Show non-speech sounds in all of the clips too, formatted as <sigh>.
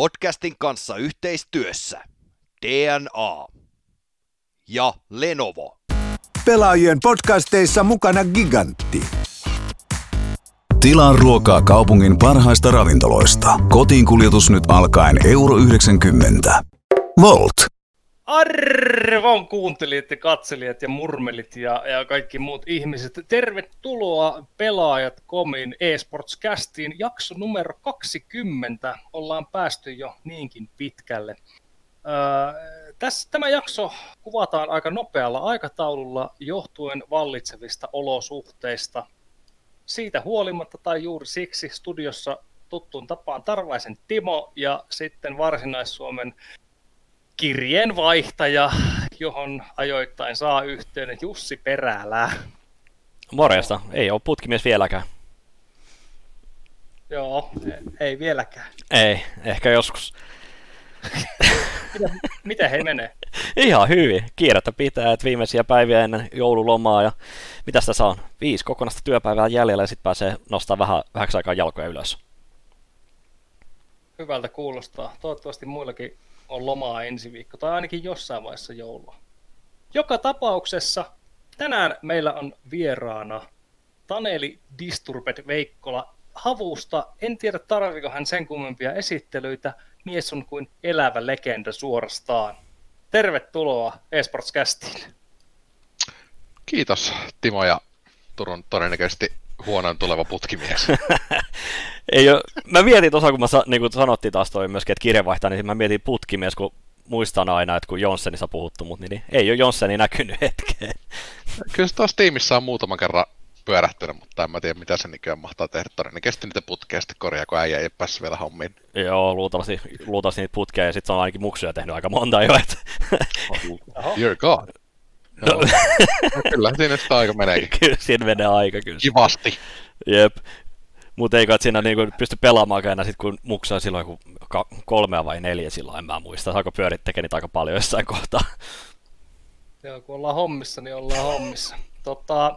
Podcastin kanssa yhteistyössä DNA ja Lenovo. Pelaajien podcasteissa mukana Gigantti. Tilaa ruokaa kaupungin parhaista ravintoloista. Kotiin kuljetus nyt alkaen euro 90. Volt. Arvon kuuntelijat ja katselijat ja murmelit ja, ja kaikki muut ihmiset. Tervetuloa Pelaajat Komin eSports-kästiin. Jakso numero 20. Ollaan päästy jo niinkin pitkälle. Öö, tässä, tämä jakso kuvataan aika nopealla aikataululla johtuen vallitsevista olosuhteista. Siitä huolimatta tai juuri siksi studiossa tuttuun tapaan Tarvaisen Timo ja sitten Varsinais-Suomen kirjeenvaihtaja, johon ajoittain saa yhteyden Jussi Perälä. Morjesta. Ei ole putkimies vieläkään. Joo, ei vieläkään. Ei, ehkä joskus. Miten, miten he menee? Ihan hyvin. Kiirettä pitää, että viimeisiä päiviä ennen joululomaa ja mitä sitä saa? Viisi kokonaista työpäivää jäljellä ja sitten pääsee nostaa vähän, vähäksi aikaa jalkoja ylös. Hyvältä kuulostaa. Toivottavasti muillakin on lomaa ensi viikko, tai ainakin jossain vaiheessa joulua. Joka tapauksessa tänään meillä on vieraana Taneli Disturbed Veikkola Havusta. En tiedä tarviko hän sen kummempia esittelyitä. Mies on kuin elävä legenda suorastaan. Tervetuloa eSports. Kiitos Timo ja Turun todennäköisesti huonoin tuleva putkimies. <laughs> ei ole, mä mietin tuossa, kun mä sa, niin kuin sanottiin taas toi myöskin, että kirjeenvaihtaja, niin mä mietin putkimies, kun muistan aina, että kun Jonssenissa puhuttu, mutta niin, niin ei ole Jonsseni näkynyt <laughs> hetkeen. Kyllä se tuossa tiimissä on muutaman kerran pyörähtynyt, mutta en mä tiedä mitä se nykyään mahtaa tehdä. Todennäköisesti niitä putkeja sitten korjaa, kun äijä ei päässyt vielä hommiin. Joo, luultavasti, luultavasti niitä putkeja ja sitten se on ainakin muksuja tehnyt aika monta jo. Että... You're God. No. no, kyllä siinä sitä aika meneekin. <laughs> kyllä siinä menee aika kyllä. Kivasti. Jep. Mutta ei kai siinä niinku pysty pelaamaan enää sit kun muksaa silloin kun kolmea vai neljä silloin, en mä muista. Saako pyörit tekee niitä aika paljon jossain kohtaa. Joo, kun ollaan hommissa, niin ollaan hommissa. Tota,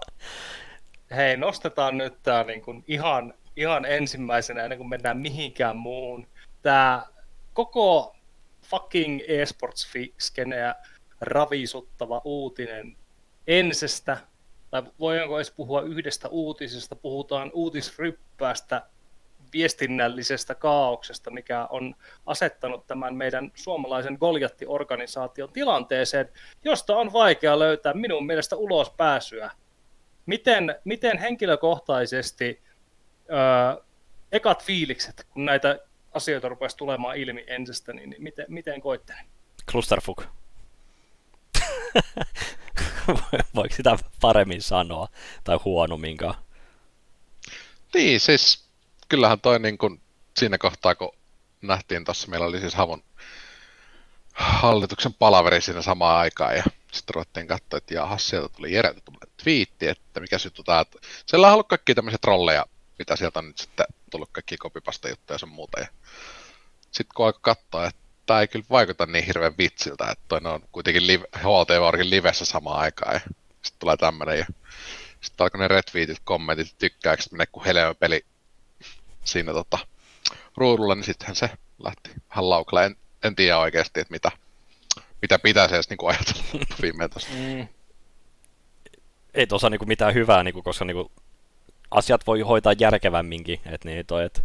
hei, nostetaan nyt tää niin ihan, ihan ensimmäisenä ennen kuin mennään mihinkään muuhun. Tää koko fucking esports-skeneä ravisuttava uutinen ensestä, tai voidaanko edes puhua yhdestä uutisesta, puhutaan uutisryppäästä viestinnällisestä kaauksesta, mikä on asettanut tämän meidän suomalaisen Goljatti-organisaation tilanteeseen, josta on vaikea löytää minun mielestä ulos pääsyä. Miten, miten henkilökohtaisesti öö, ekat fiilikset, kun näitä asioita rupesi tulemaan ilmi ensestä, niin miten, miten koitte? Clusterfuck. <laughs> Voiko sitä paremmin sanoa tai huonomminkaan? Niin, siis kyllähän toi niin kuin siinä kohtaa, kun nähtiin tuossa, meillä oli siis Havon hallituksen palaveri siinä samaan aikaan ja sitten ruvettiin katsoa, että jaha, sieltä tuli Jereltä twiitti, että mikä juttu tää, että siellä on ollut kaikki tämmöisiä trolleja, mitä sieltä on nyt sitten tullut kaikki kopipasta juttuja ja sen muuta ja sitten kun alkoi katsoa, että tämä ei kyllä vaikuta niin hirveän vitsiltä, että toi on kuitenkin live, HLT varsinkin livessä samaan aikaan ja sitten tulee tämmöinen ja sitten alkoi ne retweetit, kommentit, tykkääkö menee kuin peli siinä tota, ruudulla, niin sittenhän se lähti vähän laukalla. En, en tiedä oikeasti, että mitä, mitä pitäisi edes niinku ajatella <laughs> viimein tosta. Mm. Ei tuossa niinku mitään hyvää, niinku, koska niinku, asiat voi hoitaa järkevämminkin. Et niin, toi, et,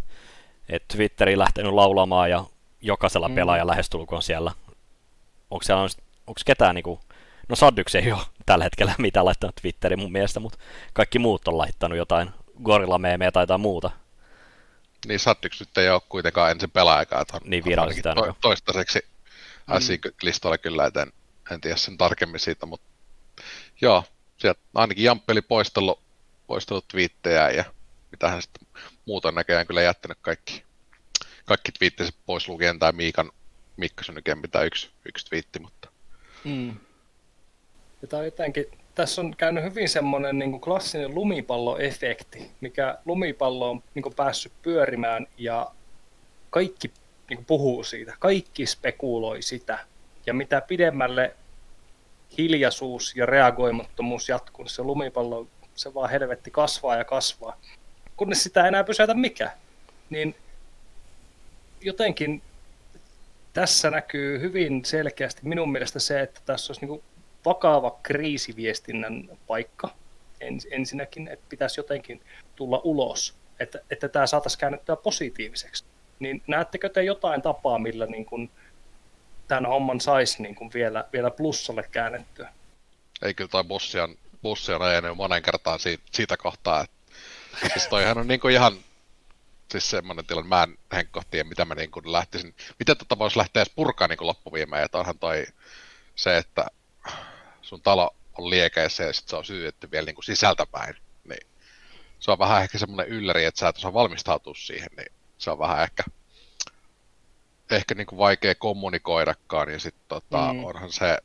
et Twitteri lähtenyt laulamaan ja jokaisella mm. pelaaja lähestulkoon siellä. Onko siellä onko ketään niinku, no Saddyks ei ole tällä hetkellä <laughs> mitä laittanut Twitteriin mun mielestä, mutta kaikki muut on laittanut jotain gorilla tai jotain muuta. Niin Saddyks nyt ei ole kuitenkaan ensin pelaajakaan, että on, niin virallisesti to, toistaiseksi mm. listalla kyllä, et en, en tiedä sen tarkemmin siitä, mutta joo, sieltä ainakin Jamppeli poistellut, poistellut twiittejä ja mitä hän sitten muuta näköjään kyllä jättänyt kaikki kaikki twiittinsä pois lukien tai Miikan Mikko Synyken mitä yksi, yksi twiitti, mutta... Mm. Ja tämä jotenkin, tässä on käynyt hyvin semmoinen niin kuin klassinen lumipalloefekti, mikä lumipallo on niin kuin päässyt pyörimään ja kaikki niin kuin puhuu siitä, kaikki spekuloi sitä. Ja mitä pidemmälle hiljaisuus ja reagoimattomuus jatkuu, niin se lumipallo se vaan helvetti kasvaa ja kasvaa. Kunnes sitä ei enää pysäytä mikä. Niin jotenkin tässä näkyy hyvin selkeästi minun mielestä se, että tässä olisi niin vakava kriisiviestinnän paikka ens, ensinnäkin, että pitäisi jotenkin tulla ulos, että, että tämä saataisiin käännettyä positiiviseksi. Niin näettekö te jotain tapaa, millä niin kuin tämän homman saisi niin kuin vielä, vielä plussalle käännettyä? Ei kyllä bussi on, bussi on ajanut monen kertaan siitä, siitä kohtaa, että siis toihan on niin kuin ihan siis semmoinen tilanne, mä en Henkko tiedä, mitä mä niin kuin lähtisin, miten tota voisi lähteä edes purkaa niin loppuviimeen, että onhan toi se, että sun talo on liekeissä ja sitten se on sytytty vielä niin kuin sisältäpäin, niin se on vähän ehkä semmoinen ylläri, että sä et osaa valmistautua siihen, niin se on vähän ehkä, ehkä niin kuin vaikea kommunikoidakaan, ja sitten tota, mm. onhan se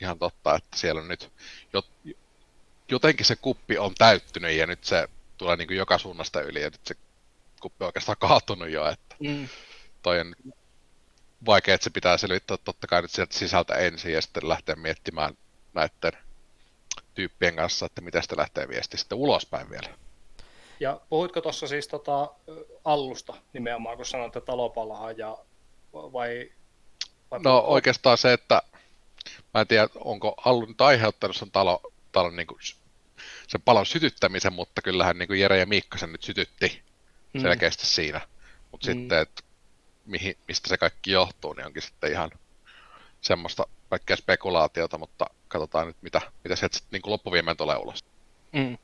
ihan totta, että siellä on nyt jotenkin se kuppi on täyttynyt ja nyt se tulee niin kuin joka suunnasta yli ja nyt se kuppi oikeastaan kaatunut jo, että mm. toi on vaikea, että se pitää selvittää totta kai nyt sieltä sisältä ensin ja sitten lähteä miettimään näiden tyyppien kanssa, että miten sitä lähtee viesti sitten ulospäin vielä. Ja puhuitko tuossa siis tota allusta nimenomaan, kun sanoit, että talo palaa ja vai, vai No puhutko? oikeastaan se, että mä en tiedä, onko Allu nyt aiheuttanut sen talo, talon niin kuin, sen palon sytyttämisen, mutta kyllähän niin kuin Jere ja Miikka sen nyt sytytti mm. selkeästi siinä. Mutta mm. sitten, että mihin, mistä se kaikki johtuu, niin onkin sitten ihan semmoista kaikkea spekulaatiota, mutta katsotaan nyt, mitä, mitä sieltä sitten niin loppuviimeen tulee ulos. Mm.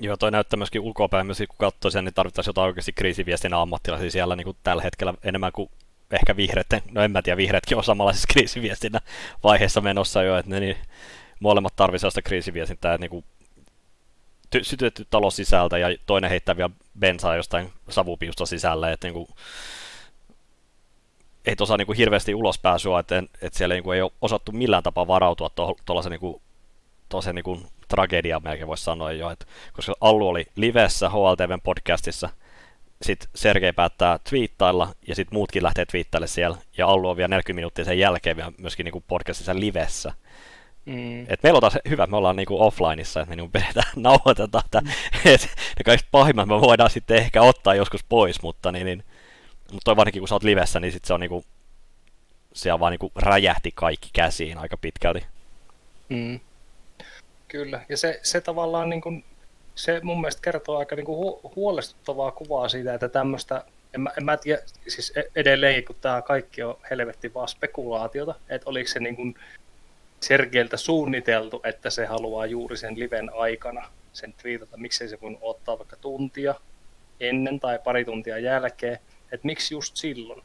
Joo, toi näyttää myöskin ulkoapäin, myös kun katsoo sen, niin tarvittaisiin jotain oikeasti kriisiviestinä ammattilaisia siellä niin kuin tällä hetkellä enemmän kuin ehkä vihreiden, no en mä tiedä, vihreätkin on samanlaisessa <laughs> kriisiviestinnä vaiheessa menossa jo, että ne niin, molemmat tarvitsevat sitä kriisiviestintää, että niin kuin sytytetty talo sisältä ja toinen heittää vielä bensaa jostain savupiusta sisälle, että niin kuin, ei tosiaan niin hirveästi ulospääsyä, että, että siellä niin kuin ei ole osattu millään tapaa varautua tuollaisen niin kuin, niin kuin tragedia melkein voisi sanoa jo, että koska Allu oli livessä HLTVn podcastissa, sitten Sergei päättää twiittailla, ja sitten muutkin lähtee twiittaille siellä, ja Allu on vielä 40 minuuttia sen jälkeen vielä myöskin niin kuin podcastissa livessä. Mm. Et meillä on taas hyvä, me ollaan niinku offlineissa, että me niinku pidetään, <laughs> nauhoitetaan, että mm. et, ne kaikista pahimmat me voidaan sitten ehkä ottaa joskus pois, mutta niin, niin mutta toi varsinkin kun sä oot livessä, niin sit se on niinku, siellä vaan niinku räjähti kaikki käsiin aika pitkälti. Mm. Kyllä, ja se, se tavallaan niin kuin, se mun mielestä kertoo aika niin kuin hu- huolestuttavaa kuvaa siitä, että tämmöistä, en mä, en mä tiedä, siis e-, edelleen kun tämä kaikki on helvetti vaan spekulaatiota, että oliko se niin kuin Sergeiltä suunniteltu, että se haluaa juuri sen liven aikana sen twiitata, miksei se voinut ottaa vaikka tuntia ennen tai pari tuntia jälkeen, että miksi just silloin.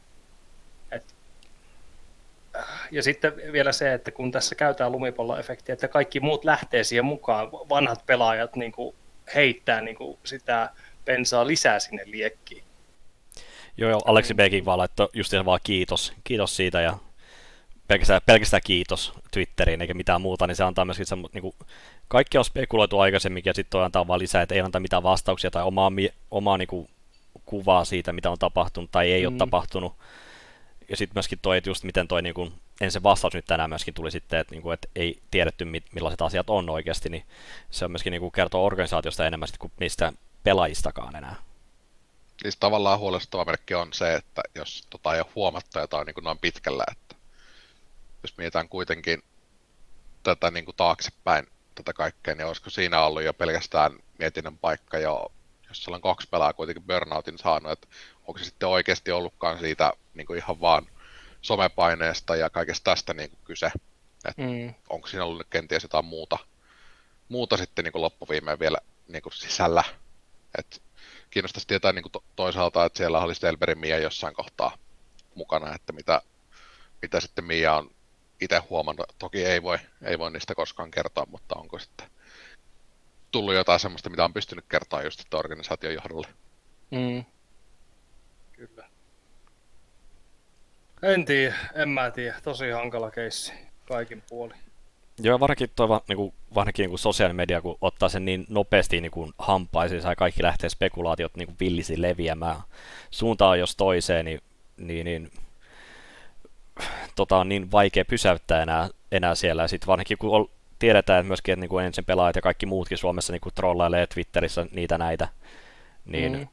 Et, ja sitten vielä se, että kun tässä käytetään lumipalloefektiä, että kaikki muut lähtee siihen mukaan, vanhat pelaajat niin kuin heittää niin kuin sitä bensaa lisää sinne liekkiin. Joo, joo Aleksi Bekin vaan laittoi just vaan kiitos, kiitos siitä ja pelkästään, pelkästään kiitos Twitteriin eikä mitään muuta, niin se antaa myöskin se, niin kuin, kaikki on spekuloitu aikaisemmin ja sitten toi antaa vaan lisää, että ei anta mitään vastauksia tai omaa, omaa niin kuin, kuvaa siitä, mitä on tapahtunut tai ei mm. ole tapahtunut. Ja sitten myöskin toi, että just miten toi niin kuin, en se vastaus nyt tänään myöskin tuli sitten, että, niin kuin, että ei tiedetty millaiset asiat on oikeasti, niin se on myöskin niin kuin, kertoo organisaatiosta enemmän sit kuin niistä pelaajistakaan enää. Siis tavallaan huolestuttava merkki on se, että jos tota ei ole huomattu jotain niin kuin noin pitkällä, että jos mietitään kuitenkin tätä niin kuin taaksepäin tätä kaikkea, niin olisiko siinä ollut jo pelkästään mietinnän paikka jo jos siellä on kaksi pelaajaa kuitenkin burnoutin saanut, että onko se sitten oikeasti ollutkaan siitä niin kuin ihan vaan somepaineesta ja kaikesta tästä niin kuin kyse, että mm. onko siinä ollut kenties jotain muuta, muuta sitten niin kuin loppuviimeen vielä niin kuin sisällä, että kiinnostaisi tietää niin kuin to- toisaalta, että siellä oli Stelberin Mia jossain kohtaa mukana, että mitä, mitä sitten Mia on itse huomannut. Toki ei voi, ei voi niistä koskaan kertoa, mutta onko sitten tullut jotain semmoista, mitä on pystynyt kertoa just että organisaation johdolle. Mm. Kyllä. En tiedä, en mä tiedä. Tosi hankala keissi kaikin puoli. Joo, varsinkin, toi, niin kuin, varsinkin niin kuin sosiaalinen media, kun ottaa sen niin nopeasti niin kuin hampaisiin, ja kaikki lähtee spekulaatiot niin kuin villisi leviämään suuntaan jos toiseen, niin, niin, niin tota, on niin vaikea pysäyttää enää, enää siellä. Ja sitten varsinkin kun tiedetään myöskin, että niin kuin ensin pelaajat ja kaikki muutkin Suomessa niin kuin trollailee Twitterissä niitä näitä, niin mm.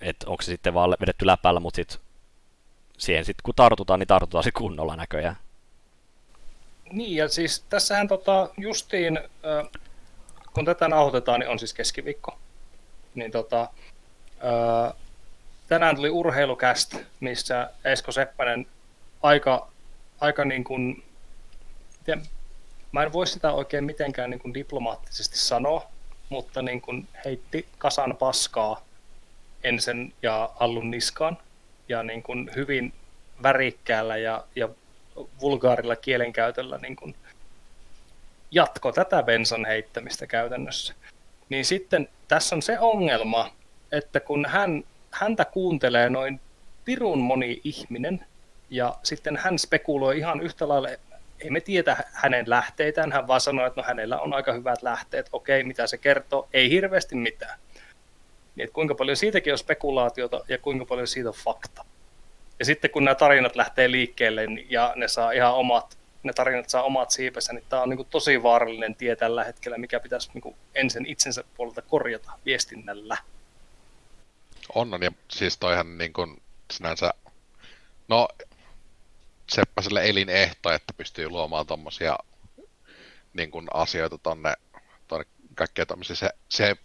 että onko se sitten vaan vedetty läpällä, mutta sitten siihen sitten kun tartutaan, niin tartutaan sitten kunnolla näköjään. Niin, ja siis tässähän tota, justiin, kun tätä nauhoitetaan, niin on siis keskiviikko. Niin tota, tänään tuli urheilukäst, missä Esko Seppänen aika, aika niin kuin, miten, mä en voi sitä oikein mitenkään niin kuin diplomaattisesti sanoa, mutta niin kuin heitti kasan paskaa Ensen ja Allun niskaan ja niin kuin hyvin värikkäällä ja, ja vulgaarilla kielenkäytöllä niin kuin jatko tätä bensan heittämistä käytännössä. Niin sitten tässä on se ongelma, että kun hän, häntä kuuntelee noin pirun moni ihminen, ja sitten hän spekuloi ihan yhtä lailla, ei me tiedä hänen lähteitään, hän vaan sanoi, että no hänellä on aika hyvät lähteet, okei, mitä se kertoo, ei hirveästi mitään. Niin, että kuinka paljon siitäkin on spekulaatiota ja kuinka paljon siitä on fakta. Ja sitten kun nämä tarinat lähtee liikkeelle niin- ja ne saa ihan omat, ne tarinat saa omat siipensä, niin tämä on niin tosi vaarallinen tie tällä hetkellä, mikä pitäisi niin ensin itsensä puolelta korjata viestinnällä. On, on ja siis toihan niin kuin sinänsä, no Seppäselle elinehto, että pystyy luomaan tommosia niin kuin asioita tonne, tonne kaikkea tämmöisiä. Se, se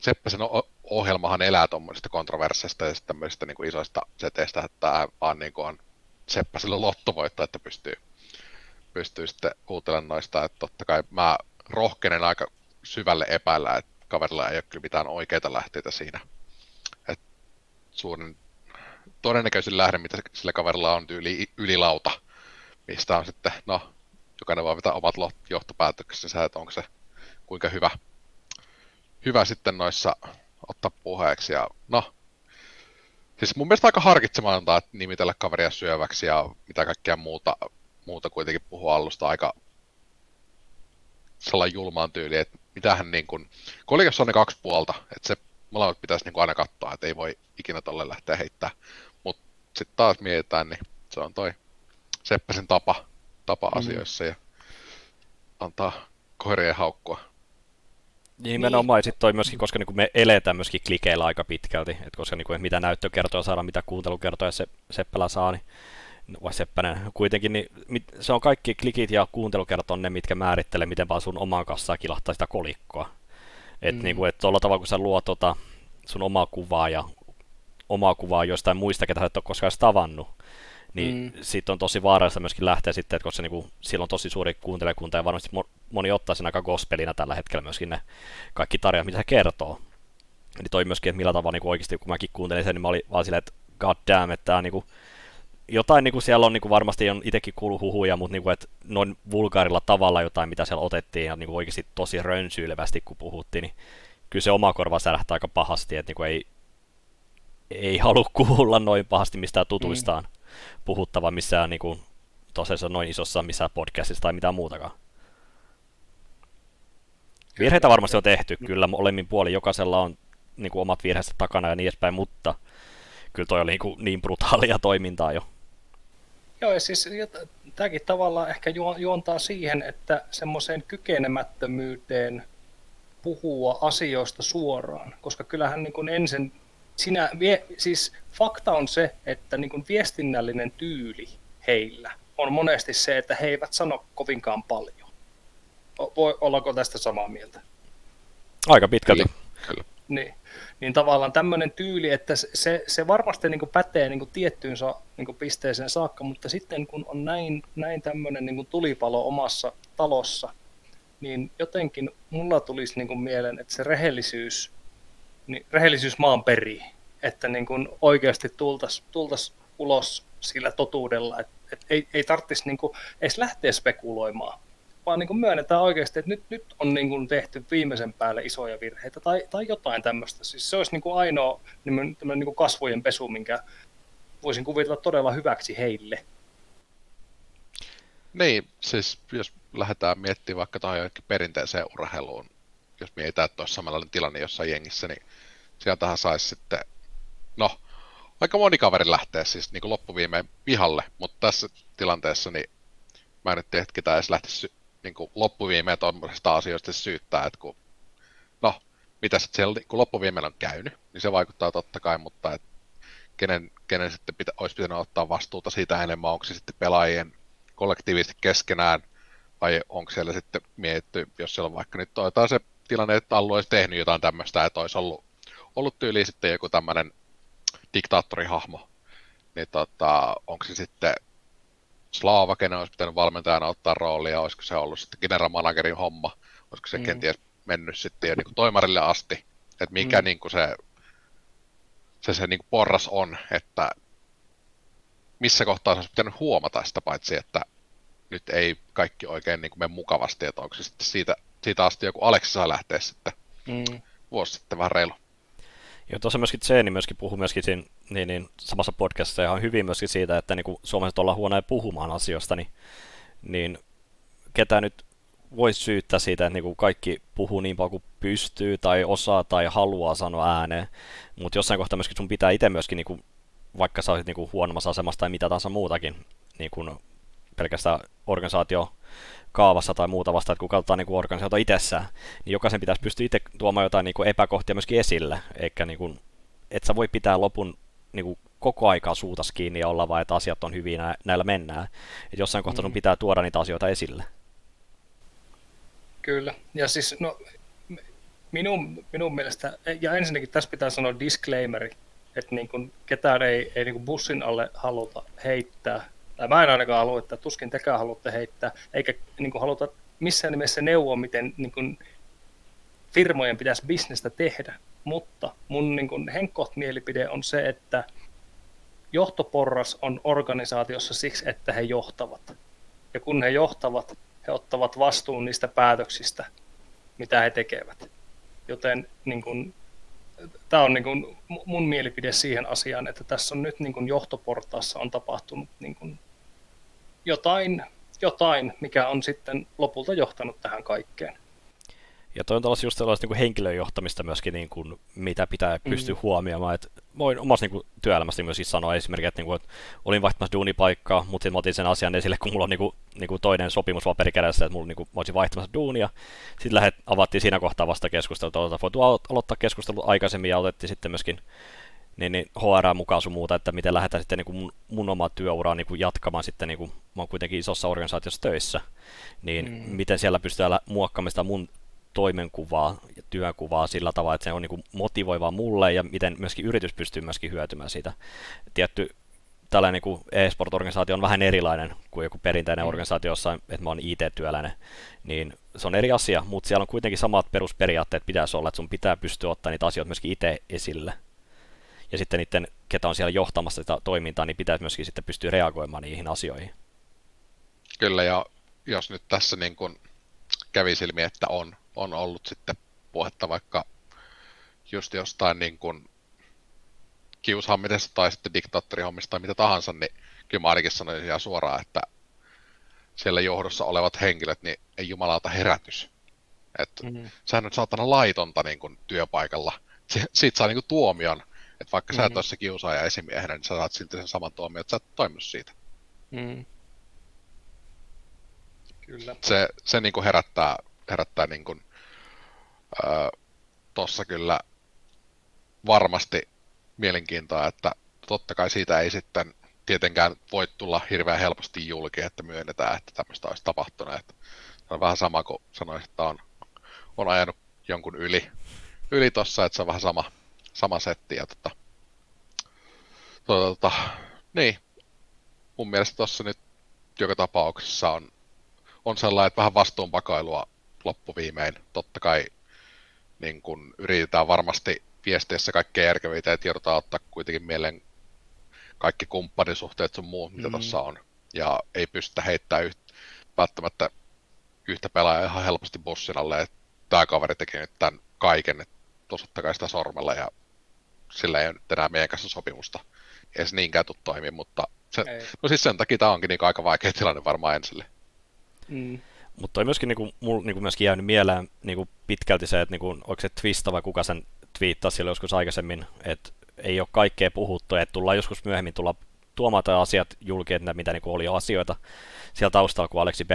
Seppäsen ohjelmahan elää tuommoisista kontroversseista ja tämmöisistä niin kuin isoista seteistä, että vaan niin kuin on Seppäselle lottovoitto, että pystyy, pystyy sitten huutelemaan noista. Että totta kai mä rohkenen aika syvälle epäillä, että kaverilla ei ole kyllä mitään oikeita lähteitä siinä. Et suurin todennäköisin lähde, mitä sillä kaverilla on tyyli ylilauta, mistä on sitten, no, jokainen voi vetää omat johtopäätöksensä, että onko se kuinka hyvä, hyvä sitten noissa ottaa puheeksi. Ja no, siis mun mielestä aika harkitsematonta, että nimitellä kaveria syöväksi ja mitä kaikkea muuta, muuta kuitenkin puhuu alusta aika sellainen julmaan tyyli, että mitähän niin kuin, kolikossa on ne kaksi puolta, että se molemmat pitäisi niin kuin aina katsoa, että ei voi ikinä tolle lähteä heittämään. Sitten taas mietitään, niin se on toi Seppäsen tapa, tapa mm. asioissa ja antaa koirien haukkua. Nimenomaan, niin. sitten toi myöskin, koska niin me eletään myöskin klikeillä aika pitkälti, että koska niin kuin, mitä näyttökertoja saadaan, mitä kuuntelukertoja se, Seppälä saa, niin vai Seppänen, kuitenkin niin, se on kaikki klikit ja kuuntelukertot on ne, mitkä määrittelee, miten vaan sun omaan kassaan kilahtaa sitä kolikkoa. Että mm. niin kuin, et tuolla tavalla, kun sä luot tota, sun omaa kuvaa ja omaa kuvaa jostain muista, ketä sä et ole koskaan tavannut, niin mm. siitä on tosi vaarallista myöskin lähteä sitten, että koska se, niin kuin, sillä on tosi suuri kuuntelijakunta ja varmasti moni ottaa sen aika gospelina tällä hetkellä myöskin ne kaikki tarinat, mitä se kertoo. Niin toi myöskin, että millä tavalla niin oikeasti, kun mäkin kuuntelin sen, niin mä olin vaan silleen, että god damn, että tämä niin kuin, jotain niin kuin siellä on niin kuin varmasti on itsekin kuullut huhuja, mutta niin kuin, että noin vulgaarilla tavalla jotain, mitä siellä otettiin ja niin kuin oikeasti tosi rönsyilevästi, kun puhuttiin, niin kyllä se oma korva särähtää aika pahasti, että niin kuin ei, ei halua <laughs> kuulla noin pahasti mistään tutuistaan mm. puhuttava missään niin kuin, tosiaan noin isossa missään podcastissa tai mitään muutakaan. Virheitä varmasti on tehty, kyllä molemmin puoli jokaisella on niin kuin omat virheensä takana ja niin edespäin, mutta kyllä toi oli niin, kuin niin brutaalia toimintaa jo. Joo, ja siis tämäkin tavallaan ehkä juontaa siihen, että semmoiseen kykenemättömyyteen puhua asioista suoraan, koska kyllähän niin kuin ensin sinä, vie, siis fakta on se, että niin kuin viestinnällinen tyyli heillä on monesti se, että he eivät sano kovinkaan paljon. Voi, ollaanko tästä samaa mieltä? Aika pitkälti. Kyllä. Niin, niin tavallaan tämmöinen tyyli, että se, se varmasti niin kuin pätee niin kuin tiettyyn sa, niin kuin pisteeseen saakka, mutta sitten kun on näin, näin tämmöinen niin kuin tulipalo omassa talossa, niin jotenkin mulla tulisi niin kuin mieleen, että se rehellisyys, niin rehellisyys maan peri, että niin kuin oikeasti tultaisiin tultais ulos sillä totuudella, että, että ei, ei tarvitsisi niin kuin edes lähteä spekuloimaan, vaan niin kuin myönnetään oikeasti, että nyt, nyt on niin kuin tehty viimeisen päälle isoja virheitä tai, tai jotain tämmöistä. Siis se olisi niin kuin ainoa niin kuin kasvojen pesu, minkä voisin kuvitella todella hyväksi heille. Niin, siis jos lähdetään miettimään vaikka tuohon perinteiseen urheiluun, jos mietitään, että olisi samanlainen tilanne jossain jengissä, niin sieltähän saisi sitten, no, aika moni kaveri lähtee siis niin kuin loppuviimeen pihalle, mutta tässä tilanteessa niin mä en nyt tiedä, että edes lähtisi niin kuin loppuviimeen tuommoisesta asioista syyttää, että kun, no, mitä sitten siellä kun loppuviimeen on käynyt, niin se vaikuttaa totta kai, mutta et, kenen, kenen sitten pitä, olisi pitänyt ottaa vastuuta siitä enemmän, onko se sitten pelaajien kollektiivisesti keskenään, vai onko siellä sitten mietitty, jos siellä on vaikka nyt toivotaan se tilanne, että Allu olisi tehnyt jotain tämmöistä, että olisi ollut, ollut tyyli sitten joku tämmöinen diktaattorihahmo, niin tota, onko se sitten Slaava, kenen olisi pitänyt valmentajana ottaa roolia, olisiko se ollut sitten general managerin homma, olisiko se mm. kenties mennyt sitten jo niin kuin toimarille asti, että mikä mm. niin kuin se, se, se niin kuin porras on, että missä kohtaa se olisi pitänyt huomata sitä paitsi, että nyt ei kaikki oikein niin kuin mene mukavasti, että onko se sitten siitä, siitä asti joku Aleksi saa lähteä sitten mm. vuosi sitten vähän reilu. Joo, tuossa myöskin Tseeni myöskin puhui myöskin siinä, niin, niin, samassa podcastissa ihan hyvin myöskin siitä, että niin suomalaiset ollaan huonoja puhumaan asioista, niin, niin ketä nyt voisi syyttää siitä, että niin kuin kaikki puhuu niin paljon kuin pystyy tai osaa tai haluaa sanoa ääneen, mutta jossain kohtaa myöskin sun pitää itse myöskin, niin kuin, vaikka sä olisit niin kuin huonommassa asemassa tai mitä tahansa muutakin, niin kuin pelkästään organisaatio kaavassa tai muuta vasta, että kun katsotaan niin organisaatio itsessään, niin jokaisen pitäisi pystyä itse tuomaan jotain niin kuin epäkohtia myöskin esille, eikä niin kuin, että sä voi pitää lopun niin kuin koko aikaa suutas kiinni ja olla vain, että asiat on hyviä, näillä mennään. Että jossain kohtaa mm. sun pitää tuoda niitä asioita esille. Kyllä, ja siis no, minun, minun mielestä, ja ensinnäkin tässä pitää sanoa disclaimeri, että niin kuin ketään ei, ei niin kuin bussin alle haluta heittää, tai mä en ainakaan halua, että tuskin tekään haluatte heittää, eikä niin haluta missään nimessä neuvoa, miten niin kuin firmojen pitäisi bisnestä tehdä, mutta mun niin kuin henkkoht-mielipide on se, että johtoporras on organisaatiossa siksi, että he johtavat. Ja kun he johtavat, he ottavat vastuun niistä päätöksistä, mitä he tekevät. Joten niin kuin, tämä on niin kuin mun mielipide siihen asiaan, että tässä on nyt niin kuin johtoportaassa on tapahtunut niin kuin jotain, jotain, mikä on sitten lopulta johtanut tähän kaikkeen. Ja toi on tällaista just sellaista niin henkilöjohtamista myöskin, niin kuin, mitä pitää pystyä mm. huomioimaan. Et voin omassa niin kuin, työelämässäni myös siis sanoa esimerkiksi, että, niin kuin, että olin vaihtamassa duunipaikkaa, mutta sitten mä otin sen asian esille, kun mulla on niin kuin, niin kuin toinen sopimuspaperi kädessä, että mulla, niin kuin, mä olisin vaihtamassa duunia. Sitten lähet, avattiin siinä kohtaa vasta keskustelua, että voitu aloittaa keskustelua aikaisemmin ja otettiin sitten myöskin niin, niin HR mukaan sun muuta, että miten lähdetään sitten niin kuin mun, mun omaa työuraa niin kuin jatkamaan sitten, niin kuin, mä oon kuitenkin isossa organisaatiossa töissä, niin mm. miten siellä pystytään muokkaamaan sitä mun toimenkuvaa ja työkuvaa sillä tavalla, että se on niin kuin motivoivaa mulle ja miten myöskin yritys pystyy myöskin hyötymään siitä. Tietty tällainen niin e-sport-organisaatio on vähän erilainen kuin joku perinteinen mm. organisaatio, jossa että mä oon IT-työläinen, niin se on eri asia, mutta siellä on kuitenkin samat perusperiaatteet pitäisi olla, että sun pitää pystyä ottamaan niitä asioita myöskin itse esille. Ja sitten niiden, ketä on siellä johtamassa sitä toimintaa, niin pitäisi myöskin sitten pystyä reagoimaan niihin asioihin. Kyllä, ja jos nyt tässä niin kuin kävi silmi, että on on ollut sitten puhetta vaikka just jostain niin kuin kiusaamisesta tai sitten diktaattorihommista tai mitä tahansa, niin kyllä mä ainakin sanoisin ihan suoraan, että siellä johdossa olevat henkilöt, niin ei jumalauta herätys. Että mm-hmm. sehän on saatana laitonta niin kuin työpaikalla. Si- siitä saa niin kuin tuomion. Että vaikka mm-hmm. sä et mm-hmm. ole se kiusaaja esimiehenä, niin sä saat silti sen saman tuomion, että sä et toiminut siitä. Mm. Kyllä. Se, se niin kuin herättää, herättää niin kuin tuossa kyllä varmasti mielenkiintoa, että totta kai siitä ei sitten tietenkään voi tulla hirveän helposti julki, että myönnetään, että tämmöistä olisi tapahtunut. Että se on vähän sama kuin sanoisin, että on, on ajanut jonkun yli, yli tossa, että se on vähän sama, sama setti. Ja tota, tota, tota, niin, mun mielestä tuossa nyt joka tapauksessa on, on sellainen, että vähän vastuunpakailua loppuviimein. Totta kai niin kun yritetään varmasti viesteissä kaikkea järkeviä ja joudutaan ottaa kuitenkin mieleen kaikki kumppanisuhteet sun muut, mitä mm. tuossa on. Ja ei pystytä heittämään yht, välttämättä yhtä pelaajaa ihan helposti bussin alle, että tämä kaveri teki nyt tämän kaiken, että osoittakaa sitä sormella ja sillä ei ole nyt enää meidän kanssa sopimusta. Ei se niinkään tule toimia, mutta se, no siis sen takia tämä onkin niin aika vaikea tilanne varmaan ensille. Mm. Mutta toi myöskin niinku, mulla niinku myöskin jäänyt mieleen niinku pitkälti se, että niinku, onko se Twista vai kuka sen twiittasi silloin joskus aikaisemmin, että ei ole kaikkea puhuttu, että tullaan joskus myöhemmin tulla tuomaan asiat julki, että mitä niinku oli asioita siellä taustalla, kun Aleksi B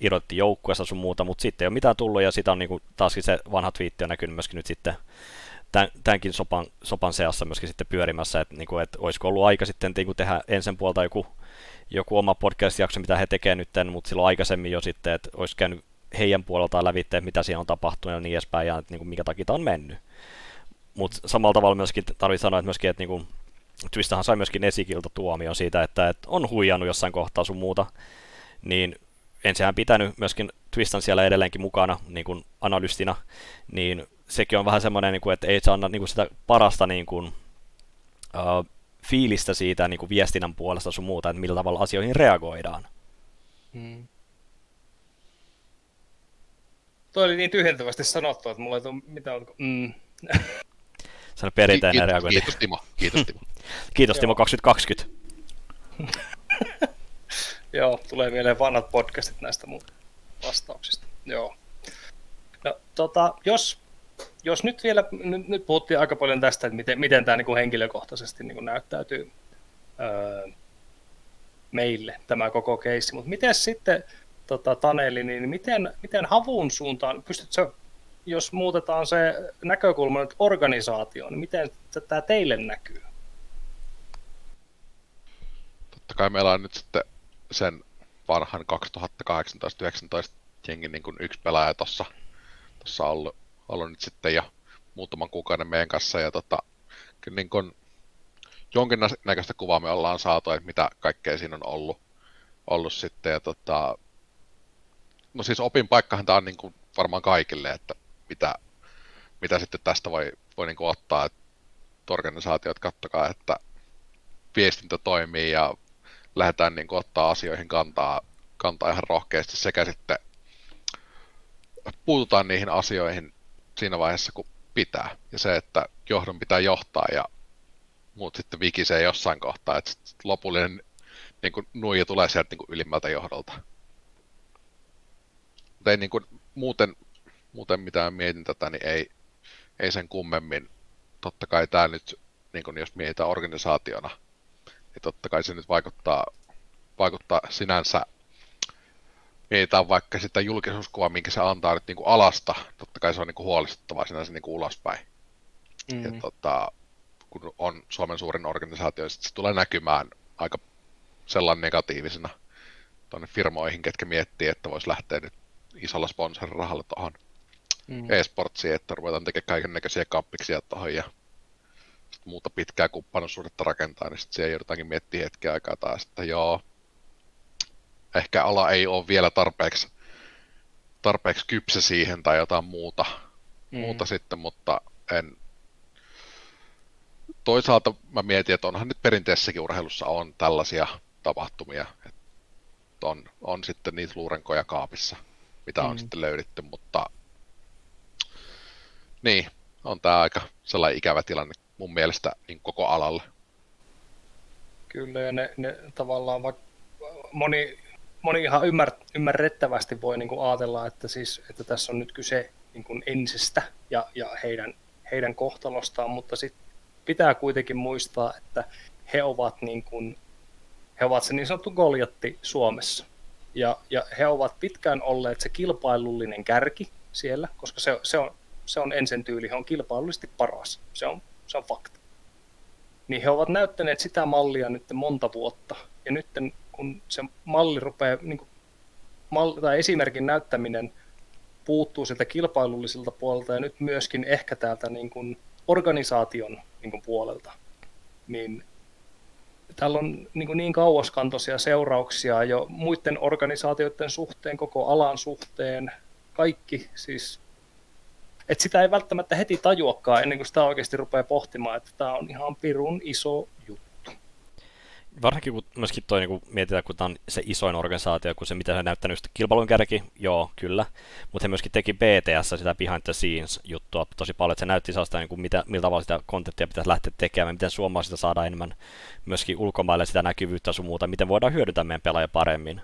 irrotti joukkueessa sun muuta, mutta sitten ei ole mitään tullut ja sitä on niinku, taaskin se vanha twiitti on näkynyt myöskin nyt sitten tämän, tämänkin sopan, sopan seassa myöskin sitten pyörimässä, että, niin kuin, että olisiko ollut aika sitten niin kuin tehdä ensin puolta joku, joku oma podcast-jakso, mitä he tekevät nyt, mutta silloin aikaisemmin jo sitten, että olisi käynyt heidän puoleltaan lävitteen, mitä siellä on tapahtunut ja niin edespäin, ja että, niin kuin, mikä takia on mennyt. Mutta samalla tavalla myöskin tarvitsee sanoa, että myöskin, että niin kuin, Twistahan sai myöskin esikilta tuomion siitä, että, että on huijannut jossain kohtaa sun muuta, niin ensinhän pitänyt myöskin Twistan siellä edelleenkin mukana niin kuin analystina, niin sekin on vähän semmoinen, niin kuin, että ei saa anna niin kuin sitä parasta niin kuin, uh, fiilistä siitä niin kuin viestinnän puolesta sun muuta, että millä tavalla asioihin reagoidaan. Hmm. Toi oli niin tyhjentävästi sanottu, että mulla ei tule mitään... Mm. <laughs> Se on perinteinen Ki- reagointi. Kiitos Timo. Kiitos Timo. <laughs> Kiitos Timo 2020. <laughs> Joo, tulee mieleen vanhat podcastit näistä mun vastauksista. Joo. No, tota, jos, jos nyt vielä, nyt, nyt puhuttiin aika paljon tästä, että miten, miten tämä niin kuin henkilökohtaisesti niin kuin näyttäytyy öö, meille tämä koko keissi, mutta miten sitten tota, Taneli, niin miten, miten havun suuntaan, pystytkö jos muutetaan se näkökulma nyt organisaatioon, niin miten tämä teille näkyy? Totta kai meillä on nyt sitten sen vanhan 2018-2019 jengin niin kuin yksi pelaaja tuossa ollut, ollut nyt sitten ja muutaman kuukauden meidän kanssa. Ja tota, niin kuin jonkinnäköistä kuvaa me ollaan saatu, että mitä kaikkea siinä on ollut, ollut sitten. Ja tota, no siis opin paikkahan tämä on niin varmaan kaikille, että mitä, mitä sitten tästä voi, voi niin ottaa, että organisaatiot kattokaa, että viestintä toimii ja lähdetään niin ottaa asioihin kantaa, kantaa ihan rohkeasti. Sekä sitten puututaan niihin asioihin siinä vaiheessa, kun pitää. Ja se, että johdon pitää johtaa ja muut sitten vikisee jossain kohtaa, että lopullinen niin kuin, nuija tulee sieltä niin kuin ylimmältä johdolta. Mutta ei niin kuin, muuten, muuten mitään mietin tätä, niin ei, ei sen kummemmin. Totta kai tämä nyt, niin kuin jos mietitään organisaationa, niin totta kai se nyt vaikuttaa, vaikuttaa sinänsä mietitään vaikka sitä julkisuuskuvaa, minkä se antaa nyt niin kuin alasta, totta kai se on niin kuin huolestuttavaa sinänsä niin kuin ulospäin. Mm-hmm. Ja tota, kun on Suomen suurin organisaatio, niin se tulee näkymään aika sellainen negatiivisena tuonne firmoihin, ketkä miettii, että voisi lähteä nyt isolla sponsorirahalla tuohon mm. e-sportsiin, että ruvetaan tekemään kaiken näköisiä kappiksia tuohon ja muuta pitkää kumppanuussuhdetta rakentaa, niin sitten siellä joudutaankin miettiä hetken aikaa taas, että joo, ehkä ala ei ole vielä tarpeeksi, tarpeeksi kypsä siihen tai jotain muuta, mm. muuta sitten, mutta en, toisaalta mä mietin, että onhan nyt perinteisessäkin urheilussa on tällaisia tapahtumia, että on, on sitten niitä luurenkoja kaapissa, mitä on mm. sitten löydetty, mutta niin, on tämä aika sellainen ikävä tilanne mun mielestä niin koko alalle. Kyllä, ja ne, ne tavallaan vaikka moni, moni ihan ymmär, ymmärrettävästi voi niin kuin ajatella, että, siis, että tässä on nyt kyse niin kuin ensistä ja, ja heidän, heidän kohtalostaan, mutta sitten pitää kuitenkin muistaa, että he ovat, niin kuin, he ovat se niin sanottu Goljatti Suomessa. Ja, ja he ovat pitkään olleet se kilpailullinen kärki siellä, koska se, se, on, se on ensin tyyli, he on kilpailullisesti paras. Se on, se on fakta. Niin he ovat näyttäneet sitä mallia nyt monta vuotta. Ja nyt kun se malli rupeaa, niin kuin, malli, tai esimerkin näyttäminen puuttuu sieltä kilpailullisilta puolelta ja nyt myöskin ehkä täältä niin kuin organisaation niin kuin puolelta, niin täällä on niin, kuin niin kauaskantoisia seurauksia jo muiden organisaatioiden suhteen, koko alan suhteen, kaikki siis että sitä ei välttämättä heti tajuakaan ennen kuin sitä oikeasti rupeaa pohtimaan, että tämä on ihan pirun iso juttu. Varsinkin kun myöskin toi, niin kun mietitään, kun tämä on se isoin organisaatio, kun se mitä se näyttänyt just kilpailun kärki, joo, kyllä, mutta he myöskin teki BTS sitä behind the scenes juttua tosi paljon, että se näytti sellaista, niin mitä, millä tavalla sitä kontenttia pitäisi lähteä tekemään, miten suomalaisista saada enemmän myöskin ulkomaille sitä näkyvyyttä sun muuta, miten voidaan hyödyntää meidän pelaajia paremmin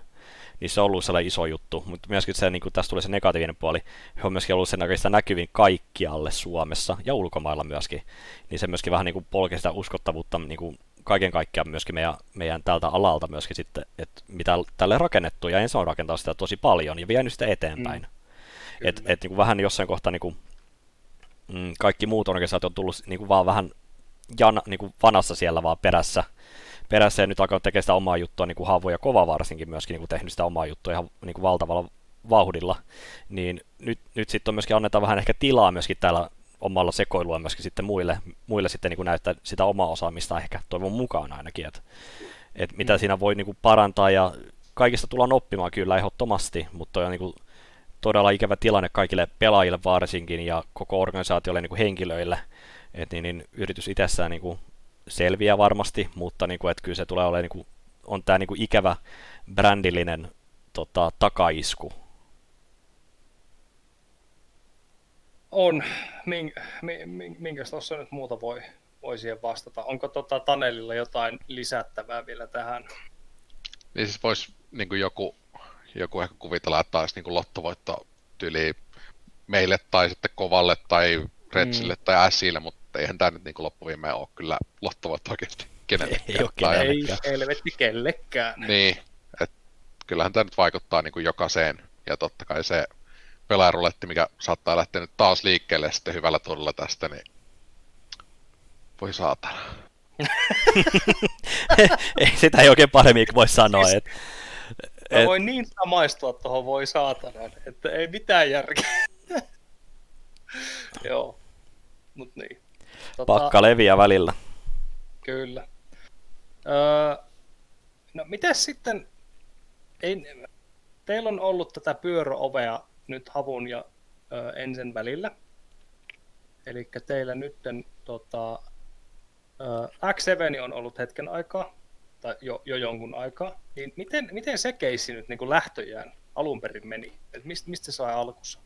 niin se on ollut sellainen iso juttu. Mutta myöskin se, niin kuin tässä tulee se negatiivinen puoli, he on myöskin ollut sen näköistä näkyvin kaikkialle Suomessa ja ulkomailla myöskin. Niin se myöskin vähän niin kuin polkee sitä uskottavuutta niin kuin kaiken kaikkiaan myöskin meidän, meidän tältä alalta myöskin sitten, että mitä tälle rakennettu, ja ensin on rakentanut sitä tosi paljon ja vienyt sitä eteenpäin. Mm. Et, et niin kuin vähän jossain kohtaa niin kuin, mm, kaikki muut organisaatiot on tullut niin kuin vaan vähän jan, niin kuin vanassa siellä vaan perässä, perässä ja nyt alkaa tekemään sitä omaa juttua, niin kuin Havu ja Kova varsinkin myöskin niin kuin tehnyt sitä omaa juttua ihan niin kuin valtavalla vauhdilla, niin nyt, nyt sitten on myöskin annetaan vähän ehkä tilaa myöskin täällä omalla sekoilua myöskin sitten muille, muille sitten niin kuin näyttää sitä omaa osaamista ehkä toivon mukaan ainakin, että, että mitä mm. siinä voi niin kuin parantaa ja kaikista tullaan oppimaan kyllä ehdottomasti, mutta on niin kuin todella ikävä tilanne kaikille pelaajille varsinkin ja koko organisaatiolle niin kuin henkilöille, että niin, niin yritys itsessään niin kuin selviää varmasti, mutta niin kuin, että kyllä se tulee olemaan, niin kuin, on tämä niin kuin ikävä brändillinen tota, takaisku. On. Mink, mink, minkäs tuossa nyt muuta voi, voi siihen vastata? Onko tota Tanelilla jotain lisättävää vielä tähän? Niin siis voisi niin joku, joku ehkä kuvitella, että olisi niin lottovoitto tyyli meille tai sitten Kovalle tai Redsille mm. tai Sille, mutta eihän tämä nyt niin loppuviimeen ole kyllä lottovoitto oikeasti kenellekään. Ei ole kenellekään. Ei helvetti kellekään. Niin, että kyllähän tämä nyt vaikuttaa niin jokaiseen ja totta kai se pelaajaruletti, mikä saattaa lähteä nyt taas liikkeelle sitten hyvällä tuolla tästä, niin voi saatana. <laughs> ei, sitä ei oikein paremmin voi sanoa. Siis, et, et... voin niin samaistua tuohon voi saatana, että ei mitään järkeä. <laughs> Joo, mut niin. Tota... Pakka leviä välillä. Kyllä. Öö, no mitäs sitten, ei, teillä on ollut tätä pyöröovea nyt Havun ja ö, Ensen välillä. Eli teillä nyt tota, X7 on ollut hetken aikaa, tai jo, jo jonkun aikaa, niin miten, miten se keissi nyt niin kuin lähtöjään alun perin meni? Et mistä, mistä se sai alkussa?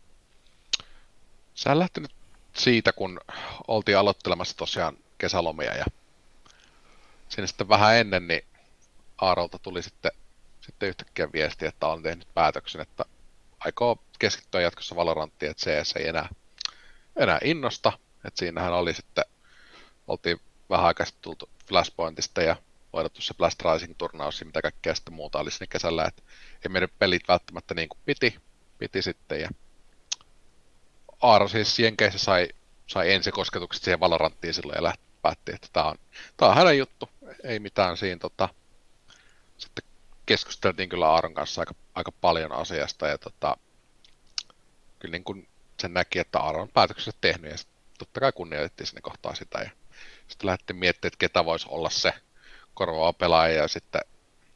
Se on lähtenyt siitä, kun oltiin aloittelemassa tosiaan kesälomia ja sinne sitten vähän ennen, niin Aarolta tuli sitten, sitten yhtäkkiä viesti, että on tehnyt päätöksen, että aikoo keskittyä jatkossa Valoranttiin, että CS ei enää, enää innosta. Että siinähän oli sitten, oltiin vähän aikaisesti tultu Flashpointista ja hoidettu se Blast Rising-turnaus mitä kaikkea sitten muuta oli sinne kesällä, että ei meidän pelit välttämättä niin kuin piti, piti sitten ja Aaro siis Jenkeissä sai, sai ensikosketukset siihen Valoranttiin silloin ja lähti, päätti, että tämä on, tämä on hänen juttu, ei mitään siinä tota, sitten keskusteltiin kyllä Aaron kanssa aika, aika paljon asiasta ja tota, kyllä niin kuin sen näki, että Aaron on päätökset tehnyt ja totta kai kunnioitettiin sinne kohtaa sitä ja sitten lähdettiin miettimään, että ketä voisi olla se korvaava pelaaja ja sitten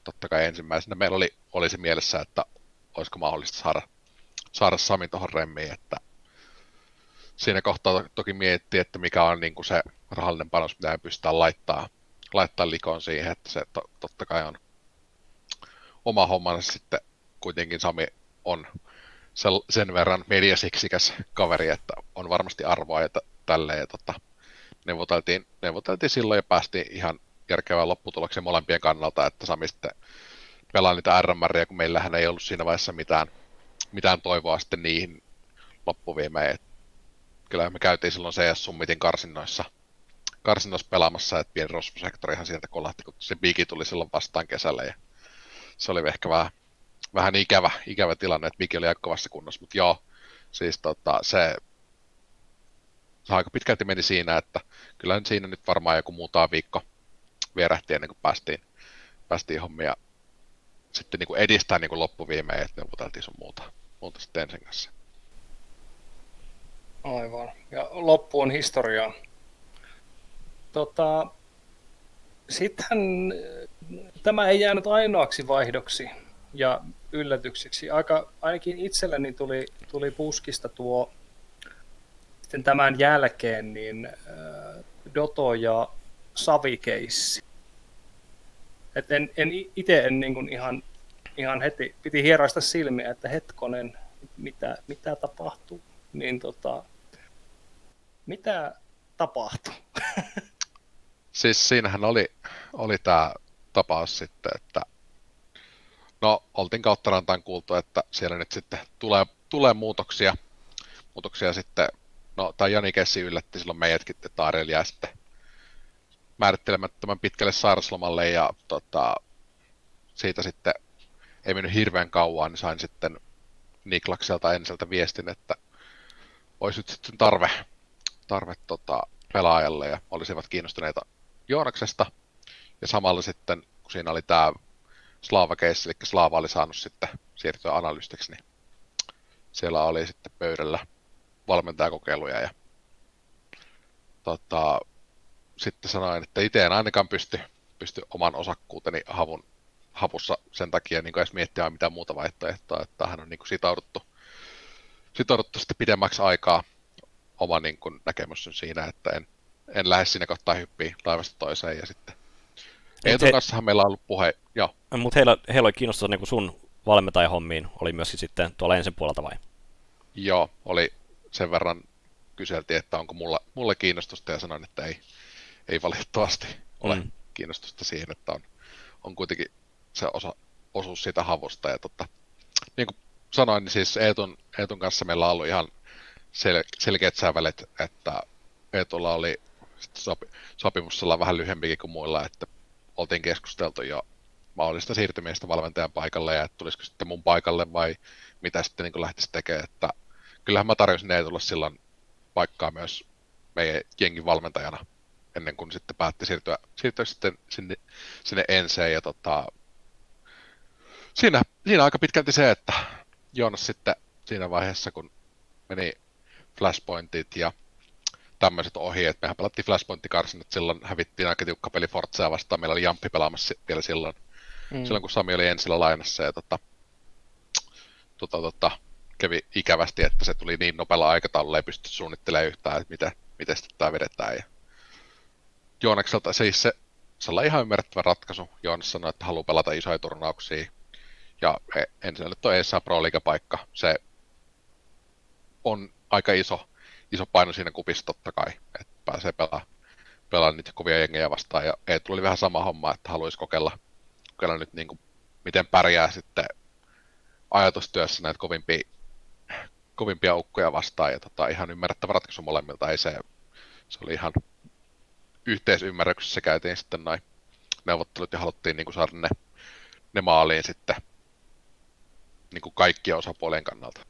totta kai ensimmäisenä meillä oli, oli se mielessä, että olisiko mahdollista saada, saada Sami tuohon remmiin, että siinä kohtaa toki miettii, että mikä on niin kuin se rahallinen panos, mitä pystytään laittaa, laittaa likoon siihen, että se to, totta kai on oma hommansa sitten kuitenkin Sami on sen verran mediasiksikäs kaveri, että on varmasti arvoa ja t- tälleen. Ja tota, neuvoteltiin, neuvoteltiin silloin ja päästiin ihan järkevään lopputulokseen molempien kannalta, että Sami sitten pelaa niitä RMRiä, kun meillähän ei ollut siinä vaiheessa mitään, mitään toivoa sitten niihin loppuviimeen. Kyllä me käytiin silloin CS Summitin karsinnoissa, karsinnoissa pelaamassa, että pieni rosvosektorihan sieltä kolahti, kun se biiki tuli silloin vastaan kesällä ja se oli ehkä vähän, vähän ikävä, ikävä tilanne, että Miki oli aika kovassa kunnossa, mutta joo, siis tota, se, se aika pitkälti meni siinä, että kyllä siinä nyt varmaan joku muutama viikko vierähti ennen kuin päästiin, päästiin hommia sitten niin kuin edistää niin kuin loppuviimeen, että neuvoteltiin sun muuta, muuta sitten ensin kanssa. Aivan. Ja loppu on historiaa. Tota, Sittenhän tämä ei jäänyt ainoaksi vaihdoksi ja yllätykseksi. Aika, ainakin itselleni tuli, tuli puskista tuo sitten tämän jälkeen niin äh, Doto ja Savikeissi. Et en, en itse en niin kuin ihan, ihan heti, piti hieraista silmiä, että hetkonen, mitä, mitä tapahtuu. Niin tota, mitä tapahtuu? <laughs> Siis siinähän oli, oli tämä tapaus sitten, että no oltiin kautta rantaan kuultu, että siellä nyt sitten tulee, tulee muutoksia, muutoksia sitten, no tai Jani Kessi yllätti silloin meidätkin, että Ariel jää sitten määrittelemättömän pitkälle sairaslomalle ja tota, siitä sitten ei mennyt hirveän kauan, niin sain sitten Niklakselta enseltä viestin, että olisi nyt sitten tarve, tarve tota, pelaajalle ja olisivat kiinnostuneita Joonaksesta. Ja samalla sitten, kun siinä oli tämä Slaava case, eli Slaava oli saanut sitten siirtyä analystiksi, niin siellä oli sitten pöydällä valmentajakokeiluja ja tota, sitten sanoin, että itse en ainakaan pysty, pysty oman osakkuuteni havun, havussa sen takia niin edes miettimään mitään muuta vaihtoehtoa, että hän on niin kuin sitouduttu, sitouduttu sitten pidemmäksi aikaa oma niin kuin näkemys on siinä, että en, en lähde sinne kohtaa hyppiä laivasta toiseen ja sitten Eetun he... kanssahan meillä on ollut puhe, joo. Mutta heillä, heillä oli kiinnostus niin sun valmentajahommiin, oli myöskin sitten tuolla ensin puolelta vai? Joo, oli sen verran kyseltiin, että onko mulla, mulla kiinnostusta ja sanoin, että ei, ei valitettavasti ole mm. kiinnostusta siihen, että on, on kuitenkin se osa, osuus siitä havusta. Ja tota, niin kuin sanoin, niin siis Eetun, Eetun kanssa meillä on ollut ihan sel, selkeät sävelet, että Eetulla oli sopi, sopimus vähän lyhyempikin kuin muilla, että oltiin keskusteltu jo mahdollista siirtymistä valmentajan paikalle ja että tulisiko sitten mun paikalle vai mitä sitten niin lähtisi tekemään. Että kyllähän mä tarjosin Eetulla silloin paikkaa myös meidän jengin valmentajana ennen kuin sitten päätti siirtyä, siirtyä sitten sinne, sinne enseen. Ja tota, siinä, siinä aika pitkälti se, että Joonas sitten siinä vaiheessa, kun meni flashpointit ja tämmöiset ohi, että mehän pelattiin flashpointtikarsinat, silloin hävittiin aika tiukka peli Forzaa vastaan, meillä oli Jamppi pelaamassa vielä silloin, mm. silloin kun Sami oli ensillä lainassa ja tota, tota, tota, kävi ikävästi, että se tuli niin nopealla aikataululla, ei pysty suunnittelemaan yhtään, että miten, miten sitten tämä vedetään. Ja Joonakselta siis se, se oli ihan ymmärrettävä ratkaisu. Joonas sanoi, että haluaa pelata isoja turnauksia. Ja e, ensin tuo ESA Pro paikka se on aika iso, iso paino siinä kupissa totta kai, että pääsee pelaamaan pelaa niitä kovia jengejä vastaan. Ja ei tuli vähän sama homma, että haluaisi kokeilla, kokeilla nyt niin kuin, miten pärjää sitten ajatustyössä näitä kovimpia kovimpia ukkoja vastaan ja tota, ihan ymmärrettävä ratkaisu molemmilta. Ei se, se oli ihan yhteisymmärryksessä käytiin sitten noin neuvottelut ja haluttiin niin kuin saada ne, ne maaliin sitten niin kuin kaikkien osapuolien kannalta.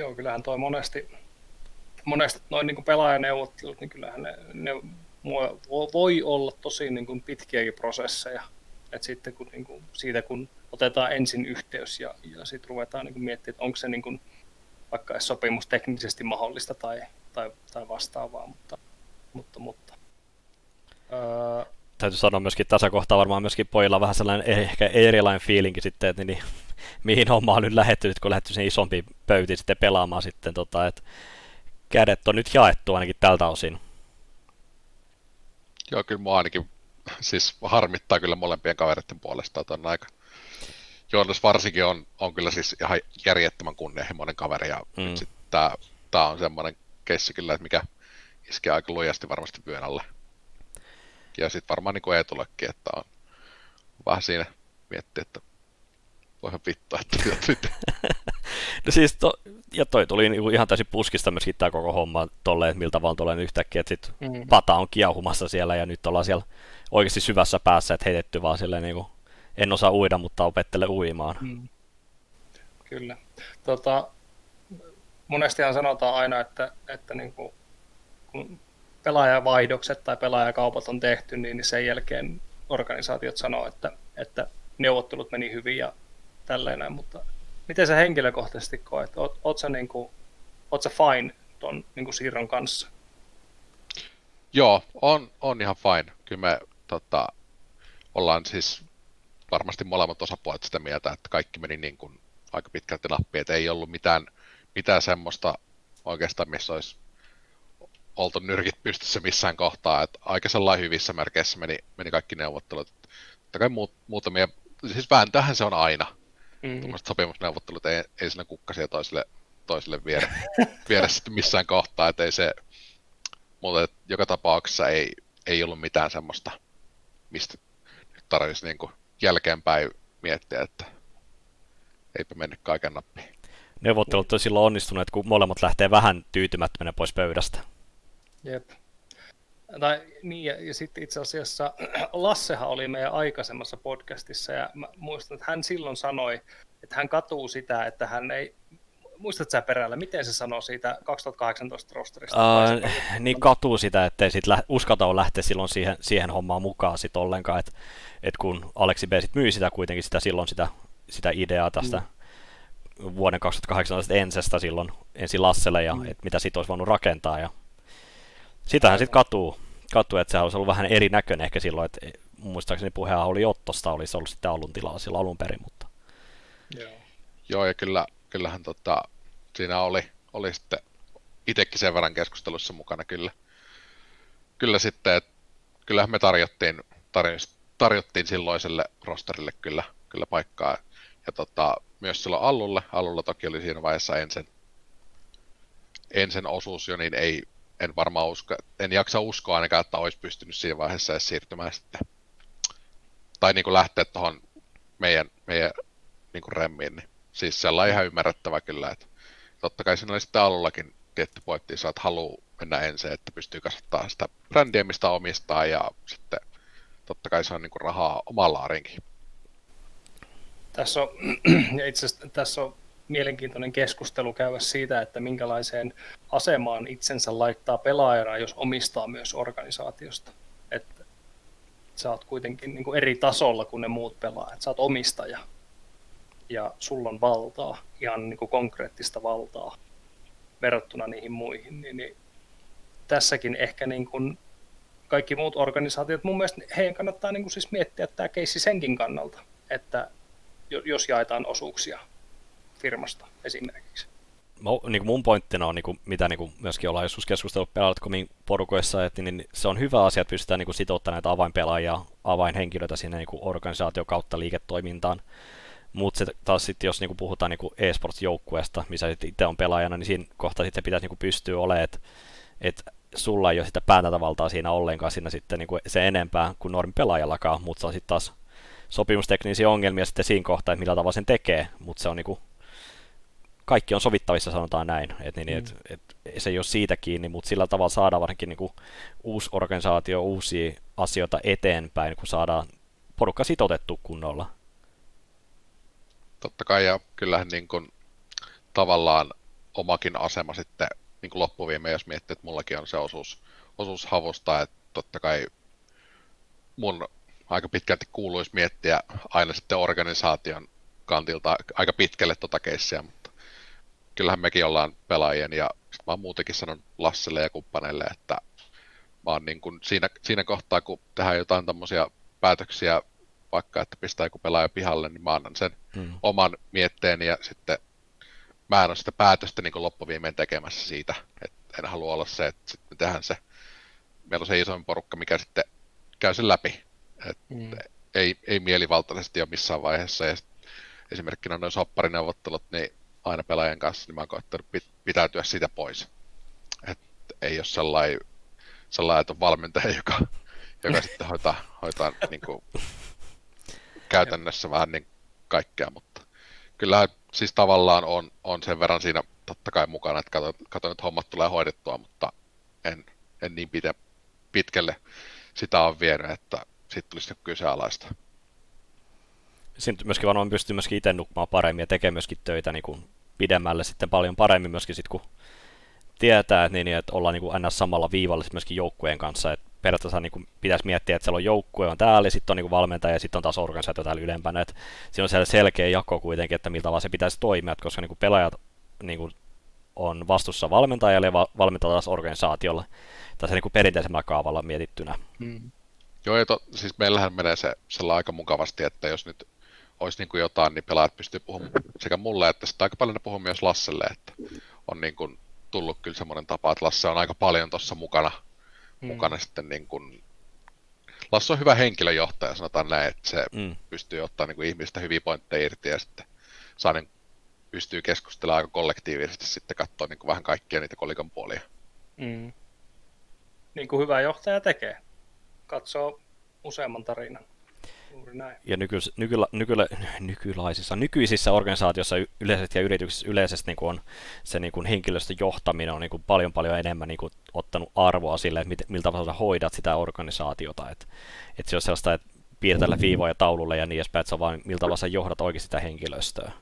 Joo, kyllähän toi monesti, monesti noin niin kuin pelaajaneuvottelut, niin kyllähän ne, ne voi olla tosi niin kuin pitkiäkin prosesseja. Et sitten kun, niin kuin, siitä kun otetaan ensin yhteys ja, ja sitten ruvetaan niin miettimään, että onko se niin kuin, vaikka sopimus teknisesti mahdollista tai, tai, tai vastaavaa, mutta, mutta, mutta öö, täytyy sanoa myöskin tässä kohtaa varmaan myöskin pojilla vähän sellainen ehkä erilainen fiilinki sitten, että niin, niin mihin on nyt lähetty, kun lähetty sen isompi pöytiin sitten pelaamaan sitten, tota, että kädet on nyt jaettu ainakin tältä osin. Joo, kyllä mua ainakin siis harmittaa kyllä molempien kavereiden puolesta, että on aika, Joonas varsinkin on, on kyllä siis ihan järjettömän kunnianhimoinen kaveri ja mm. tämä, tämä on semmoinen keissi kyllä, että mikä iskee aika lujasti varmasti vyön alle. Ja sitten varmaan niin kuin Eetullekin, että on vähän siinä miettiä, että voihan vittua, että nyt. <laughs> no siis to, ja toi tuli niinku ihan täysin puskista myöskin tämä koko homma tolleen, että miltä vaan tulee yhtäkkiä, että sit mm. pata on kiehumassa siellä ja nyt ollaan siellä oikeasti syvässä päässä, että heitetty vaan silleen niinku en osaa uida, mutta opettele uimaan. Mm. Kyllä. Tota, monestihan sanotaan aina, että, että niin kuin, kun pelaajavaihdokset tai pelaajakaupat on tehty, niin sen jälkeen organisaatiot sanoo, että, että neuvottelut meni hyvin ja tällainen, mutta miten sä henkilökohtaisesti koet? Oot, oot sä, niin kuin, oot sä fine ton niin kuin siirron kanssa? Joo, on, on ihan fine. Kyllä me tota, ollaan siis varmasti molemmat osapuolet sitä mieltä, että kaikki meni niin kuin aika pitkälti nappiin, että ei ollut mitään, mitään semmoista oikeastaan, missä olisi oltu nyrkit pystyssä missään kohtaa, että aika sellainen hyvissä merkeissä meni, meni kaikki neuvottelut. Totta kai muut, muutamia, siis vääntöhän se on aina. Mm-hmm. Tuommoiset sopimusneuvottelut ei, ei siinä kukkasia toisille, toisille viedä, <laughs> viedä sitten missään kohtaa, että ei se, mutta joka tapauksessa ei, ei ollut mitään semmoista, mistä nyt tarvitsisi niin kuin jälkeenpäin miettiä, että eipä mennyt kaiken nappiin. Neuvottelut on silloin onnistuneet, kun molemmat lähtee vähän tyytymättömänä pois pöydästä. Jep. Tai, niin, ja, ja sitten itse asiassa <clears throat> Lassehan oli meidän aikaisemmassa podcastissa, ja mä muistan, että hän silloin sanoi, että hän katuu sitä, että hän ei muistatko sä perällä, miten se sanoo siitä 2018 rosterista? Uh, niin katuu sitä, ettei sit lä- uskalta lähteä silloin siihen, siihen hommaan mukaan sit ollenkaan, että et kun Aleksi B sit myi sitä kuitenkin sitä silloin sitä, sitä ideaa tästä mm. vuoden 2018 ensestä silloin ensin Lasselle ja mm. että mitä sit olisi voinut rakentaa ja sitähän sitten katuu, katuu, että se olisi ollut vähän erinäköinen ehkä silloin, että muistaakseni puheenhan oli Ottosta, olisi ollut sitten alun tilaa silloin alun perin, mutta... Joo, Joo ja kyllä, kyllähän tota, siinä oli, oli sitten itsekin sen verran keskustelussa mukana kyllä. Kyllä sitten, että kyllähän me tarjottiin, tarjottiin, tarjottiin silloiselle rosterille kyllä, kyllä paikkaa. Ja tota, myös silloin Allulle, Allulla toki oli siinä vaiheessa ensin, ensin osuus jo, niin ei, en varmaan usko, en jaksa uskoa ainakaan, että olisi pystynyt siinä vaiheessa edes siirtymään sitten, tai niin kuin lähteä tuohon meidän, meidän niin kuin remmiin, niin siis sellainen ihan ymmärrettävä kyllä, että totta kai siinä oli sitten alullakin tietty pointti, että haluaa mennä ensin, että pystyy kasvattamaan sitä brändiä, mistä omistaa, ja sitten totta kai se on niin kuin rahaa omalla laarinkin. Tässä on, <clears throat> itse asiassa tässä on mielenkiintoinen keskustelu käydä siitä, että minkälaiseen asemaan itsensä laittaa pelaajana, jos omistaa myös organisaatiosta. Että sä oot kuitenkin niin kuin eri tasolla kuin ne muut pelaajat. Sä oot omistaja ja sulla on valtaa, ihan niin kuin konkreettista valtaa verrattuna niihin muihin. Niin, niin tässäkin ehkä niin kuin kaikki muut organisaatiot, mun mielestä heidän kannattaa niin kuin siis miettiä tämä keissi senkin kannalta, että jos jaetaan osuuksia firmasta esimerkiksi. Niin kuin mun pointtina on, niin kuin, mitä niin kuin myöskin ollaan joskus keskustellut pelaajatkomin porukoissa, että niin, se on hyvä asia, että pystytään niin sitouttaa näitä avainpelaajia, avainhenkilöitä sinne niin kuin organisaatio kautta liiketoimintaan. Mutta taas sitten, jos niinku puhutaan niinku e-sports-joukkueesta, missä itse on pelaajana, niin siinä kohtaa sitten pitäisi niinku pystyä olemaan, että et sulla ei ole sitä päätäntävaltaa siinä ollenkaan siinä sitten niinku se enempää kuin normi pelaajallakaan, mutta se on sitten taas sopimusteknisiä ongelmia sitten siinä kohtaa, että millä tavalla sen tekee, mutta se on niinku, kaikki on sovittavissa, sanotaan näin, että niin, mm. et, et, se ei ole siitä kiinni, mutta sillä tavalla saadaan varsinkin niinku uusi organisaatio, uusia asioita eteenpäin, kun saadaan porukka sitoutettu kunnolla totta kai, ja kyllähän niin kuin, tavallaan omakin asema sitten niin kuin loppuviime, jos miettii, että mullakin on se osuus, osuus havusta, että totta kai mun aika pitkälti kuuluisi miettiä aina sitten organisaation kantilta aika pitkälle tota keissiä, mutta kyllähän mekin ollaan pelaajien ja sit mä oon muutenkin sanon Lasselle ja kumppaneille, että mä oon niin kuin siinä, siinä kohtaa, kun tehdään jotain tämmöisiä päätöksiä vaikka, että pistää joku pelaaja pihalle, niin mä annan sen hmm. oman mietteeni ja sitten mä en ole sitä päätöstä niin loppuviimein tekemässä siitä, että en halua olla se, että sitten me tehdään se, meillä on se isoin porukka, mikä sitten käy sen läpi, että hmm. ei, ei mielivaltaisesti ole missään vaiheessa ja esimerkkinä noin sopparineuvottelut, niin aina pelaajan kanssa, niin mä oon koettanut pitäytyä siitä pois. Että ei ole sellainen, sellainen että on valmentaja, joka, joka <laughs> sitten hoitaa, hoitaa niin kuin käytännössä vähän niin kaikkea, mutta kyllä siis tavallaan on, on sen verran siinä totta kai mukana, että katson, katson että hommat tulee hoidettua, mutta en, en niin pitä, pitkälle sitä on vienyt, että sitten tulisi kyseenalaista. Siinä myöskin varmaan pystyy myöskin itse nukkumaan paremmin ja tekemään myöskin töitä niin kuin pidemmälle sitten paljon paremmin myöskin sitten, kun tietää, että, niin, että ollaan niin kuin aina samalla viivalla myöskin joukkueen kanssa, että periaatteessa niin kuin pitäisi miettiä, että siellä on joukkue on täällä, sitten on niin kuin valmentaja ja sitten on taas organisaatio täällä ylempänä. Että siinä on selkeä jako kuitenkin, että miltä tavalla se pitäisi toimia, että koska niin kuin pelaajat niin kuin on vastuussa valmentajalle ja valmentaa taas organisaatiolla tässä niin kuin perinteisemmällä kaavalla mietittynä. Hmm. Joo, to, siis meillähän menee se sellainen aika mukavasti, että jos nyt olisi niin kuin jotain, niin pelaajat pystyy puhumaan sekä mulle, että sitten aika paljon ne puhuu myös Lasselle, että on niin kuin tullut kyllä semmoinen tapa, että Lasse on aika paljon tuossa mukana mm. mukana sitten niin kuin... Lasse on hyvä henkilöjohtaja, sanotaan näin, että se mm. pystyy ottaa niin kuin ihmistä hyviä pointteja irti ja sitten saa niin, pystyy keskustelemaan aika kollektiivisesti sitten katsoa niin kuin vähän kaikkia niitä kolikon puolia. Mm. Niin kuin hyvä johtaja tekee. Katsoo useamman tarinan. Juuri näin. Ja nykyis, nykyla, nykylä, <laughs> nykylaisissa, nykyisissä organisaatioissa yleisesti ja yrityksissä yleisesti niin kuin on se niin kuin henkilöstön johtaminen on niin kuin paljon paljon enemmän niin kuin ottanut arvoa sille, että miltä tavalla hoidat sitä organisaatiota. Että, että se on sellaista, että piirtellä mm-hmm. viivoja taululle ja niin edespäin, että se on vain miltä tavalla sä johdat oikeasti sitä henkilöstöä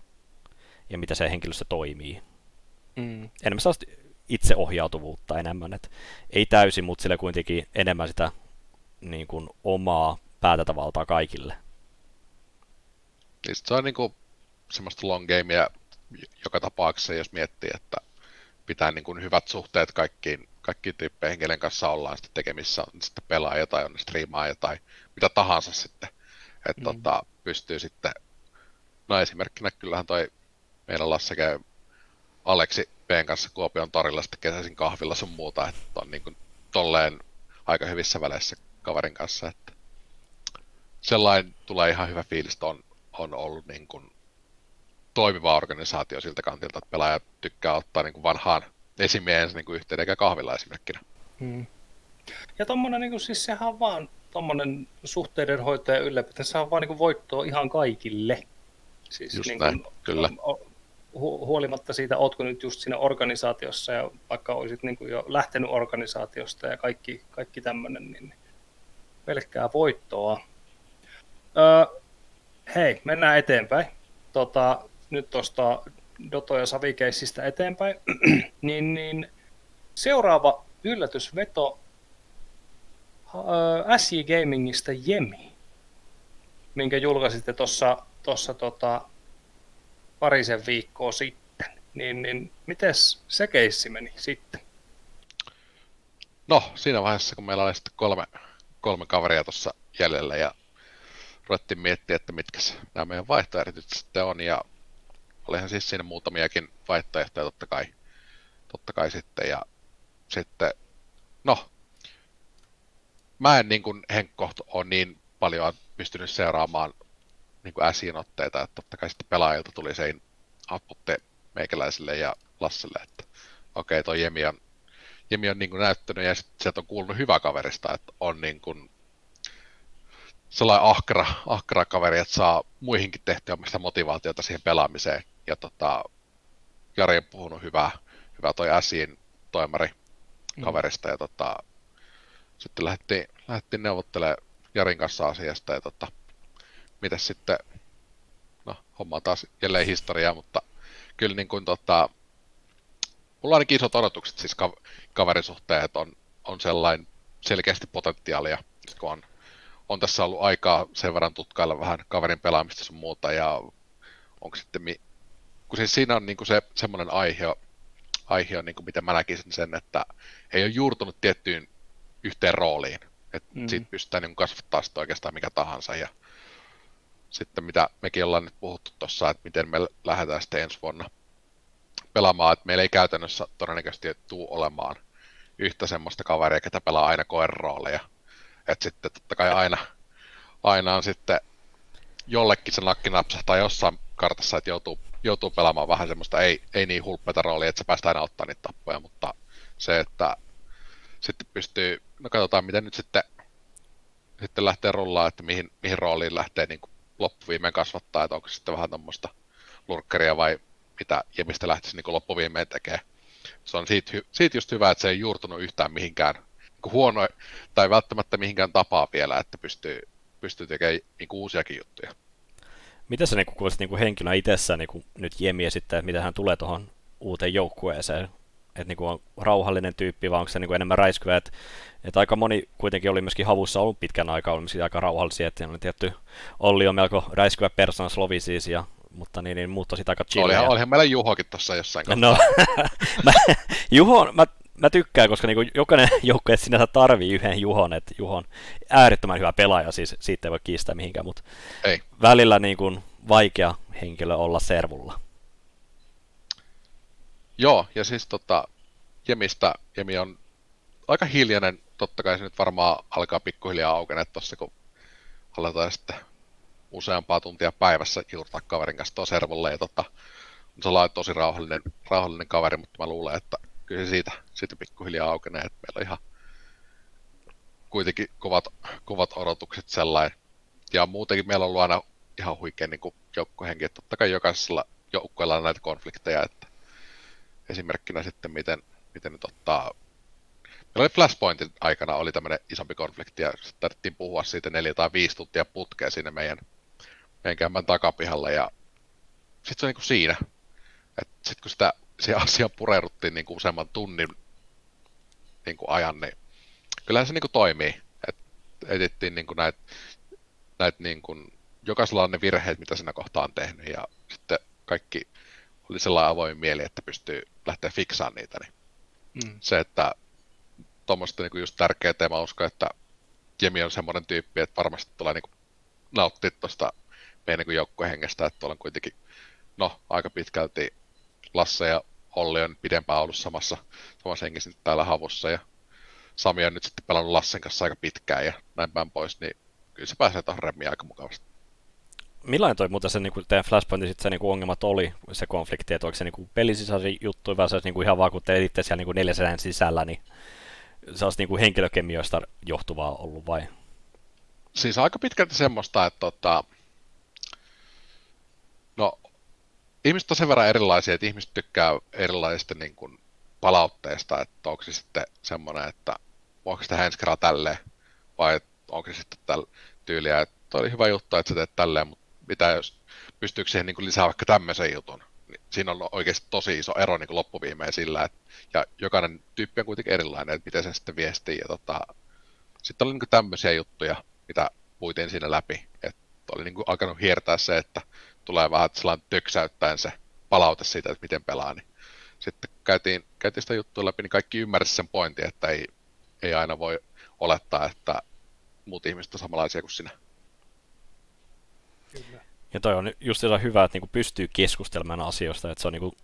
ja mitä se henkilöstö toimii. Mm. Enemmän sellaista itseohjautuvuutta enemmän, että ei täysin, mutta sille kuitenkin enemmän sitä niin kuin, omaa päätäntävaltaa kaikille. Niin se on niin kuin semmoista long gamea joka tapauksessa, jos miettii, että pitää niin kuin hyvät suhteet kaikkiin, kaikkiin tyyppeihin, kenen kanssa ollaan sitten tekemissä, on sitten pelaaja tai on striimaaja tai mitä tahansa sitten. Että mm. tota, pystyy sitten, no esimerkkinä kyllähän toi meillä Lasse käy Aleksi P:n kanssa Kuopion torilla sitten kesäisin kahvilla sun muuta, että on niin kuin tolleen aika hyvissä väleissä kaverin kanssa, että sellainen tulee ihan hyvä fiilis, on, on ollut niin kuin toimiva organisaatio siltä kantilta, että pelaaja tykkää ottaa niin kuin vanhaan esimiehensä niin kuin yhteyden eikä kahvilla esimerkkinä. Hmm. Ja tommonen, niin kuin, siis sehän on vaan tommonen suhteiden hoito ja ylläpito, se on vaan niin kuin voittoa ihan kaikille. Siis Just niin kuin, näin, kyllä. Hu- huolimatta siitä, ootko nyt just siinä organisaatiossa ja vaikka olisit niin kuin jo lähtenyt organisaatiosta ja kaikki, kaikki tämmöinen, niin pelkkää voittoa. Öö, hei, mennään eteenpäin. Tota, nyt tuosta Doto- ja Savikeissistä eteenpäin, <clears throat> niin, niin seuraava yllätysveto äh, SJ Gamingista Jemi, minkä julkaisitte tuossa tossa, tota, parisen viikkoa sitten. Niin, niin miten se keissi meni sitten? No, siinä vaiheessa, kun meillä oli sitten kolme, kolme kaveria tuossa jäljellä ja ruvettiin miettiä, että mitkä nämä meidän vaihtoehdot sitten on ja olihan siis siinä muutamiakin vaihtoehtoja totta kai, totta kai sitten. Ja sitten, no, mä en niin kuin Henkko on niin paljon pystynyt seuraamaan niin kuin äsiin otteita, että totta kai sitten pelaajilta tuli se outputte meikäläiselle ja Lasselle, että okei, okay, toi Jemi on, Jemi on niin kuin näyttänyt ja sitten sieltä on kuulunut hyvä kaverista, että on niin kuin sellainen ahkra, ahkra kaveri, että saa muihinkin tehtyä omista motivaatiota siihen pelaamiseen ja tota, Jari on puhunut hyvää, hyvää toi äsiin toimari mm. kaverista, ja tota, sitten lähdettiin, lähdettiin neuvottelemaan Jarin kanssa asiasta, ja tota, miten sitten, no homma on taas jälleen historiaa, mutta kyllä niin kuin tota, mulla on ainakin isot odotukset siis ka- kaverisuhteen, että on, on sellainen selkeästi potentiaalia, kun on, on tässä ollut aikaa sen verran tutkailla vähän kaverin pelaamista sun muuta, ja onko sitten mi- kun siis siinä on niin kuin se semmoinen aihe, aihe on, niin kuin miten mä näkisin sen, että ei ole juurtunut tiettyyn yhteen rooliin. Että mm. siitä pystytään niin kasvattaa sitä oikeastaan mikä tahansa. Ja sitten mitä mekin ollaan nyt puhuttu tuossa, että miten me lähdetään sitten ensi vuonna pelaamaan, että meillä ei käytännössä todennäköisesti tule olemaan yhtä semmoista kaveria, ketä pelaa aina koerrooleja. Että sitten totta kai aina, aina on sitten jollekin se nakki napsahtaa jossain kartassa, että joutuu joutuu pelaamaan vähän semmoista ei, ei niin hulppeta roolia, että se päästään aina ottaa niitä tappoja, mutta se, että sitten pystyy, no katsotaan miten nyt sitten, sitten lähtee rullaa, että mihin, mihin rooliin lähtee niin loppuviimeen kasvattaa, että onko sitten vähän tuommoista lurkkaria vai mitä ja mistä lähtisi niin loppuviimeen tekemään. Se on siitä, siitä just hyvä, että se ei juurtunut yhtään mihinkään huono tai välttämättä mihinkään tapaa vielä, että pystyy, pystyy tekemään niin uusiakin juttuja. Miten sä niin kuulisit niin henkilönä itsessä niin nyt Jemiä sitten, että miten hän tulee tuohon uuteen joukkueeseen? Että niin on rauhallinen tyyppi, vai onko se niin enemmän räiskyvä? Että, että aika moni kuitenkin oli myöskin havussa ollut pitkän aikaa, oli myöskin aika rauhallisia, että oli tietty Olli on melko räiskyvä persona Slovi siis, ja, mutta niin, niin sitä aika chillia. Olihan, olihan meillä Juhokin tuossa jossain kohtaa. No, <laughs> mä, Juho, mä, mä tykkään, koska niin jokainen <laughs> joukkue sinänsä tarvii yhden Juhon, että Juhon äärettömän hyvä pelaaja, siis siitä ei voi kiistää mihinkään, mutta ei. välillä niin kuin vaikea henkilö olla servulla. Joo, ja siis tota, Jemistä, Jemi on aika hiljainen, totta kai se nyt varmaan alkaa pikkuhiljaa aukenee tuossa, kun aletaan sitten useampaa tuntia päivässä juurtaa kaverin kanssa tuo servulle, ja tota, on sellainen tosi rauhallinen, rauhallinen kaveri, mutta mä luulen, että kyllä se siitä, siitä pikkuhiljaa aukenee, että meillä on ihan kuitenkin kovat, kovat odotukset sellainen. Ja muutenkin meillä on ollut aina ihan huikea niin joukkohenki, että totta kai jokaisella joukkueella on näitä konflikteja, että esimerkkinä sitten miten, miten nyt ottaa Meillä oli Flashpointin aikana oli tämmöinen isompi konflikti ja tarvittiin puhua siitä neljä tai viisi tuntia putkea sinne meidän, meidän käymän takapihalla ja sitten se on niin kuin siinä. Sitten kun sitä siihen asiaan pureuduttiin niin kuin useamman tunnin niin kuin ajan, niin kyllähän se niin kuin toimii. Et etittiin niin kuin näitä näit niin kuin, jokaisella on ne virheet, mitä siinä kohtaa on tehnyt, ja sitten kaikki oli sellainen avoin mieli, että pystyy lähteä fiksaamaan niitä. Niin mm. Se, että tuommoista niin just tärkeää, ja mä uskon, että Jemi on semmoinen tyyppi, että varmasti tulee niin kuin nauttia tuosta meidän niin joukkuehengestä, että olen kuitenkin no, aika pitkälti Lasse ja Olli on pidempään ollut samassa, samassa hengessä täällä havussa ja Sami on nyt sitten pelannut Lassen kanssa aika pitkään ja näin päin pois, niin kyllä se pääsee tuohon remmiin aika mukavasti. Millainen toi muuten se niin kuin teidän Flashpointin sit se niin kuin ongelmat oli, se konflikti, että onko se niin kuin pelisisäisiä juttuja vai se olisi niin kuin ihan vaan kun te itse siellä niin kuin neljäsen sisällä, niin se olisi niin kuin henkilökemioista johtuvaa ollut vai? Siis aika pitkälti semmoista, että tota, no ihmiset on sen verran erilaisia, että ihmiset tykkää erilaisista niin kuin, palautteesta, että onko se sitten semmoinen, että voiko sitä ensi kerralla tälleen, vai onko se sitten tällä tyyliä, että oli hyvä juttu, että sä teet tälleen, mutta mitä jos pystyykö siihen niin kuin lisää vaikka tämmöisen jutun. Niin siinä on oikeasti tosi iso ero niin loppuviimeen sillä, että, ja jokainen tyyppi on kuitenkin erilainen, että miten sen sitten viestii. Ja tota, sitten oli niin kuin tämmöisiä juttuja, mitä puitiin siinä läpi. Että oli niin kuin alkanut hiertää se, että tulee vähän sellainen töksäyttäen se palaute siitä, että miten pelaa, niin sitten käytiin, käytiin sitä juttua läpi, niin kaikki ymmärsivät sen pointin, että ei, ei aina voi olettaa, että muut ihmiset on samanlaisia kuin sinä. Kyllä. Ja toi on just hyvä, että niinku pystyy keskustelemaan asioista, että se on niinku,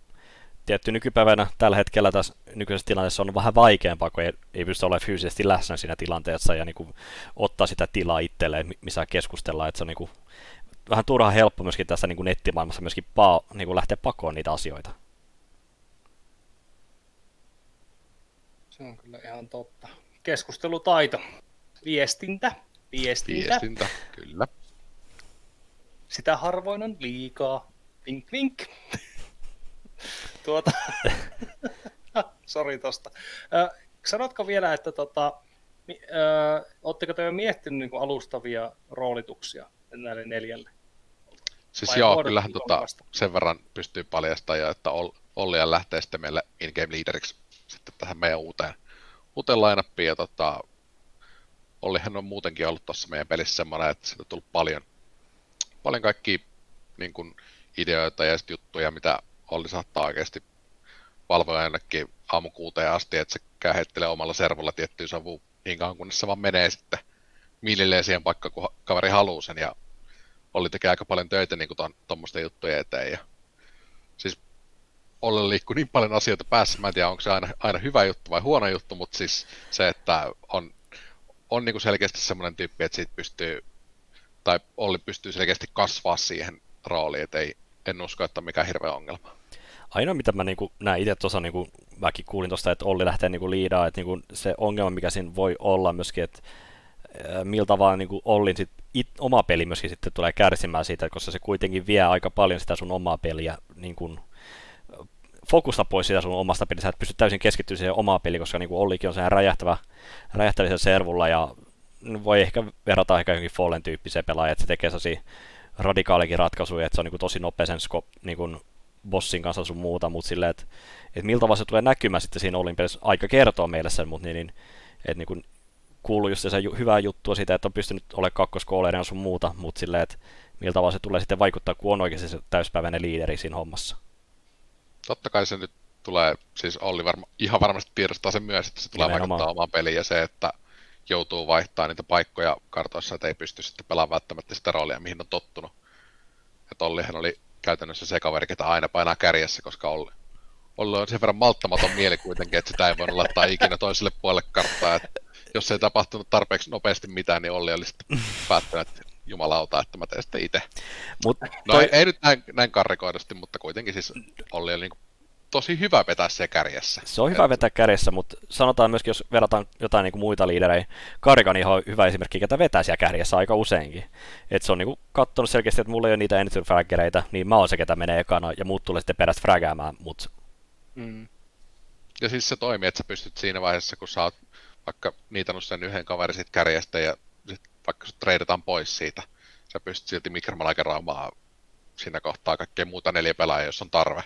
tietty nykypäivänä tällä hetkellä tässä nykyisessä tilanteessa on vähän vaikeampaa, kun ei, ei pysty olemaan fyysisesti läsnä siinä tilanteessa ja niinku ottaa sitä tilaa itselleen, missä keskustellaan, että se on niinku vähän turha helppo myöskin tässä niin kuin nettimaailmassa myöskin pa, niin kuin lähteä pakoon niitä asioita. Se on kyllä ihan totta. Keskustelutaito. Viestintä. Viestintä. Viestintä, kyllä. Sitä harvoin on liikaa. Vink vink. tuota... <laughs> Sori tosta. Äh, sanotko vielä, että tota, äh, oletteko te jo miettinyt niin alustavia roolituksia näille neljälle? Siis Vai joo, kyllähän tota, sen verran pystyy paljastamaan, että Olli lähtee sitten meille in-game leaderiksi sitten tähän meidän uuteen, uuteen lineuppiin. Ja tota, Ollihan on muutenkin ollut tuossa meidän pelissä semmoinen, että siitä on tullut paljon, paljon kaikkia niin kuin, ideoita ja juttuja, mitä Olli saattaa oikeasti valvoa ainakin aamukuuteen asti, että se käy omalla servulla tiettyyn savuun niin kauan, kunnes se vaan menee sitten millilleen siihen paikkaan, kun kaveri haluaa sen. Ja Olli tekee aika paljon töitä niin tuommoisten juttujen eteen. Ja, siis Olle liikkuu niin paljon asioita päässä, mä en tiedä onko se aina, aina hyvä juttu vai huono juttu, mutta siis se, että on, on niin selkeästi semmoinen tyyppi, että siitä pystyy, tai Olli pystyy selkeästi kasvaa siihen rooliin, että ei, en usko, että on mikään hirveä ongelma. Ainoa, mitä mä niin näin itse tuossa, niin kuin, mäkin kuulin tuosta, että Olli lähtee niin liidaa, että niin se ongelma, mikä siinä voi olla myöskin, että miltä vaan niin Ollin sit it, oma peli myöskin sitten tulee kärsimään siitä, koska se kuitenkin vie aika paljon sitä sun omaa peliä niin kuin, fokusta pois sitä sun omasta pelistä, että pystyt täysin keskittymään siihen omaa peliin, koska niin Ollikin on sehän räjähtävä, räjähtävä servulla ja voi ehkä verrata ehkä johonkin Fallen tyyppiseen pelaajaan, että se tekee sellaisia radikaalikin ratkaisuja, että se on niin kuin tosi nopea sen sko, niin kuin bossin kanssa sun muuta, mutta silleen, että, että miltä vaan se tulee näkymään sitten siinä Ollin pelissä, aika kertoo meille sen, mutta niin, niin että niin kuin kuullut just se hyvää juttua siitä, että on pystynyt olemaan kakkoskooleina sun muuta, mutta silleen, että miltä tavalla se tulee sitten vaikuttaa, kun on oikeasti se täyspäiväinen liideri siinä hommassa. Totta kai se nyt tulee, siis Olli varma, ihan varmasti tiedostaa sen myös, että se tulee Nimenomaan. vaikuttaa omaan peliin ja se, että joutuu vaihtamaan niitä paikkoja kartoissa, että ei pysty sitten pelaamaan välttämättä sitä roolia, mihin on tottunut. Että Ollihan oli käytännössä se kaveri, ketä aina painaa kärjessä, koska Olli, Olli on sen verran malttamaton mieli kuitenkin, että sitä ei voinut laittaa ikinä toiselle puolelle karttaa. Että jos ei tapahtunut tarpeeksi nopeasti mitään, niin Olli oli sitten <laughs> päättänyt, että jumalauta, että mä teen sitten itse. Mut no toi... ei, ei, nyt näin, näin karrikoidusti, mutta kuitenkin siis Olli oli niin tosi hyvä vetää se kärjessä. Se on hyvä vetää kärjessä, mutta sanotaan myöskin, jos verrataan jotain niin kuin muita liiderejä, Karikani on hyvä esimerkki, ketä vetää siellä kärjessä aika useinkin. Et se on niin katsonut selkeästi, että mulla ei ole niitä enter niin mä oon se, ketä menee ekana, ja muut tulee sitten perästä fragäämään, mut... Mm. Ja siis se toimii, että sä pystyt siinä vaiheessa, kun sä oot vaikka niitannut sen yhden kaverin sit kärjestä ja sit vaikka sut treidataan pois siitä, sä pystyt silti mikromanageraamaan siinä kohtaa kaikkea muuta neljä pelaajaa, jos on tarve.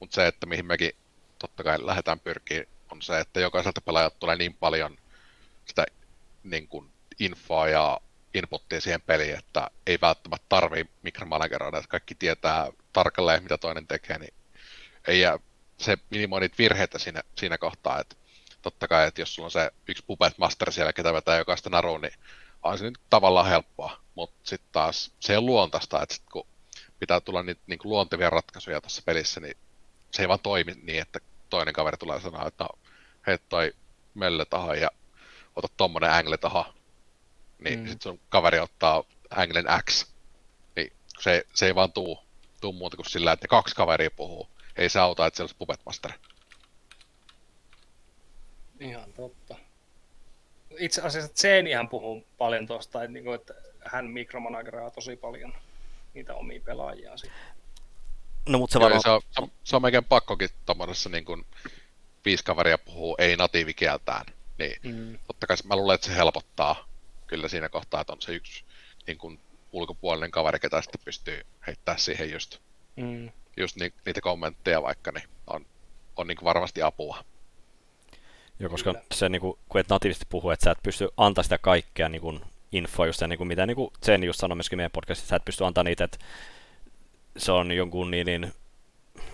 Mutta se, että mihin mekin totta kai lähdetään pyrkiä, on se, että jokaiselta pelaajalta tulee niin paljon sitä niin kuin, infoa ja inputtia siihen peliin, että ei välttämättä tarvii mikromanageroida, että kaikki tietää tarkalleen, mitä toinen tekee, niin ei jää, se minimoi niitä virheitä siinä, siinä kohtaa, että totta kai, että jos sulla on se yksi puppet master siellä, ketä vetää jokaista naruun, niin on se nyt tavallaan helppoa, mutta sitten taas se on luontaista, että sit kun pitää tulla niitä niin kuin luontevia ratkaisuja tässä pelissä, niin se ei vaan toimi niin, että toinen kaveri tulee sanoa, että no, heit toi mölle taha ja ota tommonen angle taha, niin mm. sitten sun kaveri ottaa anglen X, niin se, se ei vaan tuu, tuu muuta kuin sillä, että ne kaksi kaveria puhuu. Ei se auta, että siellä olisi Puppet Master. Ihan totta. Itse asiassa Zeenihän puhuu paljon tuosta, että, niinku, että hän mikromanageraa tosi paljon niitä omia pelaajiaan. No, mutta se, Joo, varmaan... se, on, se, on, se on melkein pakkokin tuommoisessa niin kuin viisi kaveria puhuu ei natiivikieltään. Niin mm. totta kai mä luulen, että se helpottaa kyllä siinä kohtaa, että on se yksi niin kuin ulkopuolinen kaveri, ketä sitten pystyy heittämään siihen just, mm. just ni, niitä kommentteja vaikka, niin on, on niin kuin varmasti apua. Joo, koska Kyllä. se, niin kuin, kun et natiivisesti puhu, että sä et pysty antaa sitä kaikkea niin kuin, infoa, just niin kuin, mitä niin kuin Zen just sanoi myöskin meidän podcastissa, sä et pysty antaa niitä, että se on jonkun niin, niin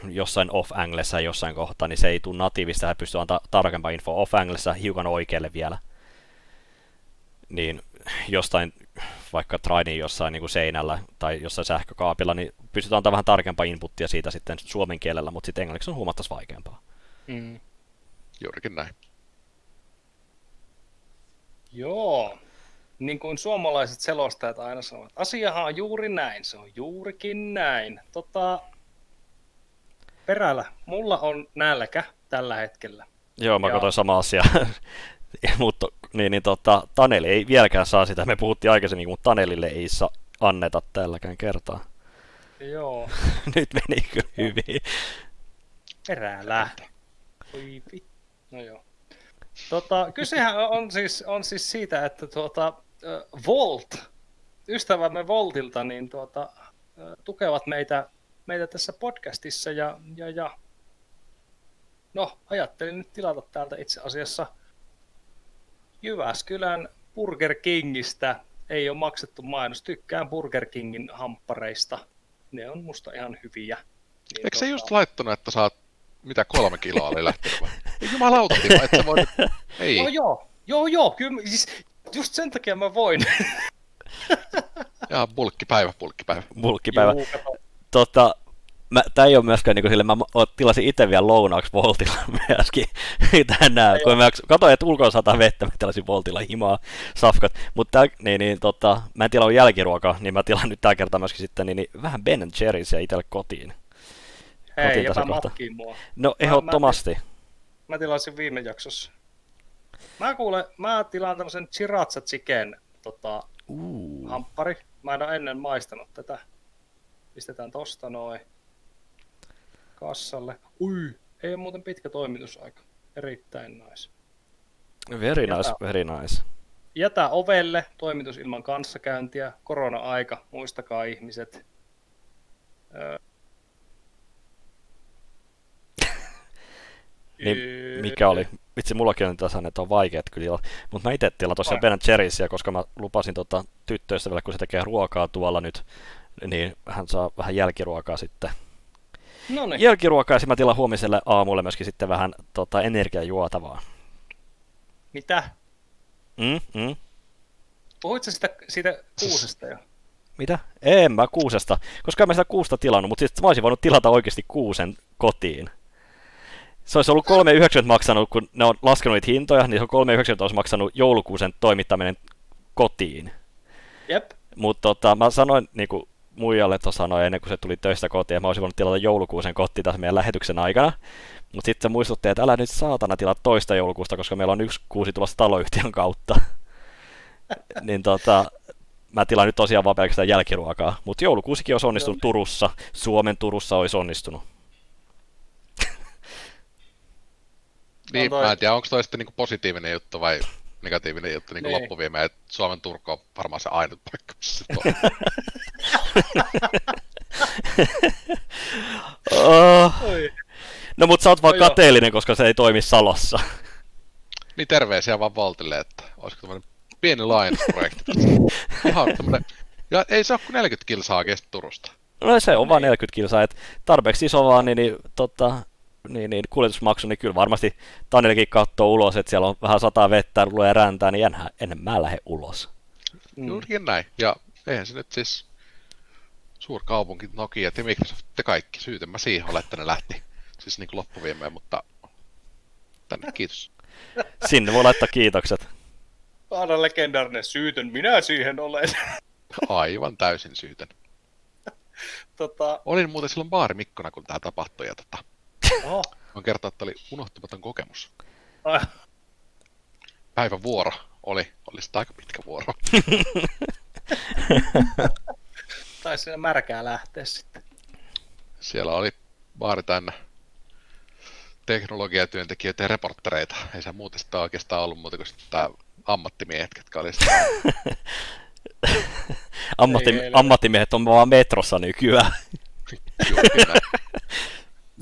jossain off-anglessa jossain kohtaa, niin se ei tule natiivista, sä pystyy antaa tarkempaa infoa off-anglessa hiukan oikealle vielä. Niin jostain, vaikka trainin jossain niin kuin seinällä tai jossain sähkökaapilla, niin pystytään antaa vähän tarkempaa inputtia siitä sitten suomen kielellä, mutta sitten englanniksi on huomattavasti vaikeampaa. Mm. Juurikin näin. Joo, niin kuin suomalaiset selostajat aina sanovat, asiahan on juuri näin, se on juurikin näin. Tota, perällä, mulla on nälkä tällä hetkellä. Joo, mä ja... katsoin sama asia. <laughs> mutta niin, niin tota, Taneli ei vieläkään saa sitä, me puhuttiin aikaisemmin, mutta Tanelille ei saa anneta tälläkään kertaa. Joo. <laughs> Nyt meni kyllä hyvin. Perälä. Oi No joo. Tota, kysehän on siis, on siis siitä, että tuota, Volt, ystävämme Voltilta, niin tuota, tukevat meitä, meitä tässä podcastissa ja, ja, ja no, ajattelin nyt tilata täältä itse asiassa Jyväskylän Burger Kingistä. Ei ole maksettu mainos. Tykkään Burger Kingin hamppareista. Ne on musta ihan hyviä. Niin Eikö tota... se just laittanut, että saat mitä kolme kiloa oli lähtenyt vai? Jumalauta, että voi... Ei. No <laughs> joo, joo, joo, kyllä, siis just sen takia mä voin. <laughs> ja bulkkipäivä, bulkkipäivä. Bulkkipäivä. Juu, tota, mä, tää ei ole myöskään niin sille, mä tilasin itse vielä lounaaksi Voltilla <laughs> myöskin tänään, kun mä katsoin, että ulkona sataa vettä, mä tilasin Voltilla himaa, safkat, mutta niin, niin, tota, mä en tilaa jälkiruokaa, niin mä tilaan nyt tällä kertaa myöskin sitten niin, niin vähän Ben Jerry's ja itselle kotiin. Hei, jopa matkiin mua. No ehdottomasti. Mä, mä, mä tilasin viime jaksossa. Mä kuulen, mä tilaan tämmöisen Chiratsa Chicken tota, uh. hamppari. Mä en ole ennen maistanut tätä. Pistetään tosta noin kassalle. Ui, ei ole muuten pitkä toimitusaika. Erittäin nice. Very nice, jätä, very nice. Jätä ovelle, toimitus ilman kanssakäyntiä, korona-aika, muistakaa ihmiset. Öö, Niin, mikä oli? Vitsi, mullakin on tasan, että on vaikeat kyllä. Mutta mä itse tilaan tosiaan Ben Cherrysia, koska mä lupasin tota, tyttöystävälle, kun se tekee ruokaa tuolla nyt, niin hän saa vähän jälkiruokaa sitten. Noniin. Jälkiruokaa ja mä tilaan huomiselle aamulle myöskin sitten vähän tota, energiajuotavaa. Mitä? Mm, mm. Puhuitko sitä, siitä kuusesta jo? Mitä? En mä kuusesta, koska mä sitä kuusta tilannut, mutta sitten mä olisin voinut tilata oikeasti kuusen kotiin se olisi ollut 3,90 maksanut, kun ne on laskenut niitä hintoja, niin se on 3,90 olisi maksanut joulukuusen toimittaminen kotiin. Jep. Mutta tota, mä sanoin niin kuin muijalle tuossa noin ennen kuin se tuli töistä kotiin, ja mä olisin voinut tilata joulukuusen kotiin tässä meidän lähetyksen aikana. Mutta sitten se muistutti, että älä nyt saatana tilaa toista joulukuusta, koska meillä on yksi kuusi tulossa taloyhtiön kautta. <laughs> niin tota, mä tilaan nyt tosiaan vaan pelkästään jälkiruokaa. Mutta joulukuusikin olisi onnistunut Turussa. Suomen Turussa olisi onnistunut. Niin, toi... mä en tiedä, onko toi sitten niinku positiivinen juttu vai negatiivinen juttu niin niin. loppuviimeen, että Suomen Turku on varmaan se ainut paikka, missä se <laughs> oh. No No mutta sä oot vaan No kateellinen, koska se ei toimi Salossa. Niin terveisiä vaan Voltille, että olisiko tämmönen pieni laajennusprojekti. <laughs> Ihan tämmönen, ja ei se ole kuin 40 kilsaa kestä Turusta. No se on vaan 40 kilsaa, että tarpeeksi iso vaan, niin, niin, tota, niin, niin kuljetusmaksu, niin kyllä varmasti Tanelikin katsoo ulos, että siellä on vähän sataa vettä, tulee räntää, niin enhän, ennen mä lähde ulos. Mm. Juurikin näin. Ja eihän se nyt siis suurkaupunki, Nokia ja Microsoft ja kaikki syytön mä siihen ole, että ne lähti siis niin loppuviemeen, mutta tänne kiitos. Sinne voi laittaa kiitokset. Aina legendaarinen syytön, minä siihen olen. Aivan täysin syytön. tota, Olin muuten silloin baarimikkona, kun tämä tapahtui, ja tota, oho, voin kertoa, että oli unohtumaton kokemus. ai, Päivän vuoro oli, oli sitä aika pitkä vuoro. <laughs> taisi siinä märkää lähteä sitten. Siellä oli baari täynnä teknologiatyöntekijöitä ja reporttereita. Ei se muuten sitä oikeastaan ollut muuta kuin sitten tää ammattimiehet, jotka oli sitä. Ammatti, Ei, ei, ammattimiehet on vaan metrossa nykyään. <laughs>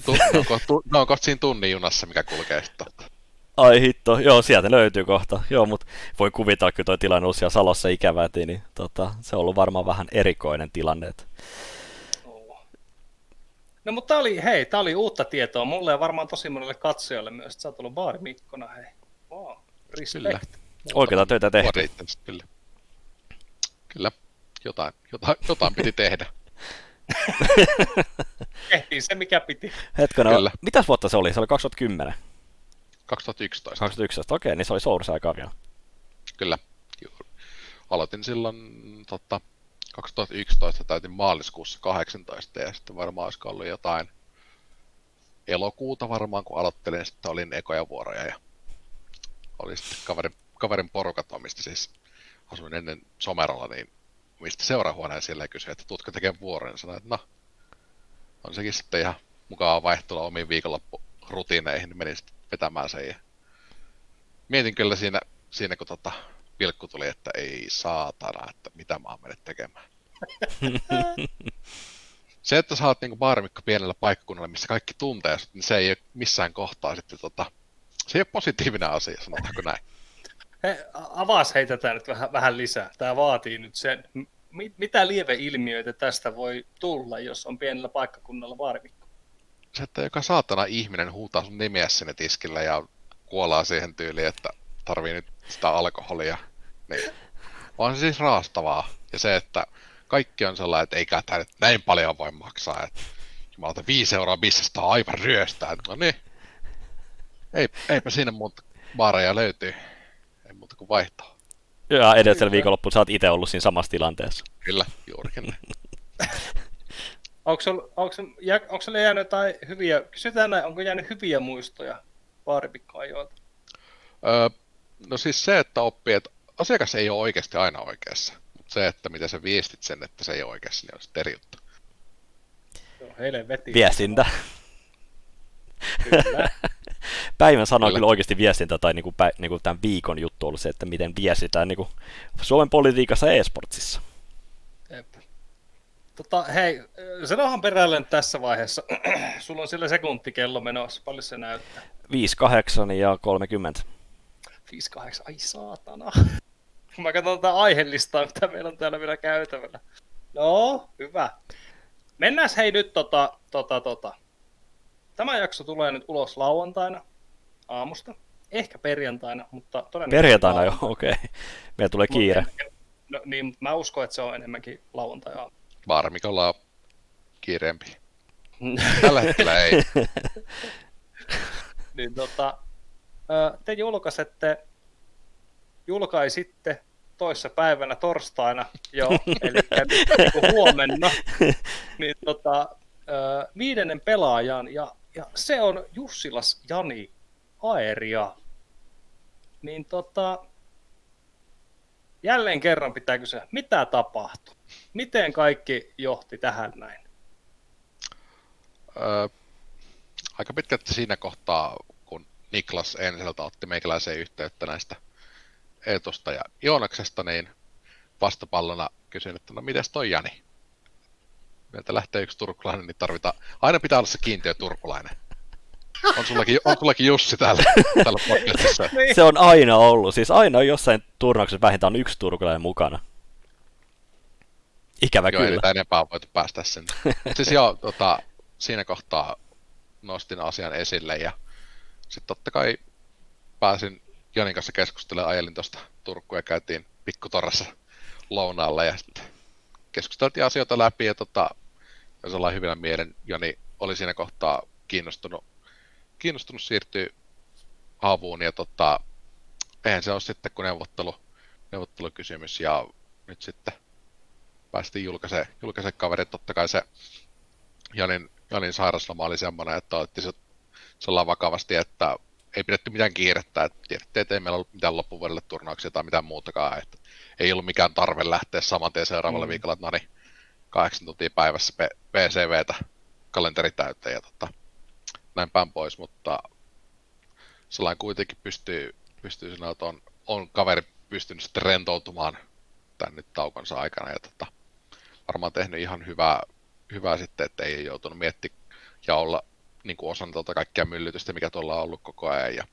Tu, ne, on kohta, tu, ne on kohta siinä tunnin junassa, mikä kulkee sitten. Ai hitto, joo, sieltä löytyy kohta. Joo, mutta voi kuvitella, kun toi tilanne on siellä Salossa ikäväti, niin tota, se on ollut varmaan vähän erikoinen tilanne. että- No mutta tää oli, hei, tää oli uutta tietoa mulle ja varmaan tosi monelle katsojalle myös, että sä oot ollut baarimikkona, hei. Wow, respect. Oikeita töitä tehty. Kyllä. Kyllä, jotain, jotain, jotain piti tehdä. <laughs> Tehtiin se, mikä piti. Hetkinen, Kyllä. mitäs vuotta se oli? Se oli 2010, 2011, 2011. Okei, niin se oli Source aikaa vielä. kyllä. Aloitin silloin tota, 2011, täytin maaliskuussa 18 ja sitten varmaan olisiko ollut jotain elokuuta varmaan, kun aloittelin, sitten olin ekoja vuoroja ja oli sitten kaverin, kaverin porukat omista siis asuin ennen Someralla, niin mistä seurahuoneen siellä ja kysyi, että tuutko tekemään vuoron, ja sanoin, että no, on sekin sitten ihan mukava vaihtola omiin viikonloppurutiineihin, niin menin sitten vetämään sen ja mietin kyllä siinä, siinä kun tota pilkku tuli, että ei saatana, että mitä mä oon mennyt tekemään. <laughs> se, että sä oot niinku baarimikko pienellä paikkakunnalla, missä kaikki tuntee sut, niin se ei ole missään kohtaa sitten tota, se ei ole positiivinen asia, sanotaanko näin. He, a- avaas hei tätä nyt vähän, vähän lisää. Tämä vaatii nyt sen. M- mitä lieveilmiöitä tästä voi tulla, jos on pienellä paikkakunnalla baarimikko? Se, että joka saatana ihminen huutaa sun nimeä sinne tiskillä ja kuolaa siihen tyyliin, että tarvii nyt sitä alkoholia. Niin. On se siis raastavaa. Ja se, että kaikki on sellainen, että eikä tämä nyt näin paljon voi maksaa. Että jumalauta, viisi euroa bisnestä aivan ryöstää. No niin. Ei, eipä siinä muuta baareja löytyy. Muuta kuin vaihtoa. Ja edellisellä viikonloppuun sä oot itse ollut siinä samassa tilanteessa. Kyllä, juurikin näin. <laughs> Onko sulla, onko, sulla- jää- onko sulla jäänyt jotain hyviä, kysytään näin, onko jäänyt hyviä muistoja baarimikkoajoilta? Öö, no siis se, että oppii, että asiakas ei ole oikeasti aina oikeassa. Mutta se, että miten sä viestit sen, että se ei ole oikeassa, niin on sitten eri juttu. Joo, helvetti. Viestintä. Kyllä. <laughs> Päivän sana on Kyllä. kyllä oikeasti viestintä tai niinku, pä, niinku tämän viikon juttu ollut se, että miten viestitään niinku Suomen politiikassa ja e-sportsissa. Tota, hei, sanohan perälle tässä vaiheessa. <clears throat> Sulla on sillä sekuntikello menossa. Paljon se näyttää? 5, 8 ja 30. 5-8. Ai saatana. <laughs> Mä katson tätä aihelistaa, mitä meillä on täällä vielä käytävällä. No, hyvä. Mennään hei nyt tota, tota, tota. Tämä jakso tulee nyt ulos lauantaina aamusta. Ehkä perjantaina, mutta todennäköisesti Perjantaina jo, lauantaina. okei. Okay. Meillä tulee Mut kiire. en- No niin, mutta mä uskon, että se on enemmänkin lauantai aamu. Baarmikolla on kiireempi. <laughs> Tällä hetkellä ei. <laughs> niin tota, te julkaisette, julkaisitte toissa päivänä torstaina jo, <laughs> eli nyt huomenna, niin tota, viidennen pelaajan, ja, ja se on Jussilas Jani Aeria. Niin tota, jälleen kerran pitää kysyä, mitä tapahtui? Miten kaikki johti tähän näin? Öö, aika pitkälti siinä kohtaa, kun Niklas Enseltä otti meikäläiseen yhteyttä näistä Eetosta ja Joonaksesta, niin vastapallona kysyin, että no mites toi Jani? Meiltä lähtee yksi turkulainen, niin tarvitaan, aina pitää olla se kiintiö turkulainen. On sullakin, on sullakin Jussi täällä, täällä podcastissa. Se on aina ollut. Siis aina on jossain turnauksessa vähintään yksi turkulainen mukana. Ikävä Joo, kyllä. niitä enempää on voitu päästä sinne. Siis joo, tota, siinä kohtaa nostin asian esille ja sitten totta kai pääsin Jonin kanssa keskustelemaan, ajelin tuosta Turkuun ja käytiin pikkutorassa lounaalla ja sitten keskusteltiin asioita läpi ja tota, sellainen hyvillä mielen Joni oli siinä kohtaa kiinnostunut, kiinnostunut siirtyä havuun ja tota, eihän se ole sitten kuin neuvottelu, neuvottelukysymys ja nyt sitten päästiin julkaiseen, julkaiseen kaverit. Totta kai se Janin, Janin sairasloma oli semmoinen, että otti se sellainen vakavasti, että ei pidetty mitään kiirettä, että tiedettiin, että ei meillä ollut mitään loppuvuodelle turnauksia tai mitään muutakaan, että ei ollut mikään tarve lähteä saman tien seuraavalla mm. viikolla, että no niin, kahdeksan tuntia päivässä PCVtä kalenteri täyteen ja tota, näin päin pois, mutta sellainen kuitenkin pystyy, pystyy sanoa, että on, on kaveri pystynyt sitten rentoutumaan tämän nyt taukonsa aikana ja tota, varmaan tehnyt ihan hyvää, hyvää sitten, että ei joutunut miettimään ja olla niin kuin osana tuota kaikkia myllytystä, mikä tuolla on ollut koko ajan. Ja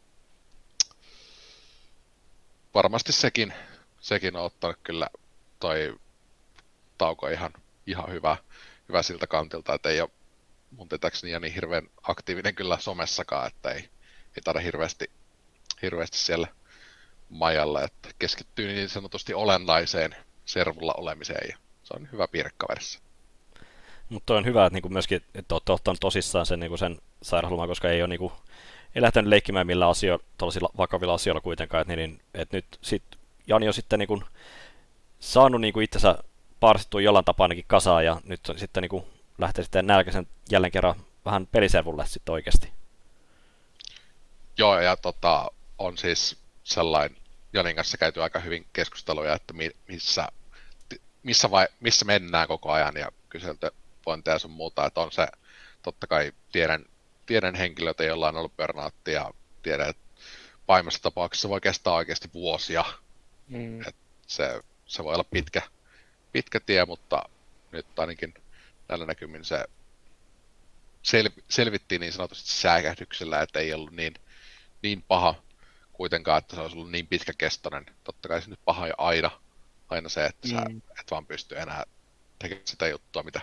varmasti sekin, sekin on ottanut kyllä toi tauko ihan, ihan hyvä, hyvä siltä kantilta, että ei ole mun tietääkseni niin hirveän aktiivinen kyllä somessakaan, että ei, ei taida hirveästi, hirveästi siellä majalla, että keskittyy niin sanotusti olennaiseen servulla olemiseen ja se on hyvä piirre kaverissa. Mutta on hyvä, että niinku myöskin että olette ottanut tosissaan sen, niinku sen sairausloman, koska ei ole niinku, ei lähtenyt leikkimään millään asio- vakavilla asioilla kuitenkaan. Et niin, niin, et nyt sit Jani on sitten niinku saanut niinku itsensä parsittua jollain tapaa ainakin kasaan ja nyt on sitten niinku lähtee sitten nälkäisen jälleen kerran vähän peliservulle sitten oikeasti. Joo, ja tota, on siis sellainen Janin kanssa käyty aika hyvin keskusteluja, että mi- missä, missä, vai, missä mennään koko ajan ja kyselty pointteja sun muuta, että on se, totta kai tiedän, tiedän henkilöitä, joilla on ollut burnouttia ja tiedän, että pahimmassa tapauksessa voi kestää oikeasti vuosia. Mm. Et se, se voi olla pitkä, pitkä tie, mutta nyt ainakin näillä näkymin se sel, selvittiin niin sanotusti sääkähdyksellä, että ei ollut niin, niin paha kuitenkaan, että se olisi ollut niin pitkäkestoinen. Totta kai se nyt paha jo aina, aina se, että sä Mm. et vaan pysty enää tekemään sitä juttua, mitä,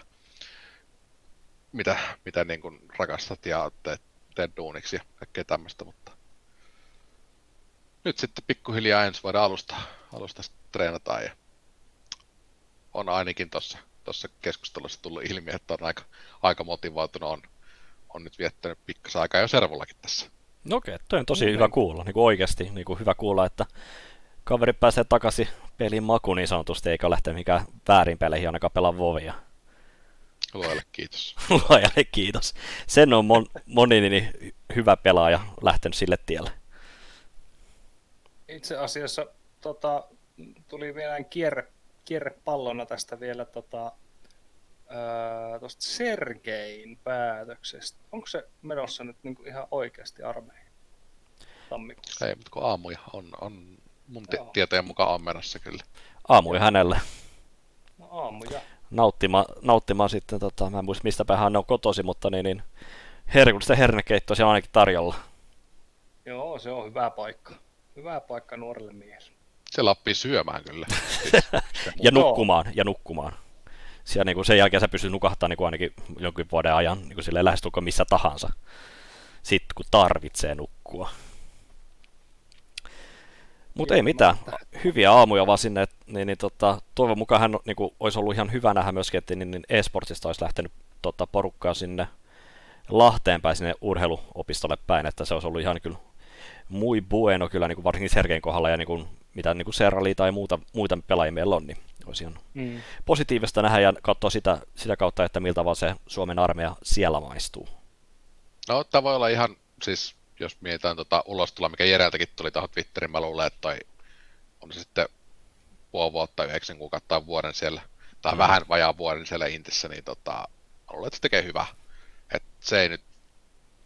mitä, mitä niin kuin rakastat ja teet, teet duuniksi ja kaikkea tämmöistä, mutta nyt sitten pikkuhiljaa ensi vuoden alusta, alusta treenataan ja on ainakin tuossa tuossa keskustelussa tullut ilmi, että on aika, aika motivoitunut, on, on nyt viettänyt pikkasen aikaa jo servullakin tässä. No okei, okay, toi on tosi hyvä kuulla, niin kuin oikeasti niin kuin hyvä kuulla, että kaveri pääsee takaisin pelin maku niin sanotusti, eikä lähteä mikään väärin peleihin ainakaan pelaa vovia. Luojalle kiitos. <laughs> Luojalle kiitos. Sen on mon, moni niin hyvä pelaaja lähtenyt sille tielle. Itse asiassa tota, tuli vielä kierre, kierrepallona tästä vielä tota, ää, tosta Sergein päätöksestä. Onko se menossa nyt niinku ihan oikeasti armeihin? Tammikuussa. Ei, mutta kun aamuja on, on mun t- tietojen mukaan on menossa kyllä. Aamui hänelle No aamuja. nauttimaan, nauttimaan sitten, tota, mä en muista mistä päin hän on kotosi, mutta niin, niin herkullista hernekeittoa siellä on ainakin tarjolla. Joo, se on hyvä paikka. Hyvä paikka nuorelle miehelle. Siellä oppii syömään kyllä. <laughs> Ja nukkumaan, ja nukkumaan. Siellä niin kuin sen jälkeen sä pystyt nukahtamaan niin kuin ainakin jonkin vuoden ajan niin kuin silleen lähestulkoon missä tahansa. Sitten kun tarvitsee nukkua. Mutta ei mitään. Hyviä aamuja vaan sinne. Niin, niin, tota, toivon mukaan hän niin kuin, olisi ollut ihan hyvä nähdä myöskin, että niin, niin e-sportsista olisi lähtenyt tota, porukkaa sinne Lahteen päin sinne urheiluopistolle päin, että se olisi ollut ihan kyllä muy bueno kyllä niin kuin varsinkin Sergein kohdalla ja niin kuin, mitä niin kuin Serrali tai muuta, muita pelaajia meillä on, niin olisi ihan Mm. positiivista nähdä ja katsoa sitä, sitä kautta, että miltä vaan se Suomen armeija siellä maistuu. No, tämä voi olla ihan, siis jos mietitään tota ulostuloa, mikä Jereltäkin tuli tuohon Twitteriin, mä luulen, että toi on se sitten puoli vuotta, yhdeksän kuukautta tai vuoden siellä, tai mm. vähän vajaa vuoden siellä Intissä, niin tota, mä luulen, että se tekee hyvää. Et se ei nyt,